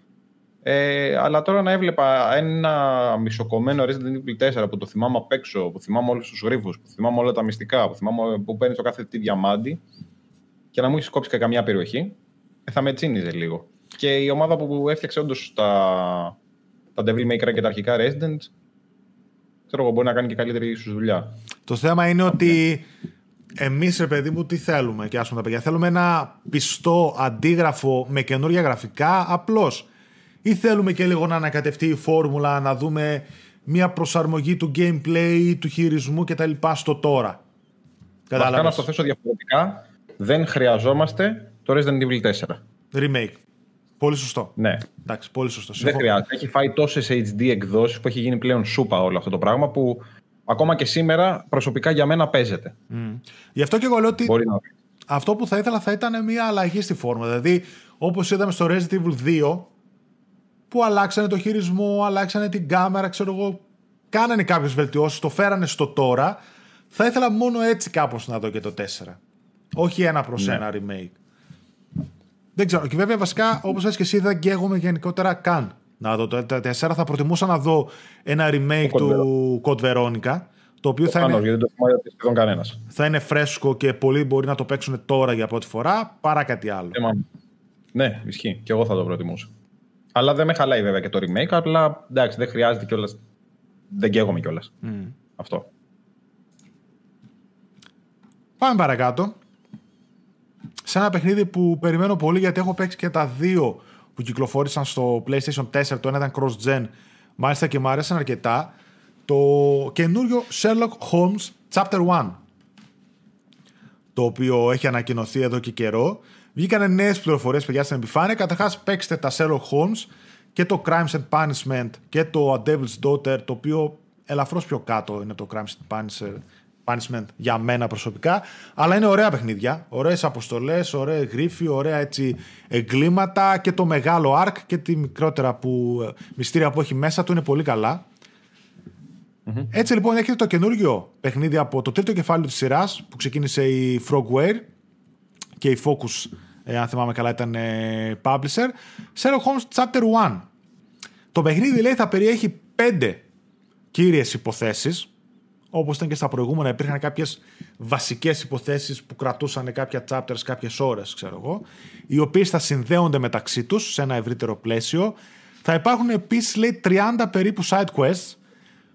Ε, αλλά τώρα να έβλεπα ένα μισοκομμένο Resident Evil 4 που το θυμάμαι απ' έξω, που θυμάμαι όλους τους γρήφου, που θυμάμαι όλα τα μυστικά, που θυμάμαι που παίρνει το κάθε τι διαμάντι και να μου έχεις κόψει και καμιά περιοχή, ε, θα με τσίνιζε λίγο. Και η ομάδα που έφτιαξε όντως τα, τα Devil May Cry και τα αρχικά Resident, ξέρω εγώ, μπορεί να κάνει και καλύτερη ίσως δουλειά. Το θέμα είναι ότι εμείς, ρε παιδί μου, τι θέλουμε και άσουμε τα παιδιά. Θέλουμε ένα πιστό αντίγραφο με καινούργια γραφικά, απλώς. Ή θέλουμε και λίγο να ανακατευτεί η φόρμουλα, να δούμε μια προσαρμογή του gameplay, του χειρισμού κτλ. στο τώρα. Κατάλαβες. να το θέσω διαφορετικά. Δεν χρειαζόμαστε το Resident Evil 4. Remake. Πολύ σωστό. Ναι. Εντάξει, πολύ σωστό. Δεν χρειάζεται. Έχει φάει τόσες HD εκδόσεις που έχει γίνει πλέον σούπα όλο αυτό το πράγμα που ακόμα και σήμερα προσωπικά για μένα παίζεται. Mm. Γι' αυτό και εγώ λέω ότι Μπορεί να... αυτό που θα ήθελα θα ήταν μια αλλαγή στη φόρμα. Δηλαδή, όπως είδαμε στο Resident Evil 2, που αλλάξανε το χειρισμό, αλλάξανε την κάμερα, ξέρω εγώ, κάνανε κάποιες βελτιώσεις, το φέρανε στο τώρα. Θα ήθελα μόνο έτσι κάπως να δω και το 4. Όχι ένα προς Ναι. ένα remake. Δεν ξέρω. Και βέβαια βασικά, όπως λες και εσύ, δεν καίγομαι γενικότερα καν να δω το 4. Θα προτιμούσα να δω ένα remake Το Code του Code Veronica, το οποίο θα Προφανώς, είναι, γιατί δεν το θυμάται σχεδόν κανένας. θα είναι φρέσκο και πολλοί μπορεί να το παίξουν τώρα για πρώτη φορά, παρά κάτι άλλο. Ναι, ισχύει. Και εγώ θα το προτιμούσα. Αλλά δεν με χαλάει βέβαια και το remake, απλά εντάξει, δεν χρειάζεται κιόλας. Δεν καίγομαι κιόλας. Αυτό. Πάμε παρακάτω. Σε ένα παιχνίδι που περιμένω πολύ γιατί έχω παίξει και τα δύο που κυκλοφόρησαν στο PlayStation 4. Το ένα ήταν cross-gen, μάλιστα και μου άρεσαν αρκετά. Το καινούριο Sherlock Holmes Chapter 1. Το οποίο έχει ανακοινωθεί εδώ και καιρό. Βγήκανε νέες πληροφορίες, παιδιά, στην επιφάνεια. Καταρχάς, παίξτε τα Sherlock Holmes και το Crimes and Punishment και το A Devil's Daughter, το οποίο ελαφρώς πιο κάτω είναι το Crimes and Punisher- Punishment για μένα προσωπικά. Αλλά είναι ωραία παιχνίδια. Ωραίες αποστολές, ωραία γρίφη, ωραία έτσι εγκλήματα και το μεγάλο arc και τη μικρότερα που, ε, μυστήρια που έχει μέσα του είναι πολύ καλά. Έτσι λοιπόν έχετε το καινούργιο παιχνίδι από το τρίτο κεφάλαιο της σειράς που ξεκίνησε η Frogware και η Focus, ε, αν θυμάμαι καλά, ήταν ε, publisher. Sherlock Holmes Chapter 1. Το παιχνίδι λέει θα περιέχει πέντε κύριες υποθέσεις όπως ήταν και στα προηγούμενα υπήρχαν κάποιες βασικές υποθέσεις που κρατούσαν κάποια chapters κάποιες ώρες ξέρω εγώ οι οποίες θα συνδέονται μεταξύ τους σε ένα ευρύτερο πλαίσιο θα υπάρχουν επίσης λέει 30 περίπου side quests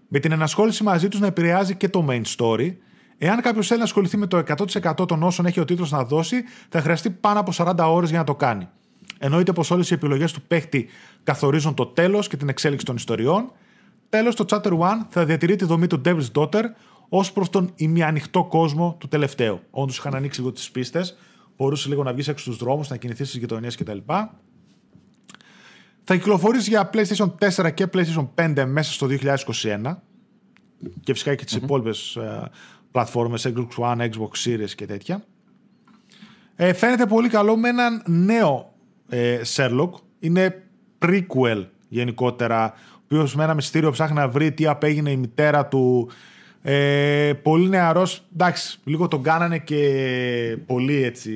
με την ενασχόληση μαζί τους να επηρεάζει και το main story Εάν κάποιος θέλει να ασχοληθεί με το 100% των όσων έχει ο τίτλος να δώσει, θα χρειαστεί πάνω από 40 ώρες για να το κάνει. Εννοείται πως όλες οι επιλογές του παίχτη καθορίζουν το τέλος και την εξέλιξη των ιστοριών. Τέλος, το Chapter 1 θα διατηρεί τη δομή του Devil's Daughter ως προς τον ημιανοιχτό κόσμο του τελευταίου. Όντως είχαν ανοίξει λίγο τις πίστες, μπορούσε λίγο να βγεις έξω στους δρόμους, να κινηθείς στις γειτονιές κτλ. Θα κυκλοφορήσει για PlayStation 4 και PlayStation 5 μέσα στο 2021 και φυσικά και τις mm-hmm. υπόλοιπες ε, πλατφόρμες Xbox One, Xbox Series και τέτοια. Ε, φαίνεται πολύ καλό με έναν νέο ε, Sherlock. Είναι prequel γενικότερα, ο οποίος με ένα μυστήριο ψάχνει να βρει τι απέγινε η μητέρα του. Ε, πολύ νεαρός, εντάξει, λίγο τον κάνανε και πολύ έτσι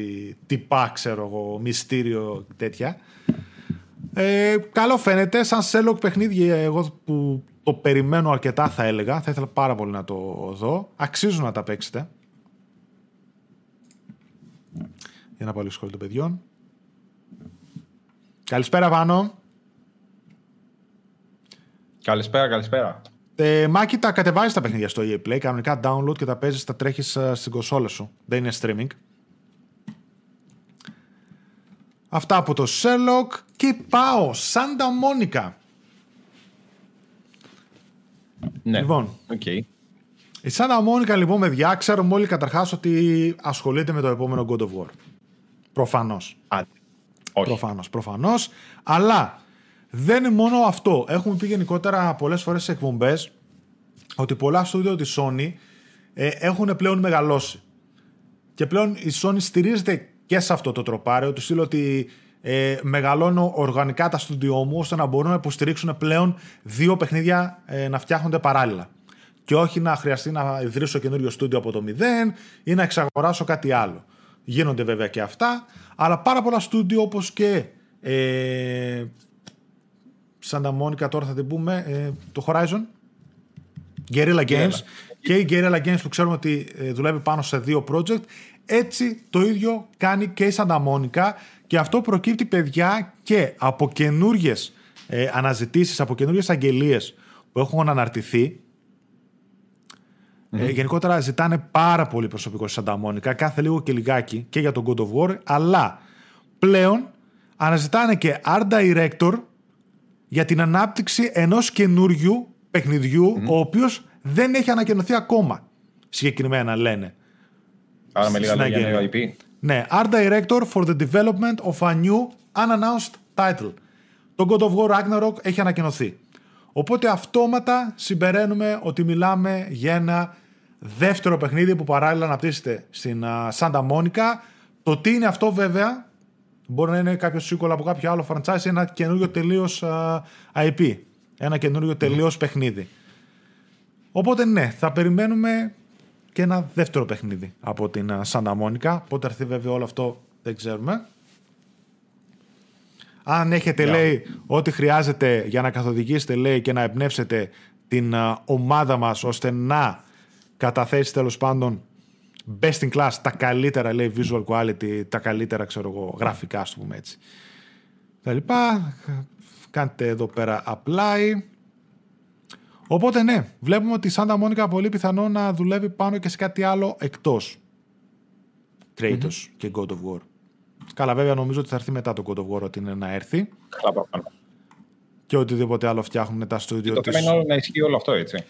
τυπά, ξέρω εγώ, μυστήριο τέτοια. Ε, καλό φαίνεται, σαν Sherlock παιχνίδι εγώ που το περιμένω αρκετά θα έλεγα, θα ήθελα πάρα πολύ να το δω. Αξίζουν να τα παίξετε. Για να πάω λίγο σχόλιο των παιδιών. Καλησπέρα πάνω. Καλησπέρα, καλησπέρα. Ε, Μάκη τα κατεβάζεις τα παιχνίδια στο EA Play, κανονικά download και τα παίζεις, τα τρέχεις ε, στην κονσόλα σου. Δεν είναι streaming. Αυτά από το Sherlock και πάω Santa Monica. Ναι. Λοιπόν, Οκ. Η Santa Monica λοιπόν, παιδιά, ξέρουμε όλοι καταρχάς ότι ασχολείται με το επόμενο God of War. Προφανώς. Προφανώς, προφανώς. Αλλά δεν είναι μόνο αυτό. Έχουμε πει γενικότερα πολλές φορές σε εκπομπές ότι πολλά στούντιο της Sony ε, έχουν πλέον μεγαλώσει. Και πλέον η Sony στηρίζεται και σε αυτό το τροπάριο, του στείλω ότι ε, μεγαλώνω οργανικά τα στούντιό μου ώστε να μπορούν να υποστηρίξουν πλέον δύο παιχνίδια ε, να φτιάχνονται παράλληλα. Και όχι να χρειαστεί να ιδρύσω καινούριο στούντιο από το μηδέν ή να εξαγοράσω κάτι άλλο. Γίνονται βέβαια και αυτά, αλλά πάρα πολλά στούντιο όπως και ε, Santa Monica τώρα θα την πούμε, ε, το Horizon, Guerrilla Games και η Guerrilla Games που ξέρουμε ότι ε, δουλεύει πάνω σε δύο project, έτσι το ίδιο κάνει και η Santa Monica και αυτό προκύπτει παιδιά και από καινούριε ε, αναζητήσεις, από καινούριε αγγελίες που έχουν αναρτηθεί ε, γενικότερα ζητάνε πάρα πολύ προσωπικό στη Santa Monica, κάθε λίγο και λιγάκι και για τον God of War, αλλά πλέον αναζητάνε και art director για την ανάπτυξη ενός καινούριου ο οποίος δεν έχει ανακοινωθεί ακόμα. Συγκεκριμένα λένε. Άρα με λίγα λόγια νέο IP. Ναι, Art Director for the development of a new unannounced title. Το God of War Ragnarok έχει ανακοινωθεί. Οπότε αυτόματα συμπεραίνουμε ότι μιλάμε για ένα δεύτερο παιχνίδι που παράλληλα αναπτύσσεται στην Santa Monica. Το τι είναι αυτό βέβαια, μπορεί να είναι κάποιο sequel από κάποιο άλλο franchise ή ένα καινούριο τελείως IP. Ένα καινούριο τελείως παιχνίδι. Οπότε ναι, θα περιμένουμε και ένα δεύτερο παιχνίδι από την Santa Monica. Πότε έρθει βέβαια όλο αυτό δεν ξέρουμε. Αν έχετε λέει ό,τι χρειάζεται για να καθοδηγήσετε λέει και να εμπνεύσετε την ομάδα μας ώστε να καταθέσει τέλος πάντων best in class τα καλύτερα λέει visual quality, τα καλύτερα ξέρω εγώ γραφικά ας πούμε έτσι. Τα λοιπά, κάντε εδώ πέρα apply Οπότε ναι, βλέπουμε ότι η Santa Monica πολύ πιθανό να δουλεύει πάνω και σε κάτι άλλο εκτός Kratos και God of War. Καλά, βέβαια νομίζω ότι θα έρθει μετά το God of War ότι είναι να έρθει. Καλά, Και οτιδήποτε άλλο φτιάχνουν τα στούντιο της. Το θέμα είναι να ισχύει όλο αυτό, έτσι.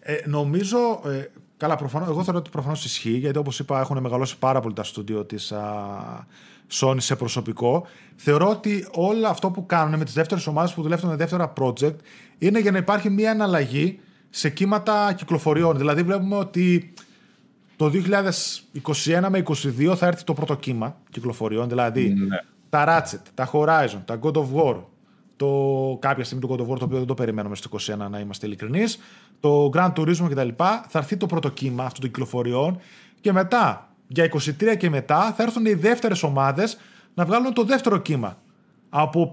Ε, νομίζω, ε, καλά, προφανώς, εγώ θεωρώ ότι προφανώς ισχύει, γιατί όπως είπα έχουν μεγαλώσει πάρα πολύ τα στούντιο της α, Sony σε προσωπικό. Θεωρώ ότι όλο αυτό που κάνουν με τις δεύτερες ομάδες που δουλεύουν με δεύτερα project είναι για να υπάρχει μια αναλλαγή σε κύματα κυκλοφοριών. Δηλαδή βλέπουμε ότι το 2021 με 2022 θα έρθει το πρώτο κύμα κυκλοφοριών, δηλαδή ναι. τα Ratchet, τα Horizon, τα God of War, το κάποια στιγμή το God of War, το οποίο δεν το περιμένουμε στο 2021 να είμαστε ειλικρινείς, το Grand Turismo κτλ. Θα έρθει το πρώτο κύμα αυτών των κυκλοφοριών και μετά, για 23 και μετά, θα έρθουν οι δεύτερες ομάδες να βγάλουν το δεύτερο κύμα από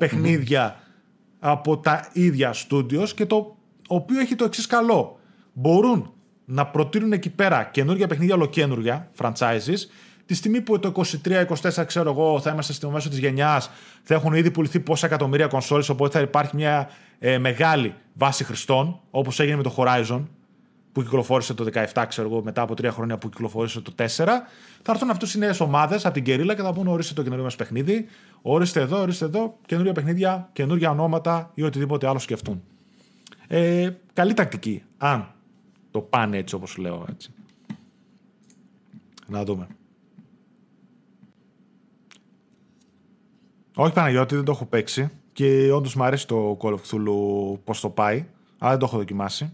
από τα ίδια studios και το οποίο έχει το εξής καλό. Μπορούν να προτείνουν εκεί πέρα καινούργια παιχνίδια ολοκένουργια, franchises, τη στιγμή που το 23-24, ξέρω εγώ, θα είμαστε στο μέσο της γενιάς, θα έχουν ήδη πουληθεί πόσα εκατομμύρια κονσόλε, οπότε θα υπάρχει μια ε, μεγάλη βάση χρηστών, όπως έγινε με το Horizon, που κυκλοφόρησε το 17, ξέρω εγώ, μετά από τρία χρόνια που κυκλοφόρησε το 4. Θα έρθουν αυτέ οι νέες ομάδες από την Κερίλα και θα πούνε: Ορίστε το καινούριο μας παιχνίδι, ορίστε εδώ, ορίστε εδώ, καινούργια παιχνίδια, καινούργια ονόματα ή οτιδήποτε άλλο σκεφτούν. Ε, καλή τακτική, αν το πάνε έτσι όπως λέω έτσι. Να δούμε. Όχι Παναγιώτη, δεν το έχω παίξει και όντως μου αρέσει το Call of Cthulhu πώς το πάει, αλλά δεν το έχω δοκιμάσει.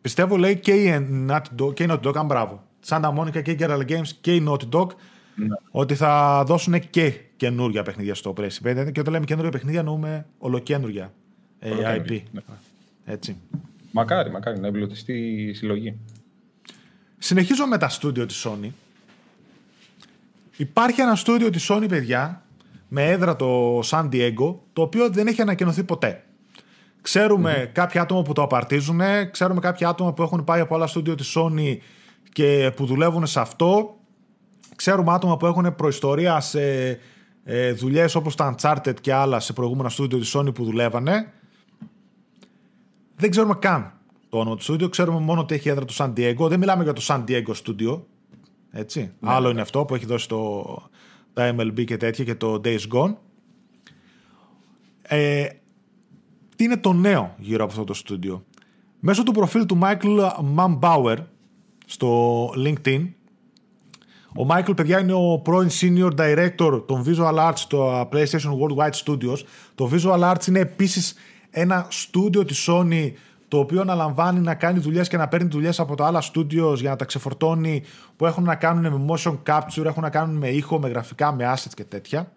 Πιστεύω λέει και η Naughty Dog, και η Naughty Dog, αν μπράβο. Santa Monica και η Guerrilla Games και η Naughty Dog ναι. ότι θα δώσουν και καινούργια παιχνίδια στο PlayStation Και όταν λέμε καινούργια παιχνίδια εννοούμε ολοκένουργια ε, IP. Ναι. Έτσι. Μακάρι, μακάρι να εμπλουτιστεί η συλλογή. Συνεχίζω με τα στούντιο της Sony. Υπάρχει ένα στούντιο της Sony, παιδιά, με έδρα το San Diego, το οποίο δεν έχει ανακοινωθεί ποτέ. Ξέρουμε κάποια άτομα που το απαρτίζουν, ξέρουμε κάποια άτομα που έχουν πάει από άλλα στούντιο της Sony και που δουλεύουν σε αυτό. Ξέρουμε άτομα που έχουν προϊστορία σε ε, δουλειές όπως τα Uncharted και άλλα σε προηγούμενα στούντιο της Sony που δουλεύανε. Δεν ξέρουμε καν το όνομα του στούντιο. Ξέρουμε μόνο ότι έχει έδρα το San Diego. Δεν μιλάμε για το San Diego Studio. Έτσι. Ναι, Άλλο ναι. είναι αυτό που έχει δώσει το, τα MLB και τέτοια και το Days Gone. Ε, τι είναι το νέο γύρω από αυτό το στούντιο; Μέσω του προφίλ του Michael Mambauer στο LinkedIn, ο Michael, παιδιά, είναι ο πρώην Senior Director των Visual Arts στο PlayStation Worldwide Studios. Το Visual Arts είναι επίσης ένα στούντιο της Sony το οποίο αναλαμβάνει να κάνει δουλειές και να παίρνει δουλειές από τα άλλα studios για να τα ξεφορτώνει που έχουν να κάνουν με motion capture, έχουν να κάνουν με ήχο, με γραφικά, με assets και τέτοια.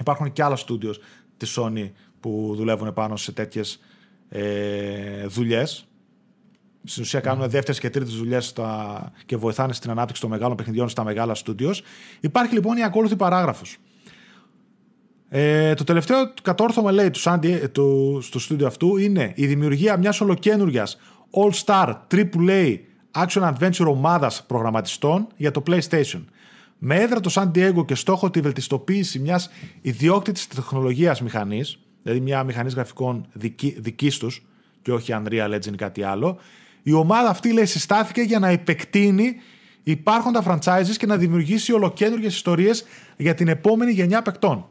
Υπάρχουν και άλλα studios της Sony που δουλεύουν πάνω σε τέτοιες ε, δουλειές. Στην ουσία κάνουν mm. δεύτερες και τρίτες δουλειές και βοηθάνε στην ανάπτυξη των μεγάλων παιχνιδιών στα μεγάλα στούντιος. Υπάρχει λοιπόν η ακόλουθη παράγραφος. Ε, το τελευταίο κατόρθωμα λέει του, Sandy, του, στο στούντιο αυτού είναι η δημιουργία μιας ολοκένουργιας All-Star AAA Action Adventure ομάδας προγραμματιστών για το PlayStation. Με έδρα το San Diego και στόχο τη βελτιστοποίηση μιας ιδιόκτητης τεχνολογίας μηχανής, δηλαδή μια μηχανής γραφικών δική, δικής τους και όχι Unreal Engine ή κάτι άλλο, η ομάδα αυτή λέει συστάθηκε για να επεκτείνει υπάρχοντα franchises και να δημιουργήσει ολοκένουργιες ιστορίες για την επόμενη γενιά παικτών.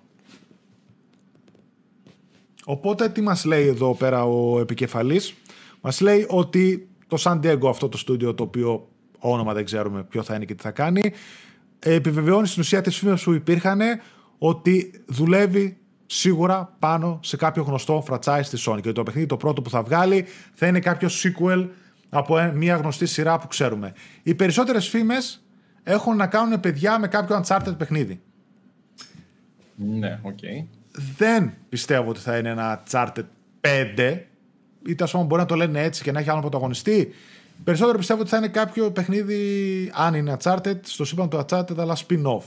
Οπότε τι μας λέει εδώ πέρα ο επικεφαλής; Μας λέει ότι το San Diego αυτό το στούντιο το οποίο όνομα δεν ξέρουμε ποιο θα είναι και τι θα κάνει επιβεβαιώνει στην ουσία τις φήμες που υπήρχαν ότι δουλεύει σίγουρα πάνω σε κάποιο γνωστό franchise της Sony και το παιχνίδι το πρώτο που θα βγάλει θα είναι κάποιο sequel από μια γνωστή σειρά που ξέρουμε. Οι περισσότερες φήμες έχουν να κάνουν παιδιά με κάποιο Uncharted παιχνίδι. Ναι, ok. Okay. Δεν πιστεύω ότι θα είναι ένα Uncharted 5 είτε ας πούμε μπορεί να το λένε έτσι και να έχει άλλο πρωταγωνιστή. Περισσότερο πιστεύω ότι θα είναι κάποιο παιχνίδι, αν είναι Uncharted, στο σύμπαν του Uncharted, αλλά spin-off.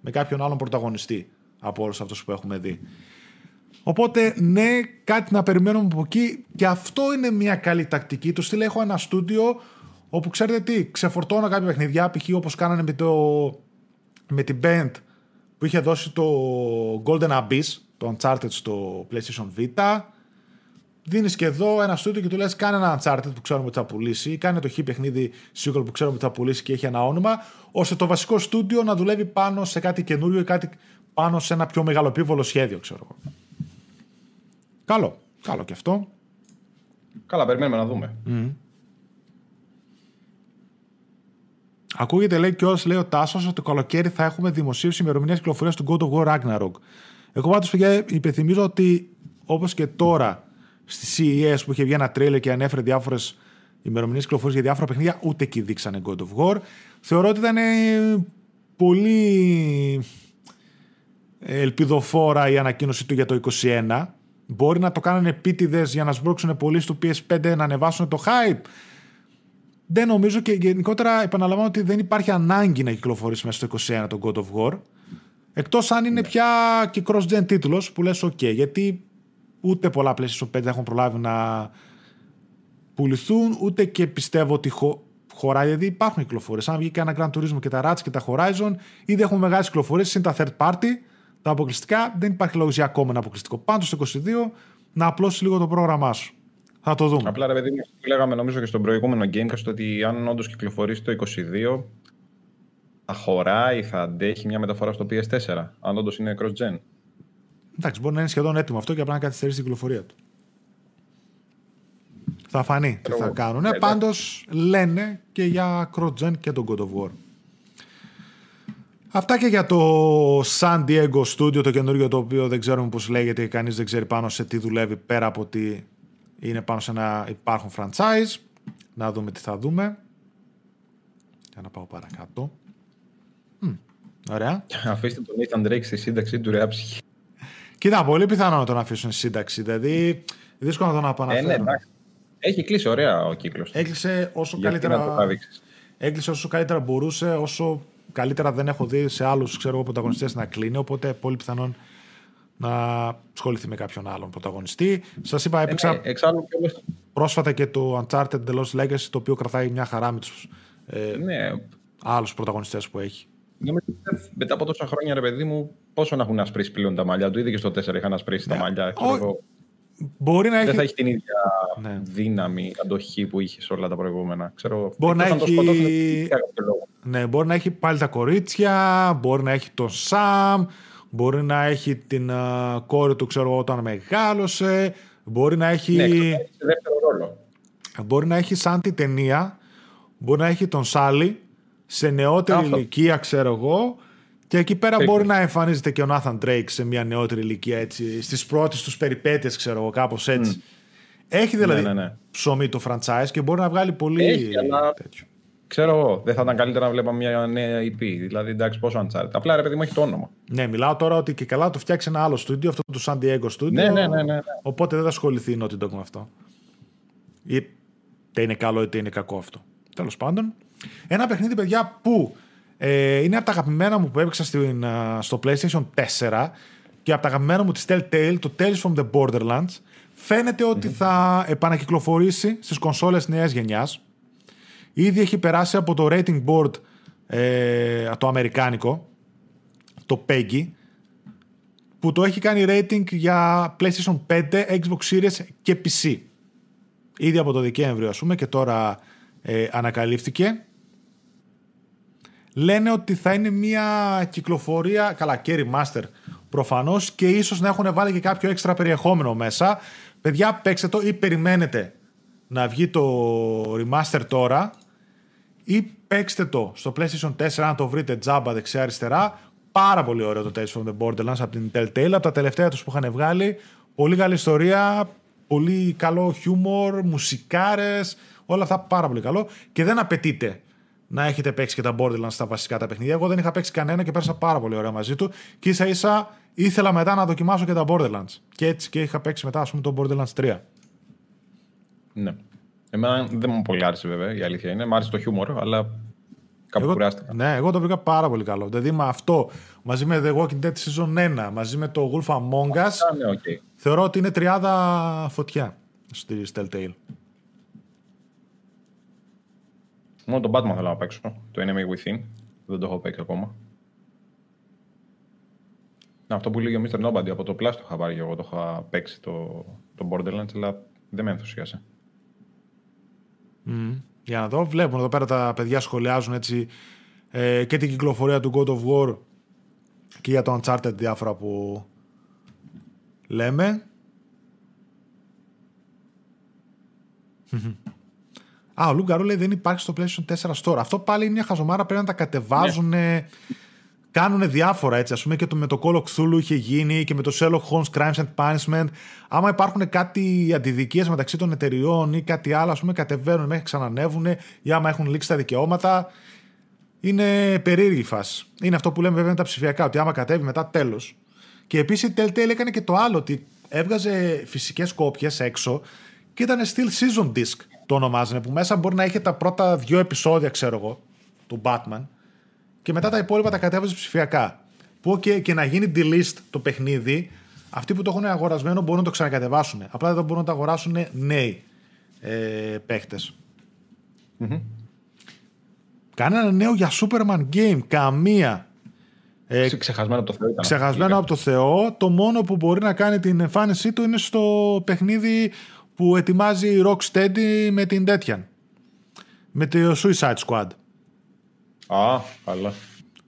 Με κάποιον άλλον πρωταγωνιστή από όλους αυτούς που έχουμε δει. Οπότε, ναι, κάτι να περιμένουμε από εκεί. Και αυτό είναι μια καλή τακτική. Το στυλ έχω ένα στούντιο όπου ξέρετε τι, ξεφορτώνω κάποια παιχνίδια, π.χ. όπως κάνανε με, το, με την Band που είχε δώσει το Golden Abyss, το Uncharted στο PlayStation Vita. Δίνεις και εδώ ένα στούντιο και του λες: Κάνε ένα Uncharted που ξέρουμε ότι θα πουλήσει, ή κάνε το χ παιχνίδι sequel που ξέρουμε ότι θα πουλήσει και έχει ένα όνομα, ώστε το βασικό στούντιο να δουλεύει πάνω σε κάτι καινούριο ή κάτι πάνω σε ένα πιο μεγαλοπίβολο σχέδιο, ξέρω εγώ. Καλό. Καλό και αυτό. Καλά, περιμένουμε να δούμε. Mm. Ακούγεται, λέει και λέει ο Τάσος, ότι το καλοκαίρι θα έχουμε δημοσίευση ημερομηνία κυκλοφορίας του God of War Ragnarok. Εγώ πάντως, παιδιά, υπενθυμίζω ότι όπως και τώρα στη CES που είχε βγει ένα τρέλερ και ανέφερε διάφορες ημερομηνίες κυκλοφορίας για διάφορα παιχνίδια, ούτε εκεί δείξανε God of War. Θεωρώ ότι ήταν πολύ ελπιδοφόρα η ανακοίνωση του για το 2021. Μπορεί να το κάνουν επίτηδες για να σμπρώξουν πολύ στο PS5 να ανεβάσουν το hype. Δεν νομίζω και γενικότερα επαναλαμβάνω ότι δεν υπάρχει ανάγκη να κυκλοφορήσει μέσα στο 2021 το God of War. Εκτός αν είναι ναι. πια και cross-gen τίτλος που λες: OK, γιατί ούτε πολλά PlayStation 5 έχουν προλάβει να πουληθούν, ούτε και πιστεύω ότι χω... χωράει. Δηλαδή υπάρχουν κυκλοφορίες. Αν βγει και ένα Grand Turismo και τα Rats και τα Horizon, ήδη έχουμε μεγάλες κυκλοφορίες. Είναι τα third party τα αποκλειστικά δεν υπάρχει λόγος για ακόμα ένα αποκλειστικό. Πάντως στο 22 να απλώσεις λίγο το πρόγραμμά σου. Θα το δούμε. Απλά ρε παιδί μου, λέγαμε νομίζω και στον προηγούμενο Gamecast ότι αν όντως κυκλοφορήσει το 22, θα χωράει, θα αντέχει μια μεταφορά στο PS4. Αν όντως είναι cross-gen. Εντάξει, μπορεί να είναι σχεδόν έτοιμο αυτό και απλά να καθυστερήσει την κυκλοφορία του. Θα φανεί τι θα κάνουν. Ε, Πάντως λένε και για cross-gen και τον God of War. Αυτά και για το San Diego Studio, το καινούριο το οποίο δεν ξέρουμε πώς λέγεται και κανείς δεν ξέρει πάνω σε τι δουλεύει πέρα από ότι είναι πάνω σε ένα υπάρχουν franchise. Να δούμε τι θα δούμε. Για να πάω παρακάτω. Μ, ωραία. Αφήστε τον Nathan Drake στη σύνταξη του ρε ψυχή. Κοίτα, πολύ πιθανό να τον αφήσουν στη σύνταξη. Δηλαδή, δύσκολο να τον επαναφέρουν. Ε, ναι, Έχει κλείσει ωραία ο κύκλος. Έκλεισε όσο καλύτερα... Έκλεισε όσο καλύτερα μπορούσε, όσο καλύτερα δεν έχω δει σε άλλους πρωταγωνιστές να κλείνει. Οπότε πολύ πιθανόν να ασχοληθεί με κάποιον άλλον πρωταγωνιστή. Σας είπα, έπαιξα ε, ναι, πρόσφατα και το Uncharted The Lost Legacy, το οποίο κρατάει μια χαρά με τους ε, ναι. άλλους πρωταγωνιστές που έχει. μετά από τόσα χρόνια, ρε παιδί μου, πόσο να έχουν ασπρίσει πλέον τα μαλλιά του; Ήδη και στο 4 είχαν ασπρίσει ναι. τα μαλλιά. Ο... Μπορεί να έχει... Δεν θα έχει την ίδια ναι. δύναμη, αντοχή που είχες σε όλα τα προηγούμενα. Ξέρω, μπορεί να έχει... Ναι, μπορεί να έχει πάλι τα κορίτσια, μπορεί να έχει τον Σαμ, μπορεί να έχει την uh, κόρη του, ξέρω όταν μεγάλωσε. Μπορεί να έχει. Ναι, σε δεύτερο ρόλο. Μπορεί να έχει σαν τη ταινία, μπορεί να έχει τον Σάλι σε νεότερη Αυτό. ηλικία, ξέρω εγώ, και εκεί πέρα Σίγουρα. μπορεί να εμφανίζεται και ο Νάθαν Drake σε μια νεότερη ηλικία, έτσι, στις πρώτες τους περιπέτειες, ξέρω εγώ, κάπως έτσι. Έχει δηλαδή Ναι, ναι, ναι. ψωμί το franchise και μπορεί να βγάλει πολύ Έχει, αλλά- τέτοιο. Ξέρω εγώ, δεν θα ήταν καλύτερα να βλέπαμε μια νέα EP. Δηλαδή, εντάξει, πόσο Uncharted. Απλά ρε παιδί μου έχει το όνομα. Ναι, μιλάω τώρα ότι και καλά το φτιάξει ένα άλλο στούντιο, αυτό του San Diego Studio. Ναι, ναι, ναι, ναι, ναι. Οπότε δεν θα ασχοληθεί η Naughty Dog με αυτό. Είτε είναι καλό είτε είναι κακό αυτό. Τέλος πάντων. Ένα παιχνίδι, παιδιά, που ε, είναι από τα αγαπημένα μου που έπαιξα στην, α, στο PlayStation 4 και από τα αγαπημένα μου της Telltale, το Tales from the Borderlands. Φαίνεται ότι θα επανακυκλοφορήσει στις κονσόλες νέας γενιάς. Ήδη έχει περάσει από το rating board ε, το αμερικάνικο, το PEGI, που το έχει κάνει rating για PlayStation 5, Xbox Series και PC. Ήδη από το Δεκέμβριο, ας πούμε, και τώρα ε, ανακαλύφθηκε. Λένε ότι θα είναι μια κυκλοφορία, καλά και remaster προφανώς και ίσως να έχουν βάλει και κάποιο έξτρα περιεχόμενο μέσα. Παιδιά παίξτε το ή περιμένετε να βγει το remaster τώρα ή παίξτε το στο PlayStation 4 αν το βρείτε τζάμπα δεξιά αριστερά. Πάρα πολύ ωραίο το Tales from the Borderlands από την Telltale, από τα τελευταία τους που είχαν βγάλει. Πολύ καλή ιστορία, πολύ καλό χιούμορ, μουσικάρες, όλα αυτά πάρα πολύ καλό και δεν απαιτείται να έχετε παίξει και τα Borderlands στα βασικά τα παιχνίδια. Εγώ δεν είχα παίξει κανένα και πέρασα πάρα πολύ ωραία μαζί του και ίσα ίσα ήθελα μετά να δοκιμάσω και τα Borderlands. Και έτσι και είχα παίξει μετά ας πούμε το Borderlands 3. Ναι. Εμένα δεν μου πολύ άρεσε βέβαια, η αλήθεια είναι. Μ' άρεσε το χιούμορ, αλλά κάπου κουράστηκα. Ναι, εγώ το βρήκα πάρα πολύ καλό. Δηλαδή με αυτό, μαζί με The Walking Dead Season 1, μαζί με το Wolf Among Us, Α, ναι, οκ. θεωρώ ότι είναι τριάδα φωτιά στη Telltale. Μόνο τον Batman θέλω να παίξω. Το Enemy Within. Δεν το έχω παίξει ακόμα. Ναι, αυτό που λέει ο Mr. Nobody από το Plus το είχα πάρει και εγώ. Το είχα παίξει το, το Borderlands, αλλά δεν με ενθουσίασε. Μμμ. Για να δω, βλέπουν εδώ πέρα τα παιδιά σχολιάζουν έτσι ε, και την κυκλοφορία του God of War και για το Uncharted διάφορα που λέμε. Α, ο Λουγκαρού λέει δεν υπάρχει στο PlayStation 4 Store. Αυτό πάλι είναι μια χαζομάρα, πρέπει να τα κατεβάζουν. Κάνουν διάφορα έτσι. Α πούμε και το, με το Call of Cthulhu είχε γίνει και με το Sherlock Holmes Crimes and Punishment. Άμα υπάρχουν κάτι αντιδικίες μεταξύ των εταιριών ή κάτι άλλο, ας πούμε, κατεβαίνουν μέχρι ξανανεύουν ή άμα έχουν λήξει τα δικαιώματα. Είναι περίεργη η φάση. Είναι αυτό που λέμε βέβαια με τα ψηφιακά, ότι άμα κατέβει μετά τέλος. Και επίσης η Telltale έκανε και το άλλο, ότι έβγαζε φυσικές κόπιες έξω και ήταν still season disc το ονομάζανε, που μέσα μπορεί να είχε τα πρώτα δύο επεισόδια, ξέρω εγώ, του Batman και μετά τα υπόλοιπα τα κατέβαζε ψηφιακά. Που και, και να γίνει delist το παιχνίδι, αυτοί που το έχουν αγορασμένο μπορούν να το ξανακατεβάσουν. Απλά δεν μπορούν να το αγοράσουν νέοι ε, παίχτες. Κανένα νέο για Superman Game. Καμία. Ε, Ξεχασμένο από το Θεό ήταν. ξεχασμένο από το Θεό. Το μόνο που μπορεί να κάνει την εμφάνισή του είναι στο παιχνίδι που ετοιμάζει η Rocksteady με την τέτοια. Με το Suicide Squad. Α, καλά.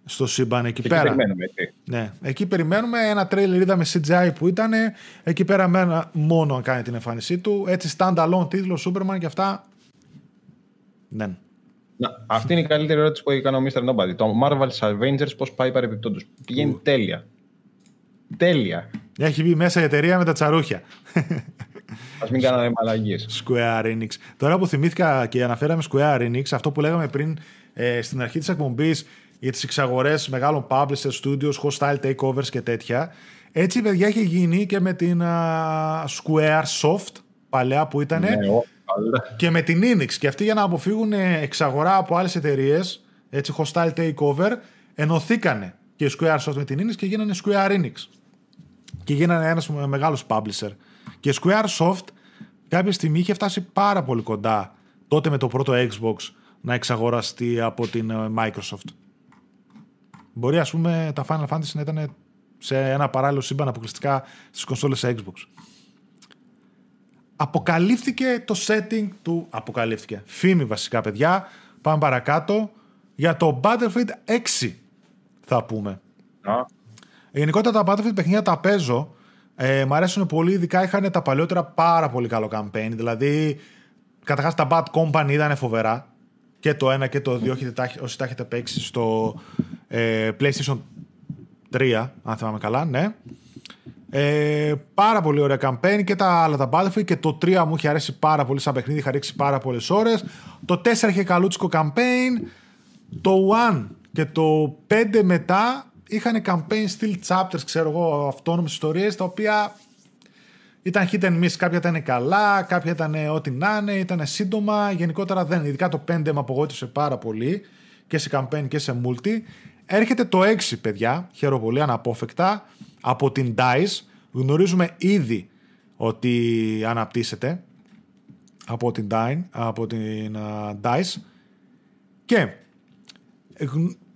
Στο σύμπαν εκεί Και εκεί πέρα. περιμένουμε, έτσι. Ναι, εκεί περιμένουμε ένα τρέιλερ είδαμε CGI που ήταν. Εκεί πέρα μένα μόνο αν κάνει την εμφάνισή του. Έτσι stand-alone τίτλος Superman και αυτά. Ναι. Να, αυτή είναι η καλύτερη ερώτηση που έχει κάνει ο Mr. Nobody. Το Marvel's Avengers πώς πάει παρεμπιπτόντως. Πηγαίνει τέλεια. Τέλεια. Έχει μπει μέσα η εταιρεία με τα τσαρούχια. Α μην κάνανε μαλαγίες. Square Enix. Τώρα που θυμήθηκα και αναφέραμε Square Enix, αυτό που λέγαμε πριν ε, στην αρχή της εκπομπής για τις εξαγορές μεγάλων publisher studios, hostile takeovers και τέτοια. Έτσι, παιδιά, έχει γίνει και με την α, Square Soft, παλαιά που ήταν, Ναι, ω, καλά. και με την Enix. Και αυτοί για να αποφύγουν ε, εξαγορά από άλλες εταιρείες, έτσι, hostile takeover, ενωθήκανε και η Square Soft με την Enix και γίνανε Square Enix. Και γίνανε ένας μεγάλος publisher. Και η Square Soft κάποια στιγμή είχε φτάσει πάρα πολύ κοντά τότε με το πρώτο Xbox να εξαγοραστεί από την ε, Microsoft. Μπορεί ας πούμε τα Final Fantasy να ήταν σε ένα παράλληλο σύμπαν αποκλειστικά στις κονσόλες Xbox. Αποκαλύφθηκε το setting του... Αποκαλύφθηκε. Φήμη βασικά παιδιά. Πάμε παρακάτω. Για το Battlefield 6 θα πούμε. Α, Γενικότερα τα Battlefield παιχνίδια τα παίζω. Ε, μ' αρέσουν πολύ, ειδικά είχαν τα παλιότερα πάρα πολύ καλό campaign. Δηλαδή, καταρχάς τα Bad Company ήταν φοβερά. Και το ένα και το δύο, όσοι τα έχετε παίξει στο ε, PlayStation 3, αν θυμάμαι καλά, ναι. Ε, πάρα πολύ ωραία campaign και τα άλλα τα Battlefield και το 3 μου είχε αρέσει πάρα πολύ σαν παιχνίδι, είχα ρίξει πάρα πολλές ώρες. Το 4 είχε καλούτσικο campaign. Το 1 και το 5 μετά είχαν campaign still chapters, ξέρω εγώ, αυτόνομες ιστορίες, τα οποία ήταν hit and miss. Κάποια ήταν καλά, κάποια ήταν ό,τι να είναι, ήταν σύντομα. Γενικότερα δεν. Ειδικά το 5 με απογοήτευσε πάρα πολύ και σε campaign και σε multi. Έρχεται το 6, παιδιά, χαίρομαι πολύ, αναπόφευκτα, από την DICE. Γνωρίζουμε ήδη ότι αναπτύσσεται από την, DICE, από την DICE και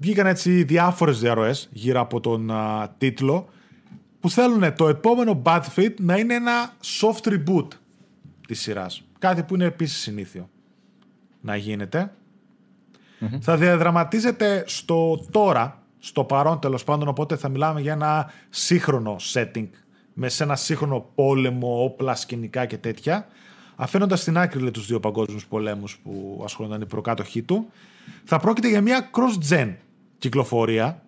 βγήκαν έτσι διάφορες διαρροές γύρω από τον τίτλο που θέλουν το επόμενο Battlefield να είναι ένα soft reboot της σειράς. Κάτι που είναι επίσης συνήθιο να γίνεται. Θα διαδραματίζεται στο τώρα, στο παρόν τέλος πάντων, οπότε θα μιλάμε για ένα σύγχρονο setting με σε ένα σύγχρονο πόλεμο, όπλα, σκηνικά και τέτοια. Αφήνοντας στην άκρη λέει, τους δύο παγκόσμιους πολέμους που ασχολούνταν οι προκάτοχοί του, θα πρόκειται για μια cross-gen κυκλοφορία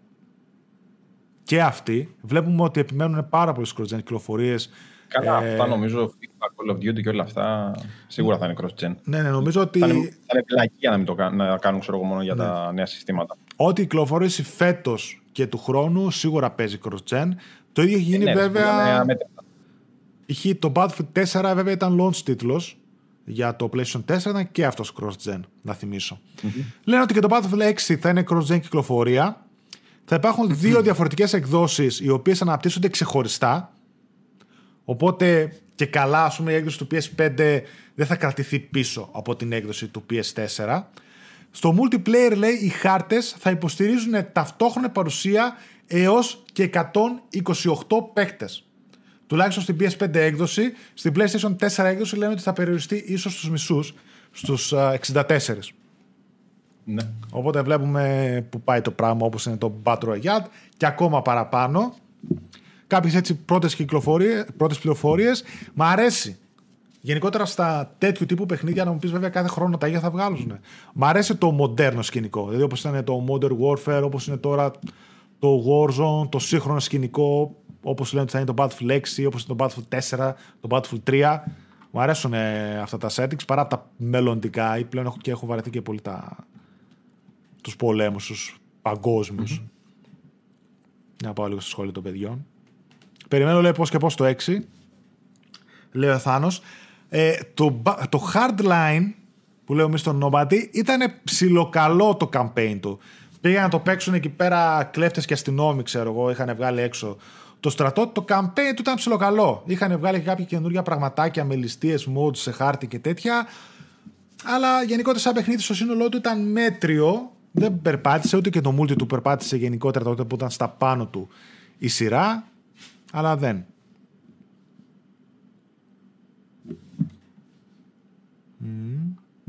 και αυτή. Βλέπουμε ότι επιμένουν πάρα πολλέ cross-gen κυκλοφορίες. Καλά, ε... αυτά νομίζω FIFA, Call of Duty και όλα αυτά σίγουρα θα είναι cross-gen. Ναι, ναι, νομίζω ότι. Θα είναι, θα είναι πλακία να, μην το να κάνουν ξέρω, μόνο για ναι. τα νέα συστήματα. Ό,τι κυκλοφορήσει φέτος και του χρόνου σίγουρα παίζει cross-gen. Το ίδιο έχει γίνει ε, ναι, βέβαια. Είχε το Battlefield 4 βέβαια ήταν launch τίτλος για το PlayStation 4 ήταν και αυτός cross-gen, να θυμισω Λένε ότι και το Battlefield 6 θα είναι cross-gen κυκλοφορία. Θα υπάρχουν δύο διαφορετικές εκδόσεις οι οποίες αναπτύσσονται ξεχωριστά. Οπότε και καλά, ας πούμε, η έκδοση του PS5 δεν θα κρατηθεί πίσω από την έκδοση του PS4. Στο multiplayer, λέει, οι χάρτες θα υποστηρίζουν ταυτόχρονη παρουσία έως και 128 παίκτες. Τουλάχιστον στην PS5 έκδοση. Στην PlayStation 4 έκδοση λένε ότι θα περιοριστεί ίσως στους μισούς, στους 64. Ναι. Οπότε βλέπουμε που πάει το πράγμα όπως είναι το Battle Royale και ακόμα παραπάνω. Κάποιες έτσι πρώτες, πρώτες πληροφορίες. Μ' αρέσει. Γενικότερα στα τέτοιου τύπου παιχνίδια, να μου πεις βέβαια κάθε χρόνο τα ίδια θα βγάλουν. Μ' αρέσει το μοντέρνο σκηνικό. Δηλαδή όπως ήταν το Modern Warfare, όπως είναι τώρα το Warzone, το σύγχρονο σκηνικό όπως λένε ότι θα είναι το Battlefield 6, όπως είναι το Battlefield 4, το Battlefield 3. Μου αρέσουν ε, αυτά τα settings παρά τα μελλοντικά ή πλέον έχω, και έχω βαρεθεί και πολύ τα, τους πολέμους, τους παγκόσμιους. Mm-hmm. Να πάω λίγο στη σχόλια των παιδιών. Περιμένω λέει πώς και πώς το 6. Λέει ο Θάνος. Ε, το, το Hardline που λέω εμείς στον Nobody ήταν ψιλοκαλό το campaign του. Πήγαν να το παίξουν εκεί πέρα κλέφτες και αστυνόμοι, ξέρω εγώ, είχαν βγάλει έξω το στρατό, το campaign του ήταν ψιλοκαλό. Είχαν βγάλει και κάποια καινούργια πραγματάκια με ληστείες, mods σε χάρτη και τέτοια. Αλλά γενικότερα σαν παιχνίδι στο σύνολό του ήταν μέτριο. Δεν περπάτησε ούτε και το multi του περπάτησε γενικότερα τότε που ήταν στα πάνω του η σειρά. Αλλά δεν.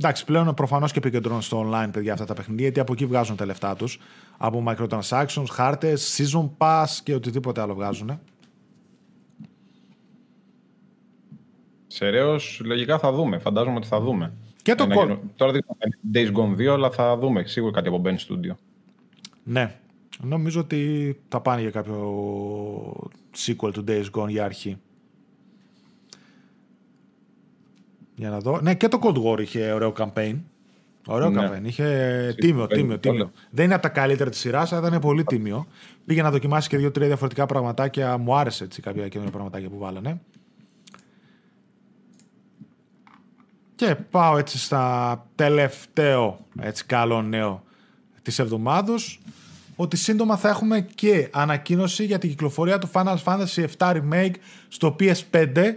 Εντάξει, πλέον προφανώς και επικεντρώνουν στο online παιδιά αυτά τα παιχνίδια, γιατί από εκεί βγάζουν τα λεφτά τους. Από microtransactions, χάρτες, season pass και οτιδήποτε άλλο βγάζουν. Σεραίω, λογικά θα δούμε. Φαντάζομαι ότι θα δούμε. Και το κόλ. Τώρα δείχνουμε Days Gone 2, αλλά θα δούμε σίγουρα κάτι από Ben Studio. Ναι. Νομίζω ότι θα πάνε για κάποιο sequel του Days Gone για αρχή. Για να δω. Ναι, και το Cold War είχε ωραίο campaign. Ωραίο ναι. campaign. Είχε τίμιο, τίμιο, τίμιο. Δεν είναι από τα καλύτερα της σειράς, αλλά ήταν πολύ τίμιο. Πήγε να δοκιμάσει και δύο-τρία διαφορετικά πραγματάκια. Μου άρεσε έτσι κάποια καινούργια πραγματάκια που βάλανε. Και πάω έτσι στα τελευταίο έτσι καλό νέο της εβδομάδος ότι σύντομα θα έχουμε και ανακοίνωση για την κυκλοφορία του Final Fantasy VII Remake στο PS5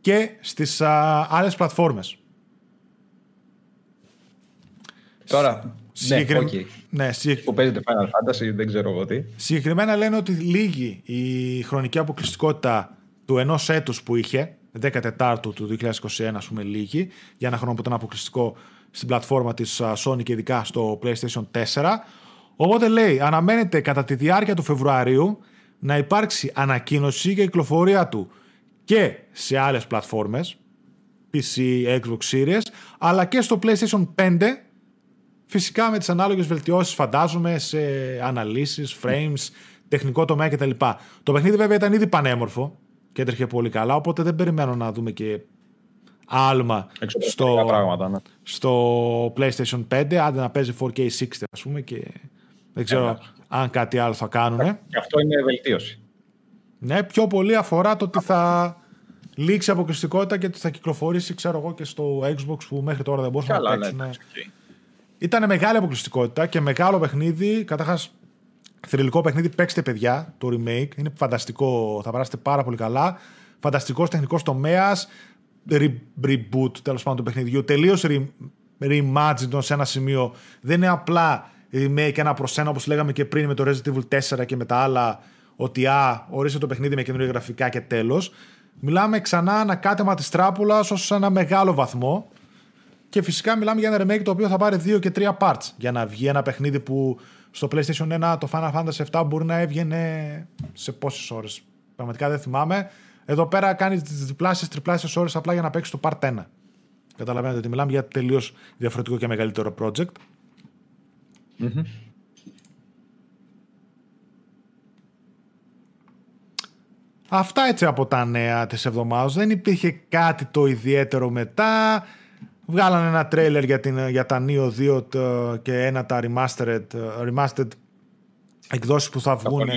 και στις α, άλλες πλατφόρμες. Τώρα, Συγκεκρι... ναι, okay. ναι, συγκεκρι... Που παίζεται Final Fantasy, δεν ξέρω εγώ τι. Συγκεκριμένα λένε ότι λίγη η χρονική αποκλειστικότητα του ενός έτους που είχε, 14 του 2021 ας πούμε λίγη, για ένα χρόνο που ήταν αποκλειστικό στην πλατφόρμα της Sony και ειδικά στο PlayStation 4. Οπότε λέει, αναμένεται κατά τη διάρκεια του Φεβρουαρίου να υπάρξει ανακοίνωση για κυκλοφορία του και σε άλλες πλατφόρμες, PC, Xbox Series, αλλά και στο PlayStation 5, φυσικά με τις ανάλογες βελτιώσεις φαντάζομαι σε αναλύσεις, frames, τεχνικό τομέα κτλ. Το παιχνίδι βέβαια ήταν ήδη πανέμορφο και έτρεχε πολύ καλά, οπότε δεν περιμένω να δούμε και άλμα στο, πράγματα, ναι. στο PlayStation 5, άντε να παίζει 4K 60 ας πούμε και δεν ξέρω αν κάτι άλλο θα κάνουν. Και αυτό είναι βελτίωση. Ναι, πιο πολύ αφορά το ότι θα λήξει αποκλειστικότητα και ότι θα κυκλοφορήσει, ξέρω εγώ, και στο Xbox που μέχρι τώρα δεν μπορούσαν να παίξουν. Ναι, Ήταν μεγάλη αποκλειστικότητα και μεγάλο παιχνίδι. Καταρχάς, θρηλυκό παιχνίδι. Παίξτε, παιδιά, το remake. Είναι φανταστικό. Θα περάσετε πάρα πολύ καλά. Φανταστικός τεχνικός τομέας. reboot τέλος πάντων του παιχνιδιού. Τελείως reimagined σε ένα σημείο. Δεν είναι απλά remake ένα προς ένα όπως λέγαμε και πριν με το Resident Evil 4 και με τα άλλα. Ότι α, ορίστε το παιχνίδι με καινούργια γραφικά και τέλος. Μιλάμε ξανά ένα κάτεμα της τράπουλας ως σε ένα μεγάλο βαθμό. Και φυσικά μιλάμε για ένα remake το οποίο θα πάρει δύο και τρία parts για να βγει ένα παιχνίδι που στο PlayStation 1 το Final Fantasy 7 μπορεί να έβγαινε σε πόσες ώρες. Πραγματικά δεν θυμάμαι. Εδώ πέρα κάνει διπλάσιες, τριπλάσιες ώρες απλά για να παίξει το Part 1. Καταλαβαίνετε ότι μιλάμε για τελείως διαφορετικό και μεγαλύτερο project. Mm-hmm. Αυτά έτσι από τα νέα της εβδομάδας. Δεν υπήρχε κάτι το ιδιαίτερο μετά. Βγάλανε ένα τρέιλερ για, την, για τα Neo 2 και ένα τα remastered, remastered εκδόσεις που θα βγουν.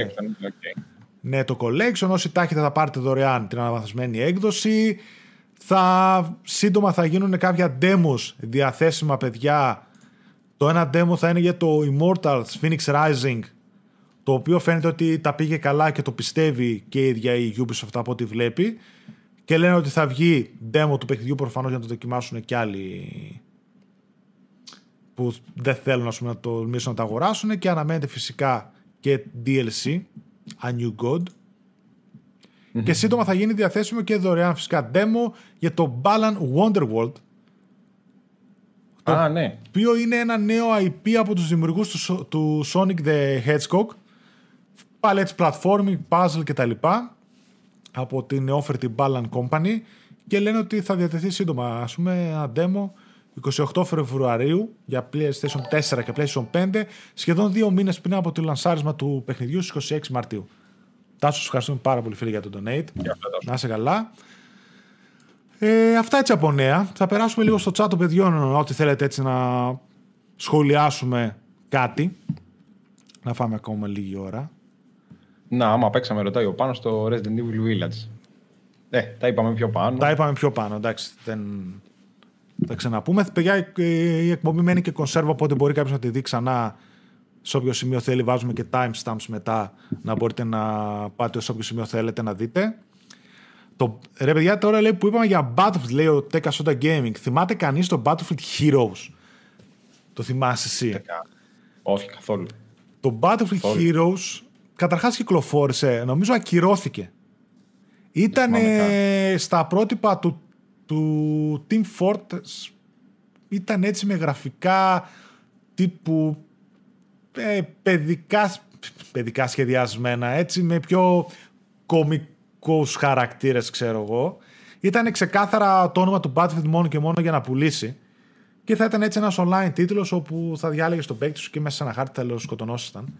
Ναι, το collection. Όσοι τάχετε θα πάρετε δωρεάν την αναβαθμισμένη έκδοση. Θα, σύντομα θα γίνουν κάποια demos διαθέσιμα παιδιά. Το ένα demo θα είναι για το Immortals Phoenix Rising το οποίο φαίνεται ότι τα πήγε καλά και το πιστεύει και η ίδια η Ubisoft από ό,τι βλέπει. Και λένε ότι θα βγει demo του παιχνιδιού προφανώς για να το δοκιμάσουν και άλλοι που δεν θέλουν πούμε, να το μίσουν να το αγοράσουν και αναμένεται φυσικά και DLC A New God. Και σύντομα θα γίνει διαθέσιμο και δωρεάν φυσικά demo για το Balan Wonderworld. Το ναι. οποίο είναι ένα νέο IP από τους δημιουργούς του, του Sonic the Hedgehog πάλι έτσι platforming, puzzle κτλ. από την νεόφερτη Balan Company και λένε ότι θα διατεθεί σύντομα. Ας πούμε ένα demo 28 Φεβρουαρίου για PlayStation 4 και PlayStation 5 σχεδόν δύο μήνες πριν από το λανσάρισμα του παιχνιδιού στις 26 Μαρτίου. Τάσο, σου ευχαριστούμε πάρα πολύ φίλοι για το donate. Να είσαι καλά. Ε, αυτά έτσι από νέα. Θα περάσουμε λίγο στο chat των παιδιών, ό,τι θέλετε έτσι να σχολιάσουμε κάτι. Να φάμε ακόμα λίγη ώρα. Να, άμα παίξαμε, ρωτάει ο πάνω στο Resident Evil Village. Ε, τα είπαμε πιο πάνω. Τα είπαμε πιο πάνω, εντάξει. Δεν... Θα ξαναπούμε. Παιδιά, η εκπομπή μένει και κονσέρβα, οπότε μπορεί κάποιος να τη δει ξανά σε όποιο σημείο θέλει. Βάζουμε και timestamps μετά να μπορείτε να πάτε σε όποιο σημείο θέλετε να δείτε. Το... Ρε παιδιά, τώρα λέει που είπαμε για Battlefield, λέει ο Tekka Soda Gaming. Θυμάται κανείς το Battlefield Heroes; Το θυμάσαι εσύ; Όχι, καθόλου. Το Battlefield Heroes καταρχάς κυκλοφόρησε, νομίζω ακυρώθηκε. Ήταν στα πρότυπα του, του Team Fortress, ήταν έτσι με γραφικά τύπου ε, παιδικά, παιδικά σχεδιασμένα, έτσι με πιο κομικούς χαρακτήρες ξέρω εγώ. Ήταν ξεκάθαρα το όνομα του Battlefield μόνο και μόνο για να πουλήσει. Και θα ήταν έτσι ένας online τίτλος όπου θα διάλεγες τον παίκτη σου και μέσα σε ένα χάρτη θα σκοτωνόσασταν.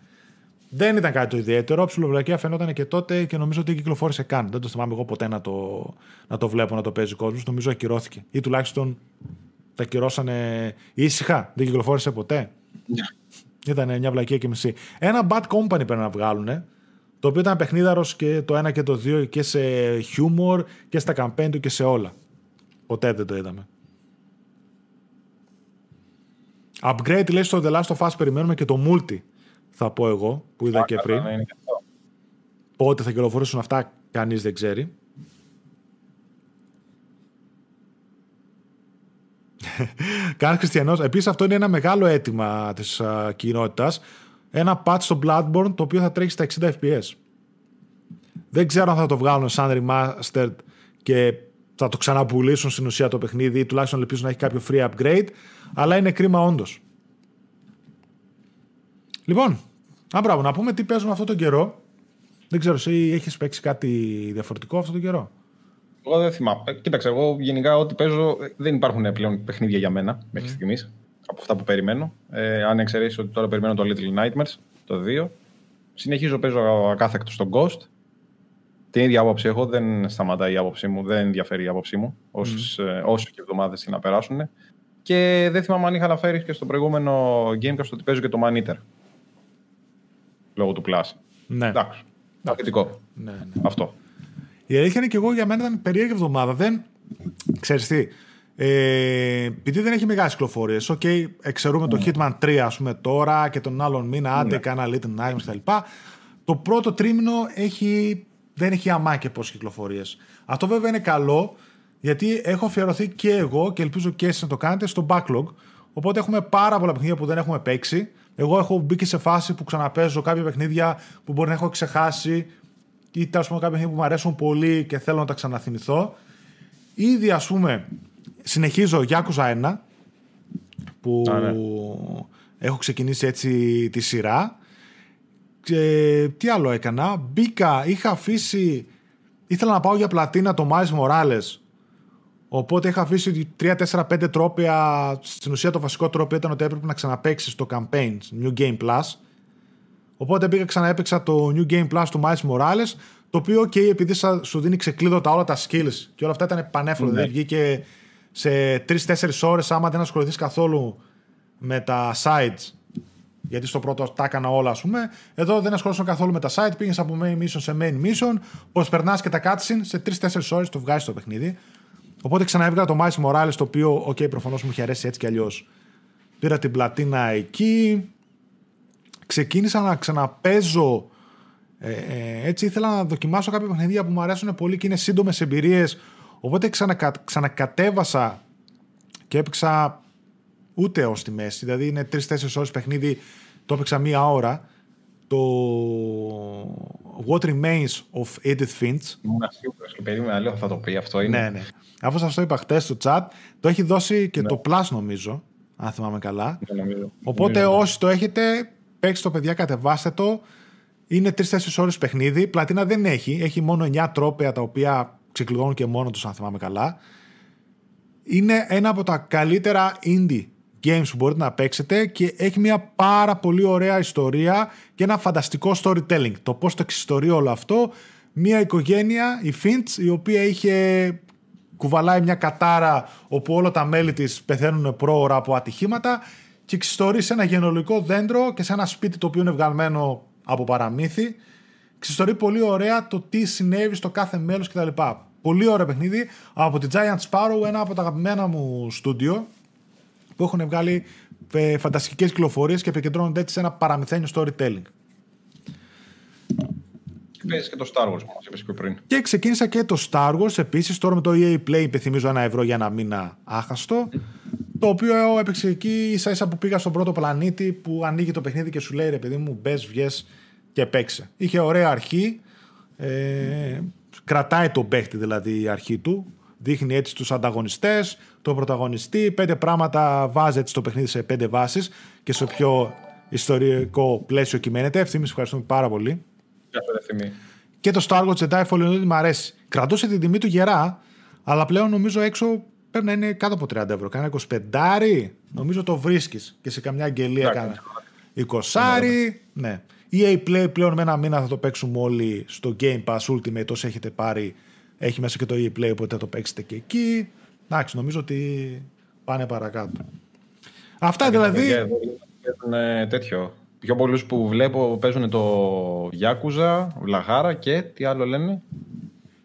Δεν ήταν κάτι το ιδιαίτερο. Ψιλοβρακία φαινόταν και τότε και νομίζω ότι κυκλοφόρησε καν. Δεν το θυμάμαι εγώ ποτέ να το, να το βλέπω να το παίζει ο κόσμος. Νομίζω ακυρώθηκε. Ή τουλάχιστον τα ακυρώσανε ήσυχα. Δεν κυκλοφόρησε ποτέ. Yeah. Ήταν μια βλακία και μισή. Ένα Bad Company πρέπει να βγάλουν. Το οποίο ήταν παιχνίδαρος και το ένα και το δύο και σε humor και στα campaign και σε όλα. Ποτέ δεν το είδαμε. Upgrade λέει στο The Last of Us περιμένουμε και το multi θα πω εγώ, που είδα και πριν. Πότε θα κυκλοφορήσουν αυτά, κανείς δεν ξέρει. [LAUGHS] Κάνει Χριστιανός. Επίσης αυτό είναι ένα μεγάλο αίτημα της uh, κοινότητας. Ένα patch στο Bloodborne το οποίο θα τρέχει στα 60 fps. Δεν ξέρω αν θα το βγάλουν σαν remastered και θα το ξαναπουλήσουν στην ουσία το παιχνίδι ή τουλάχιστον ελπίζουν να έχει κάποιο free upgrade, αλλά είναι κρίμα όντως. Λοιπόν, α, μπράβο, να πούμε τι παίζουμε αυτόν τον καιρό. Δεν ξέρω, εσύ έχεις παίξει κάτι διαφορετικό αυτό το καιρό; Εγώ δεν θυμάμαι. Ε, κοίταξε, εγώ γενικά ό,τι παίζω δεν υπάρχουν πλέον παιχνίδια για μένα μέχρι mm. στιγμής από αυτά που περιμένω. Ε, αν εξαιρέσεις ότι τώρα περιμένω το Little Nightmares, το 2. Συνεχίζω παίζω ακάθεκτο στον Ghost. Την ίδια άποψη έχω, δεν σταματάει η άποψή μου, δεν ενδιαφέρει η άποψή μου, όσες, mm. όσο και εβδομάδες να περάσουν. Και δεν θυμάμαι αν είχα αναφέρει και στο προηγούμενο Gamecast ότι παίζω και το Man Eater. Λόγω του Plus. Ναι. Εντάξει. Αρκετικό. Ναι, ναι. Αυτό. Η αλήθεια είναι και εγώ για μένα ήταν περίεργη εβδομάδα. Δεν. Ξέρεις τι. Ε, επειδή δεν έχει μεγάλες κυκλοφορίες, okay, εξαιρούμε το Hitman 3 ας πούμε, τώρα και τον άλλον μήνα, άντε, ναι. κάνα Little Nightmares κτλ. Το πρώτο τρίμηνο έχει, δεν έχει αμάκια πόσες κυκλοφορίες. Αυτό βέβαια είναι καλό, γιατί έχω αφιερωθεί και εγώ και ελπίζω και εσείς να το κάνετε στο backlog. Οπότε έχουμε πάρα πολλά παιχνίδια που δεν έχουμε παίξει. Εγώ έχω μπει και σε φάση που ξαναπέζω κάποια παιχνίδια που μπορεί να έχω ξεχάσει ή τέλος πάντων κάποια παιχνίδια που μου αρέσουν πολύ και θέλω να τα ξαναθυμηθώ. Ήδη ας πούμε συνεχίζω Yakuza 1 που ναι. έχω ξεκινήσει έτσι τη σειρά. Και τι άλλο έκανα. Μπήκα, είχα αφήσει. Ήθελα να πάω για πλατίνα το Miles Morales. Οπότε είχα αφήσει 3-4-5 τρόπια. Στην ουσία το βασικό τρόπιο ήταν ότι έπρεπε να ξαναπέξει το campaign New Game Plus. Οπότε πήγα ξαναέπαιξα το New Game Plus του Miles Morales. Το οποίο, ok, επειδή σου δίνει ξεκλείδωτα όλα τα skills και όλα αυτά ήταν πανέφλο. Ναι. Δηλαδή βγήκε σε 3-4 ώρες, άμα δεν ασχοληθείς καθόλου με τα sides. Γιατί στο πρώτο τα έκανα όλα, ας πούμε. Εδώ δεν ασχολούσαν καθόλου με τα side. Πήγες από main mission σε main mission. Πώ περνάς και τα cutscene σε 3-4 ώρες το βγάζεις το παιχνίδι. Οπότε ξαναέβγαλα το Miles Morales το οποίο, ok, okay, προφανώς μου είχε αρέσει έτσι κι αλλιώς. Πήρα την πλατίνα εκεί. Ξεκίνησα να ξαναπαίζω. Ε, ε, έτσι ήθελα να δοκιμάσω κάποια παιχνίδια που μου αρέσουν πολύ και είναι σύντομες εμπειρίες Οπότε ξανακα, ξανακατέβασα και έπαιξα ούτε ω τη μέση. Δηλαδή είναι 3-4 ώρες παιχνίδι, το έπαιξα μία ώρα. Το What Remains of Edith Finch. Ήμουν σίγουρος και περίμενα λέω θα το πει αυτό. Είναι. Ναι, ναι. Αφού σας το είπα χτες στο chat, το έχει δώσει και ναι. το Plus νομίζω, αν θυμάμαι καλά. Ναι, νομίζω. Οπότε νομίζω, όσοι το έχετε, παίξτε το παιδιά, κατεβάστε το. Είναι 3-4 ώρες παιχνίδι. Πλατίνα δεν έχει. Έχει μόνο 9 τρόπια τα οποία ξεκλειδώνουν και μόνο τους αν θυμάμαι καλά. Είναι ένα από τα καλύτερα indie games που μπορείτε να παίξετε και έχει μια πάρα πολύ ωραία ιστορία και ένα φανταστικό storytelling. Το πώς το εξιστορεί όλο αυτό. Μια οικογένεια, η Finch, η οποία είχε κουβαλάει μια κατάρα όπου όλα τα μέλη της πεθαίνουν πρόωρα από ατυχήματα και εξιστορεί σε ένα γενολογικό δέντρο και σε ένα σπίτι το οποίο είναι βγαλμένο από παραμύθι ξιστορεί πολύ ωραία το τι συνέβη στο κάθε μέλος κτλ. Πολύ ωραίο παιχνίδι από τη Giant Sparrow, ένα από τα αγαπημένα μου στούντιο που έχουν βγάλει ε, φανταστικές κυκλοφορίες και επικεντρώνονται έτσι σε ένα παραμυθένιο storytelling. Και και το Star Wars, μας είπες πιο πριν. Και ξεκίνησα και το Star Wars επίσης, τώρα με το EA Play υπενθυμίζω ένα ευρώ για ένα μήνα άχαστο. Το οποίο έπαιξε εκεί ίσα ίσα που πήγα στον πρώτο πλανήτη που ανοίγει το παιχνίδι και σου λέει ρε παιδί μου μπες, βγες και παίξε. Είχε ωραία αρχή. Ε, κρατάει τον παίχτη δηλαδή η αρχή του. Δείχνει έτσι τους ανταγωνιστές, τον πρωταγωνιστή. Πέντε πράγματα βάζει έτσι το παιχνίδι σε πέντε βάσεις και σε πιο ιστορικό πλαίσιο κυμαίνεται. Ευθύμης, ευχαριστούμε πάρα πολύ. Και το Star Wars Jedi Fallen Order μου αρέσει. Κρατούσε την τιμή του γερά, αλλά πλέον νομίζω έξω πρέπει να είναι κάτω από 30 ευρώ. Κάνα 25, νομίζω το βρίσκεις και σε καμιά αγγελία κάνα. 20, ναι. EA Play πλέον με ένα μήνα θα το παίξουμε όλοι στο Game Pass Ultimate όσο έχετε πάρει. Έχει μέσα και το EA Play οπότε θα το παίξετε και εκεί. Εντάξει, νομίζω ότι πάνε παρακάτω. Αυτά δηλαδή... Παίζουν τέτοιο. Πιο πολλούς που βλέπω παίζουν το Yakuza, Βλαχάρα και τι άλλο λένε.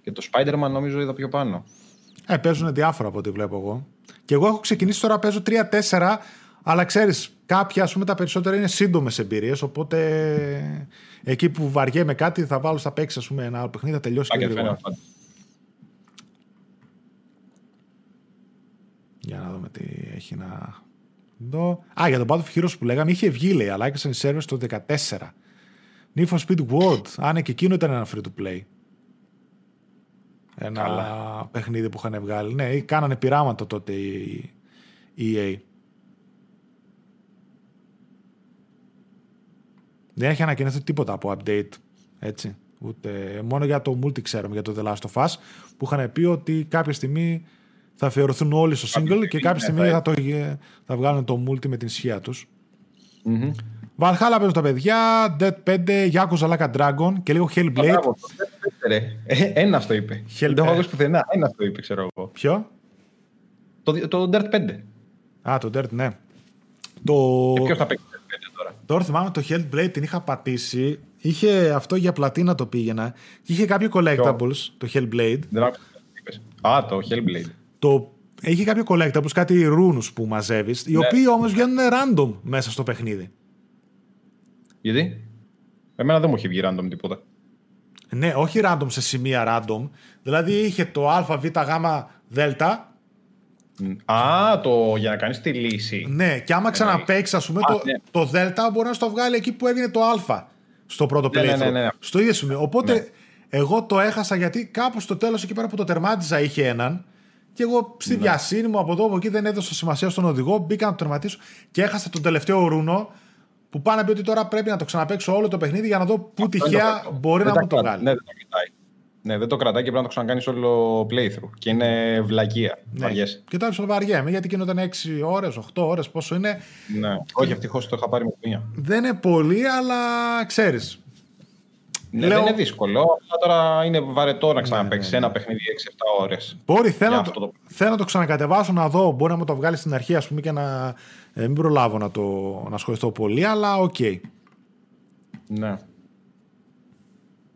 Και το Spider-Man νομίζω είδα πιο πάνω. Ε, παίζουν διάφορα από ό,τι βλέπω εγώ. Και εγώ έχω ξεκινήσει τώρα, παίζω 3-4 αλλά ξέρεις, κάποια ας πούμε τα περισσότερα είναι σύντομες εμπειρίες. Οπότε εκεί που βαριέμαι κάτι θα βάλω στα παίξεις πούμε, ένα άλλο παιχνίδι, θα τελειώσει και γρήγορα. Για να δούμε τι έχει να δω. Α, για τον Battlefield Heroes που λέγαμε, είχε βγει λέει, αλλά έκλεισαν οι servers το 14. Need for Speed World. Α, ναι, και εκείνο ήταν ένα free to play. Ένα Καλά. παιχνίδι που είχαν βγάλει. Ναι, κάνανε πειράματα τότε η EA. Δεν έχει ανακοινωθεί τίποτα από update. Έτσι. Ούτε, μόνο για το multi ξέρουμε, για το The Last of Us, που είχαν πει ότι κάποια στιγμή θα αφιερωθούν όλοι στο single και κάποια στιγμή θα, το, θα βγάλουν το multi με την ισχύα τους. Mm-hmm. Valhalla παίζουν τα παιδιά, Dead 5, Yakuza Like a Dragon και λίγο Hellblade. Ε, ένας το είπε. Δεν το έχω ακούσει πουθενά. Ένας το είπε, ξέρω εγώ. Ποιο; Το, το Dirt 5. Α, το Dirt, ναι. Το... Και ποιος θα παίξει το Dirt 5 τώρα; Τώρα θυμάμαι το Hellblade την είχα πατήσει. Είχε αυτό για πλατίνα το πήγαινα. Και είχε κάποιο collectables, το Hellblade. Δεν άκουσα Α, το Hellblade. Το... Είχε κάποιο collectables, κάτι runes που μαζεύεις, οι ναι. οποίοι όμως βγαίνουν random μέσα στο παιχνίδι. Γιατί; Εμένα δεν μου έχει βγει random τίποτα. Ναι, όχι random σε σημεία random. Δηλαδή είχε το α, β, γ, δ. Α, το για να κάνεις τη λύση. Ναι, και άμα ξαναπέξει, ας πούμε, το, ναι. το δ μπορεί να στο βγάλει εκεί που έγινε το α στο πρώτο ναι, playthrough. Ναι, ναι, ναι, στο ίδιο σημείο. Οπότε εγώ το έχασα γιατί κάπου στο τέλος εκεί πέρα που το τερμάτιζα είχε έναν. Και εγώ στη ναι. βιασύνη μου από εδώ από εκεί δεν έδωσα σημασία στον οδηγό. Μπήκα να το τερματίσω και έχασα τον τελευταίο ρούνο που πάνε να πει ότι τώρα πρέπει να το ξαναπέξω όλο το παιχνίδι για να δω πού τυχαία μπορεί να μου το βγάλει. Ναι, δεν το κρατάει. Ναι, δεν το κρατάει και πρέπει να το ξανακάνεις όλο playthrough. Και είναι βλακεία. Ναι. Και τώρα ψιλοβαριέμαι γιατί γίνονταν 6 ώρες, 8 ώρες, πόσο είναι. Ναι, όχι ευτυχώς το είχα πάρει με μία. Δεν είναι πολύ, αλλά ξέρεις. Ναι, Λέω... δεν είναι δύσκολο. Αλλά τώρα είναι βαρετό να ξαναπέξει ναι, ναι, ναι. ένα παιχνίδι 6-7 ώρες. Μπορεί, θέλω, το... το... θέλω να το ξανακατεβάσω να δω. Μπορεί να μου το βγάλει στην αρχή, ας πούμε, και να ε, μην προλάβω να, το, να ασχοληθώ πολύ, αλλά ok. Okay. Ναι.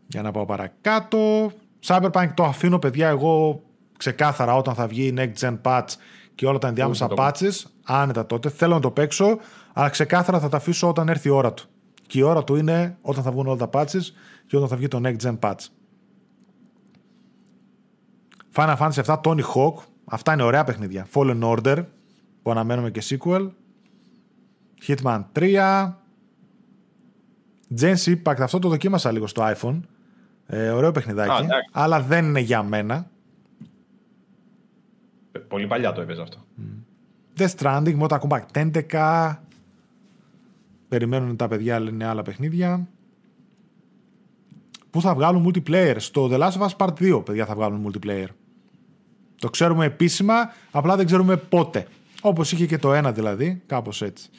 Για να πάω παρακάτω. Cyberpunk το αφήνω, παιδιά, εγώ ξεκάθαρα όταν θα βγει η Next Gen Patch και όλα τα ενδιάμεσα patches, άνετα τότε. Θέλω να το παίξω, αλλά ξεκάθαρα θα τα αφήσω όταν έρθει η ώρα του. Και η ώρα του είναι όταν θα βγουν όλα τα patches και όταν θα βγει το Next Gen Patch. Final Fantasy 7, Tony Hawk. Αυτά είναι ωραία παιχνίδια. Fallen Order, που αναμένουμε και sequel. Hitman 3. Genshin Impact, αυτό το δοκίμασα λίγο στο iPhone. Ε, ωραίο παιχνιδάκι, αλλά δεν είναι για μένα. Ε, πολύ παλιά το έπαιζε αυτό. Mm. The Stranding, Mortal Kombat 11. Περιμένουν τα παιδιά, λένε άλλα παιχνίδια. Πού θα βγάλουν multiplayer; Στο The Last of Us Part 2, παιδιά, θα βγάλουν multiplayer. Το ξέρουμε επίσημα, απλά δεν ξέρουμε πότε. Όπως είχε και το ένα δηλαδή, κάπως έτσι.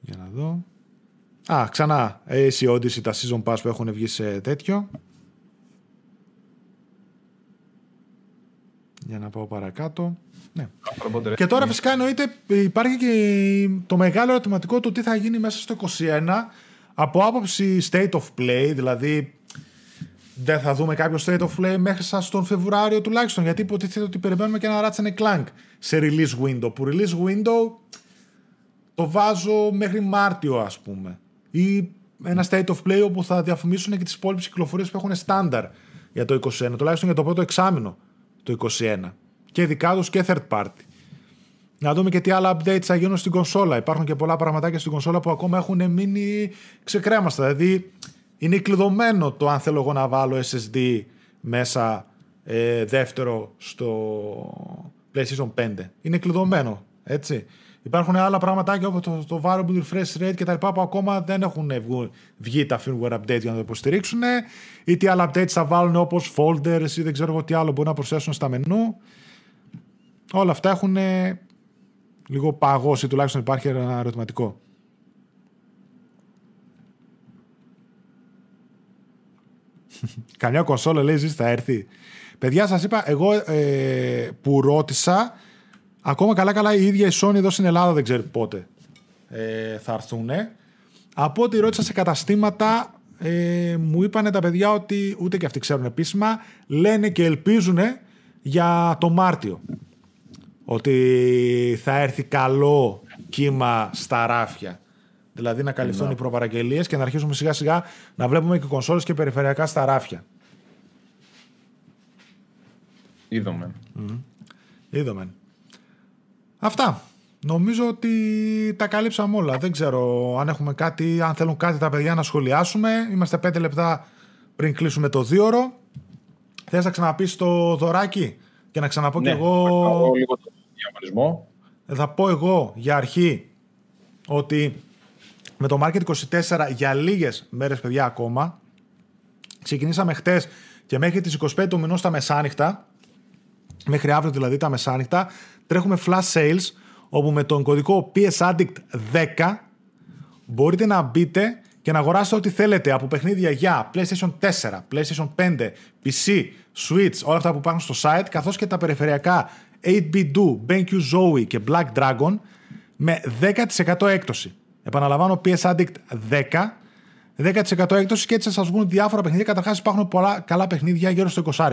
Για να δω. Α, ξανά AC Odyssey, τα Season Pass που έχουν βγει σε τέτοιο. Για να πάω παρακάτω. Ναι. Και τώρα φυσικά εννοείται υπάρχει και το μεγάλο ερωτηματικό του τι θα γίνει μέσα στο 21 από άποψη state of play, δηλαδή δεν θα δούμε κάποιο state of play μέχρι σας τον Φεβρουάριο τουλάχιστον γιατί υποτίθεται ότι περιμένουμε και ένα Ratchet Clank σε release window που release window το βάζω μέχρι Μάρτιο ας πούμε ή ένα state of play όπου θα διαφημίσουν και τις υπόλοιπες κυκλοφορίες που έχουν στάνταρ για το 21, τουλάχιστον για το πρώτο εξάμεινο το 21 και δικά τους και third party. Να δούμε και τι άλλα updates θα γίνουν στην κονσόλα. Υπάρχουν και πολλά πραγματάκια στην κονσόλα που ακόμα έχουν μείνει ξεκρέμαστα. Δηλαδή είναι κλειδωμένο το αν θέλω εγώ να βάλω SSD μέσα ε, δεύτερο στο PlayStation 5. Είναι κλειδωμένο, έτσι. Υπάρχουν άλλα πραγματάκια όπως το, το variable refresh rate και τα λοιπά που ακόμα δεν έχουν βγει, τα firmware updates για να το υποστηρίξουν ή τι άλλα updates θα βάλουν όπως folders ή δεν ξέρω εγώ τι άλλο μπορεί να προσθέσουν στα μενού. Όλα αυτά έχουν λίγο παγώσει, τουλάχιστον υπάρχει ένα ερωτηματικό. Καμιά κονσόλα λέει ζήσει θα έρθει. Παιδιά σας είπα, εγώ ε, που ρώτησα Ακόμα καλά καλά η ίδια η Sony εδώ στην Ελλάδα δεν ξέρει πότε ε, θα έρθουν. Από ό,τι ρώτησα σε καταστήματα ε, μου είπανε τα παιδιά ότι ούτε και αυτοί ξέρουν επίσημα λένε και ελπίζουν για το Μάρτιο ότι θα έρθει καλό κύμα στα ράφια. Δηλαδή να καλυφθούν οι προπαραγγελίες και να αρχίσουμε σιγά σιγά να βλέπουμε και κονσόλες και περιφερειακά στα ράφια. Είδαμε. Είδαμε. Αυτά. Νομίζω ότι τα καλύψαμε όλα. Δεν ξέρω αν έχουμε κάτι, αν θέλουν κάτι τα παιδιά να σχολιάσουμε. Είμαστε πέντε λεπτά πριν κλείσουμε το δίωρο. Θες να ξαναπείς το δωράκι; Και να ξαναπώ ναι, και εγώ... λίγο το διαγωνισμό. Θα πω εγώ για αρχή ότι με το Market 24 για λίγες μέρες, παιδιά, ακόμα. Ξεκινήσαμε χτες και μέχρι τις 25 του μηνός τα μεσάνυχτα, μέχρι αύριο δηλαδή τα μεσάνυχτα, τρέχουμε flash sales, όπου με τον κωδικό PSAddict10 μπορείτε να μπείτε και να agorάσετε ό,τι θέλετε από παιχνίδια για PlayStation 4, PlayStation 5, PC, Switch, όλα αυτά που υπάρχουν στο site, καθώς και τα περιφερειακά 8B2, BenQ Zoe και Black Dragon με 10% έκπτωση. Επαναλαμβάνω, PS Addict 10, 10% έκπτωση και έτσι θα σας βγουν διάφορα παιχνίδια. Καταρχάς υπάρχουν πολλά καλά παιχνίδια γύρω στο 20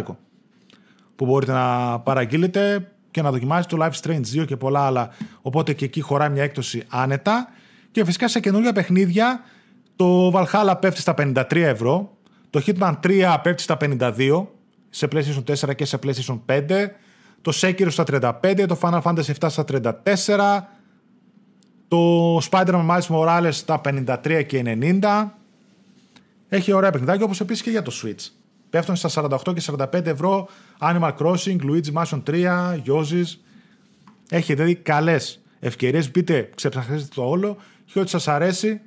που μπορείτε να παραγγείλετε και να δοκιμάσετε το Life Strange 2 και πολλά άλλα. Οπότε και εκεί χωράει μια έκπτωση άνετα. Και φυσικά σε καινούργια παιχνίδια το Valhalla πέφτει στα 53 ευρώ, το Hitman 3 πέφτει στα 52 σε PlayStation 4 και σε PlayStation 5, το Sekiro στα 35, το Final Fantasy 7 στα 34, το Spider-Man Miles Morales στα 53 και 90. Έχει ωραία παιχνιδάκια όπως επίσης και για το Switch. Πέφτουν στα 48 και 45 ευρώ Animal Crossing, Luigi Mansion 3, Yoshi's. Έχει δηλαδή καλές ευκαιρίες. Μπείτε, ξεψαχνίστε το όλο και ό,τι σας αρέσει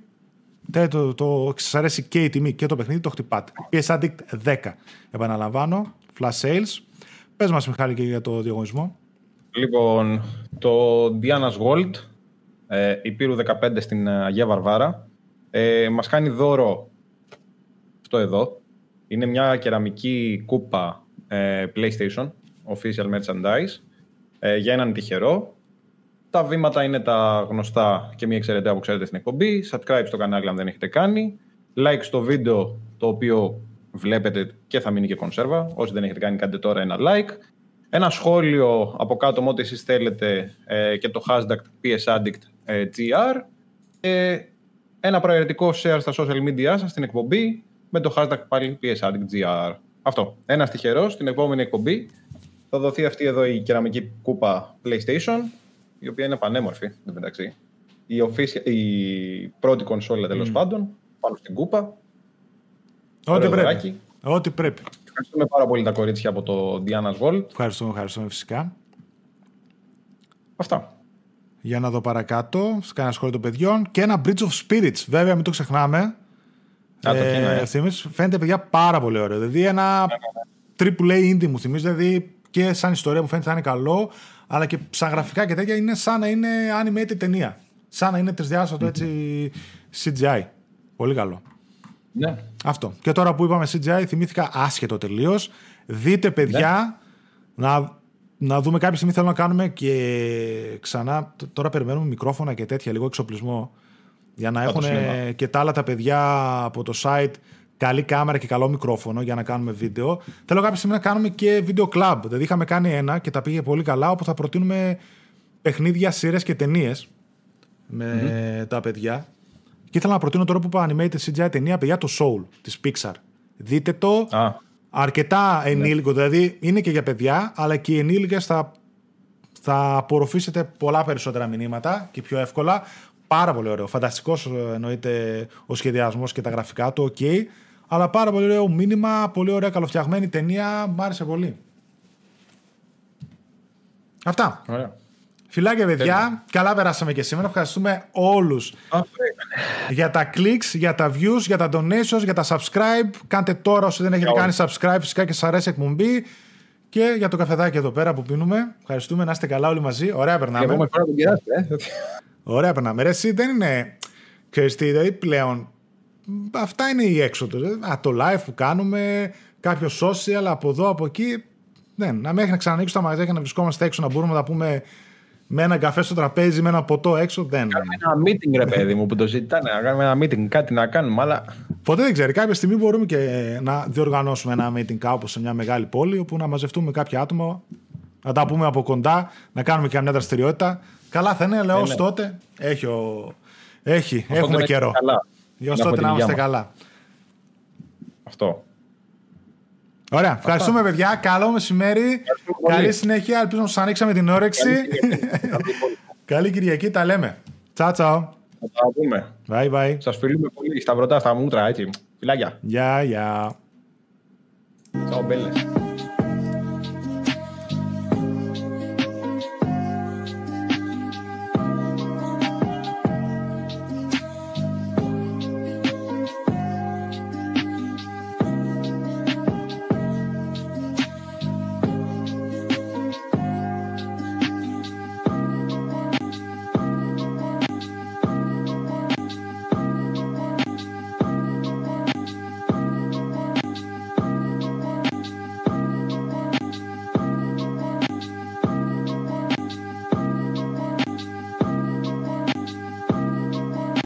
το, το, το, σας αρέσει και η τιμή και το παιχνίδι, το χτυπάτε. PS Addict 10. Επαναλαμβάνω, flash sales. Πες μας Μιχάλη και για το διαγωνισμό. Λοιπόν, το Diana's Gold, ε, Υπήρου 15 στην ε, Αγία Βαρβάρα, ε, μας κάνει δώρο αυτό εδώ. Είναι μια κεραμική κούπα ε, PlayStation, official merchandise, ε, για έναν τυχερό. Τα βήματα είναι τα γνωστά και μία εξαιρετικά που ξέρετε στην εκπομπή. Subscribe στο κανάλι αν δεν έχετε κάνει. Like στο βίντεο το οποίο βλέπετε και θα μείνει και κονσέρβα. Όσοι δεν έχετε κάνει κάντε τώρα ένα like. Ένα σχόλιο από κάτω με ό,τι εσείς θέλετε ε, και το hashtag PSAddict.gr και ένα προαιρετικό share στα social media σας στην εκπομπή με το hashtag πάλι PSAddict.gr. Αυτό. Ένας τυχερός στην επόμενη εκπομπή θα δοθεί αυτή εδώ η κεραμική κούπα PlayStation η οποία είναι πανέμορφη, εν μεταξύ. Η, official, η πρώτη κονσόλα τέλος mm. πάντων, πάνω στην κούπα. Ό,τι πρέπει. Ό,τι πρέπει. Ευχαριστούμε πάρα πολύ τα κορίτσια από το Diana's World. Ευχαριστούμε, ευχαριστούμε φυσικά. Αυτά. Για να δω παρακάτω, κάνα σχόλιο των παιδιών. Και ένα Bridge of Spirits, βέβαια, μην το ξεχνάμε. Α, το ε, ε. Φαίνεται, παιδιά, πάρα πολύ ωραίο. Δηλαδή, ένα triple A indie μου θυμίζει. Δηλαδή, και σαν ιστορία μου φαίνεται θα είναι καλό αλλά και σαν γραφικά και τέτοια είναι σαν να είναι animated ταινία. Σαν να είναι τρισδιάστατο έτσι CGI. Πολύ καλό. Ναι. Αυτό. Και τώρα που είπαμε CGI, θυμήθηκα άσχετο τελείως. Δείτε, παιδιά, ναι. να, να δούμε κάποια στιγμή θέλω να κάνουμε και ξανά. Τώρα περιμένουμε μικρόφωνα και τέτοια, λίγο εξοπλισμό. Για να έχουν και τα άλλα τα παιδιά από το site καλή κάμερα και καλό μικρόφωνο για να κάνουμε βίντεο. Θέλω κάποια στιγμή να κάνουμε και βίντεο club. Δηλαδή είχαμε κάνει ένα και τα πήγε πολύ καλά όπου θα προτείνουμε παιχνίδια, σειρές και ταινίες με τα παιδιά. Και ήθελα να προτείνω τώρα που είπα animated CGI ταινία, παιδιά, το Soul της Pixar. Δείτε το. Αρκετά ναι. ενήλικο, δηλαδή είναι και για παιδιά, αλλά και οι ενήλικες θα, θα απορροφήσετε πολλά περισσότερα μηνύματα και πιο εύκολα. Πάρα πολύ ωραίο. Φανταστικός ε, εννοείται ο σχεδιασμός και τα γραφικά του. OK. Αλλά πάρα πολύ ωραίο μήνυμα, πολύ ωραία καλοφτιαγμένη ταινία. Μ' άρεσε πολύ. Αυτά. Ωραία. Φιλάκια, παιδιά. Καλά περάσαμε και σήμερα. Ευχαριστούμε όλους για τα clicks, για τα views, για τα donations, για τα subscribe. Κάντε τώρα όσοι δεν έχετε κάνει subscribe, φυσικά και σα αρέσει εκπομπή. Και για το καφεδάκι εδώ πέρα που πίνουμε. Ευχαριστούμε να είστε καλά όλοι μαζί. Ωραία, περνάμε. Ε. Ωραία, περνάμε. Ρε, εσύ δεν είναι. Ξέρεις τι, δηλαδή πλέον αυτά είναι οι έξοδο. Α, το live που κάνουμε, κάποιο social από εδώ, από εκεί. Δεν. Να μέχρι να ξανανοίξουν τα μαγαζιά και να βρισκόμαστε έξω, να μπορούμε να πούμε με ένα καφέ στο τραπέζι, με ένα ποτό έξω. Δεν. Κάνουμε ένα meeting, ρε παιδί μου, που το ζητάνε. Να κάνουμε ένα meeting, κάτι να κάνουμε, αλλά. Ποτέ δεν ξέρει. Κάποια στιγμή μπορούμε και να διοργανώσουμε ένα meeting κάπου σε μια μεγάλη πόλη, όπου να μαζευτούμε κάποια άτομα, να τα πούμε από κοντά, να κάνουμε και μια δραστηριότητα. Καλά θα είναι, λέω, ε, ναι. τότε έχει, ο... έχει έχουμε καιρό. Καλά. Για όσο τότε να είμαστε καλά. Αυτό. Ωραία. Ευχαριστούμε, παιδιά. Καλό μεσημέρι. Καλή συνέχεια. Ελπίζω να σας ανοίξαμε την όρεξη. Καλή Κυριακή. [LAUGHS] Τα λέμε. Τσάου, τσάου. Θα τα πούμε. Bye, bye. Σας φιλούμε πολύ στα βρωτά, στα μούτρα, έτσι. Φιλάκια. Γεια, γεια. Τσαου, μπέλες.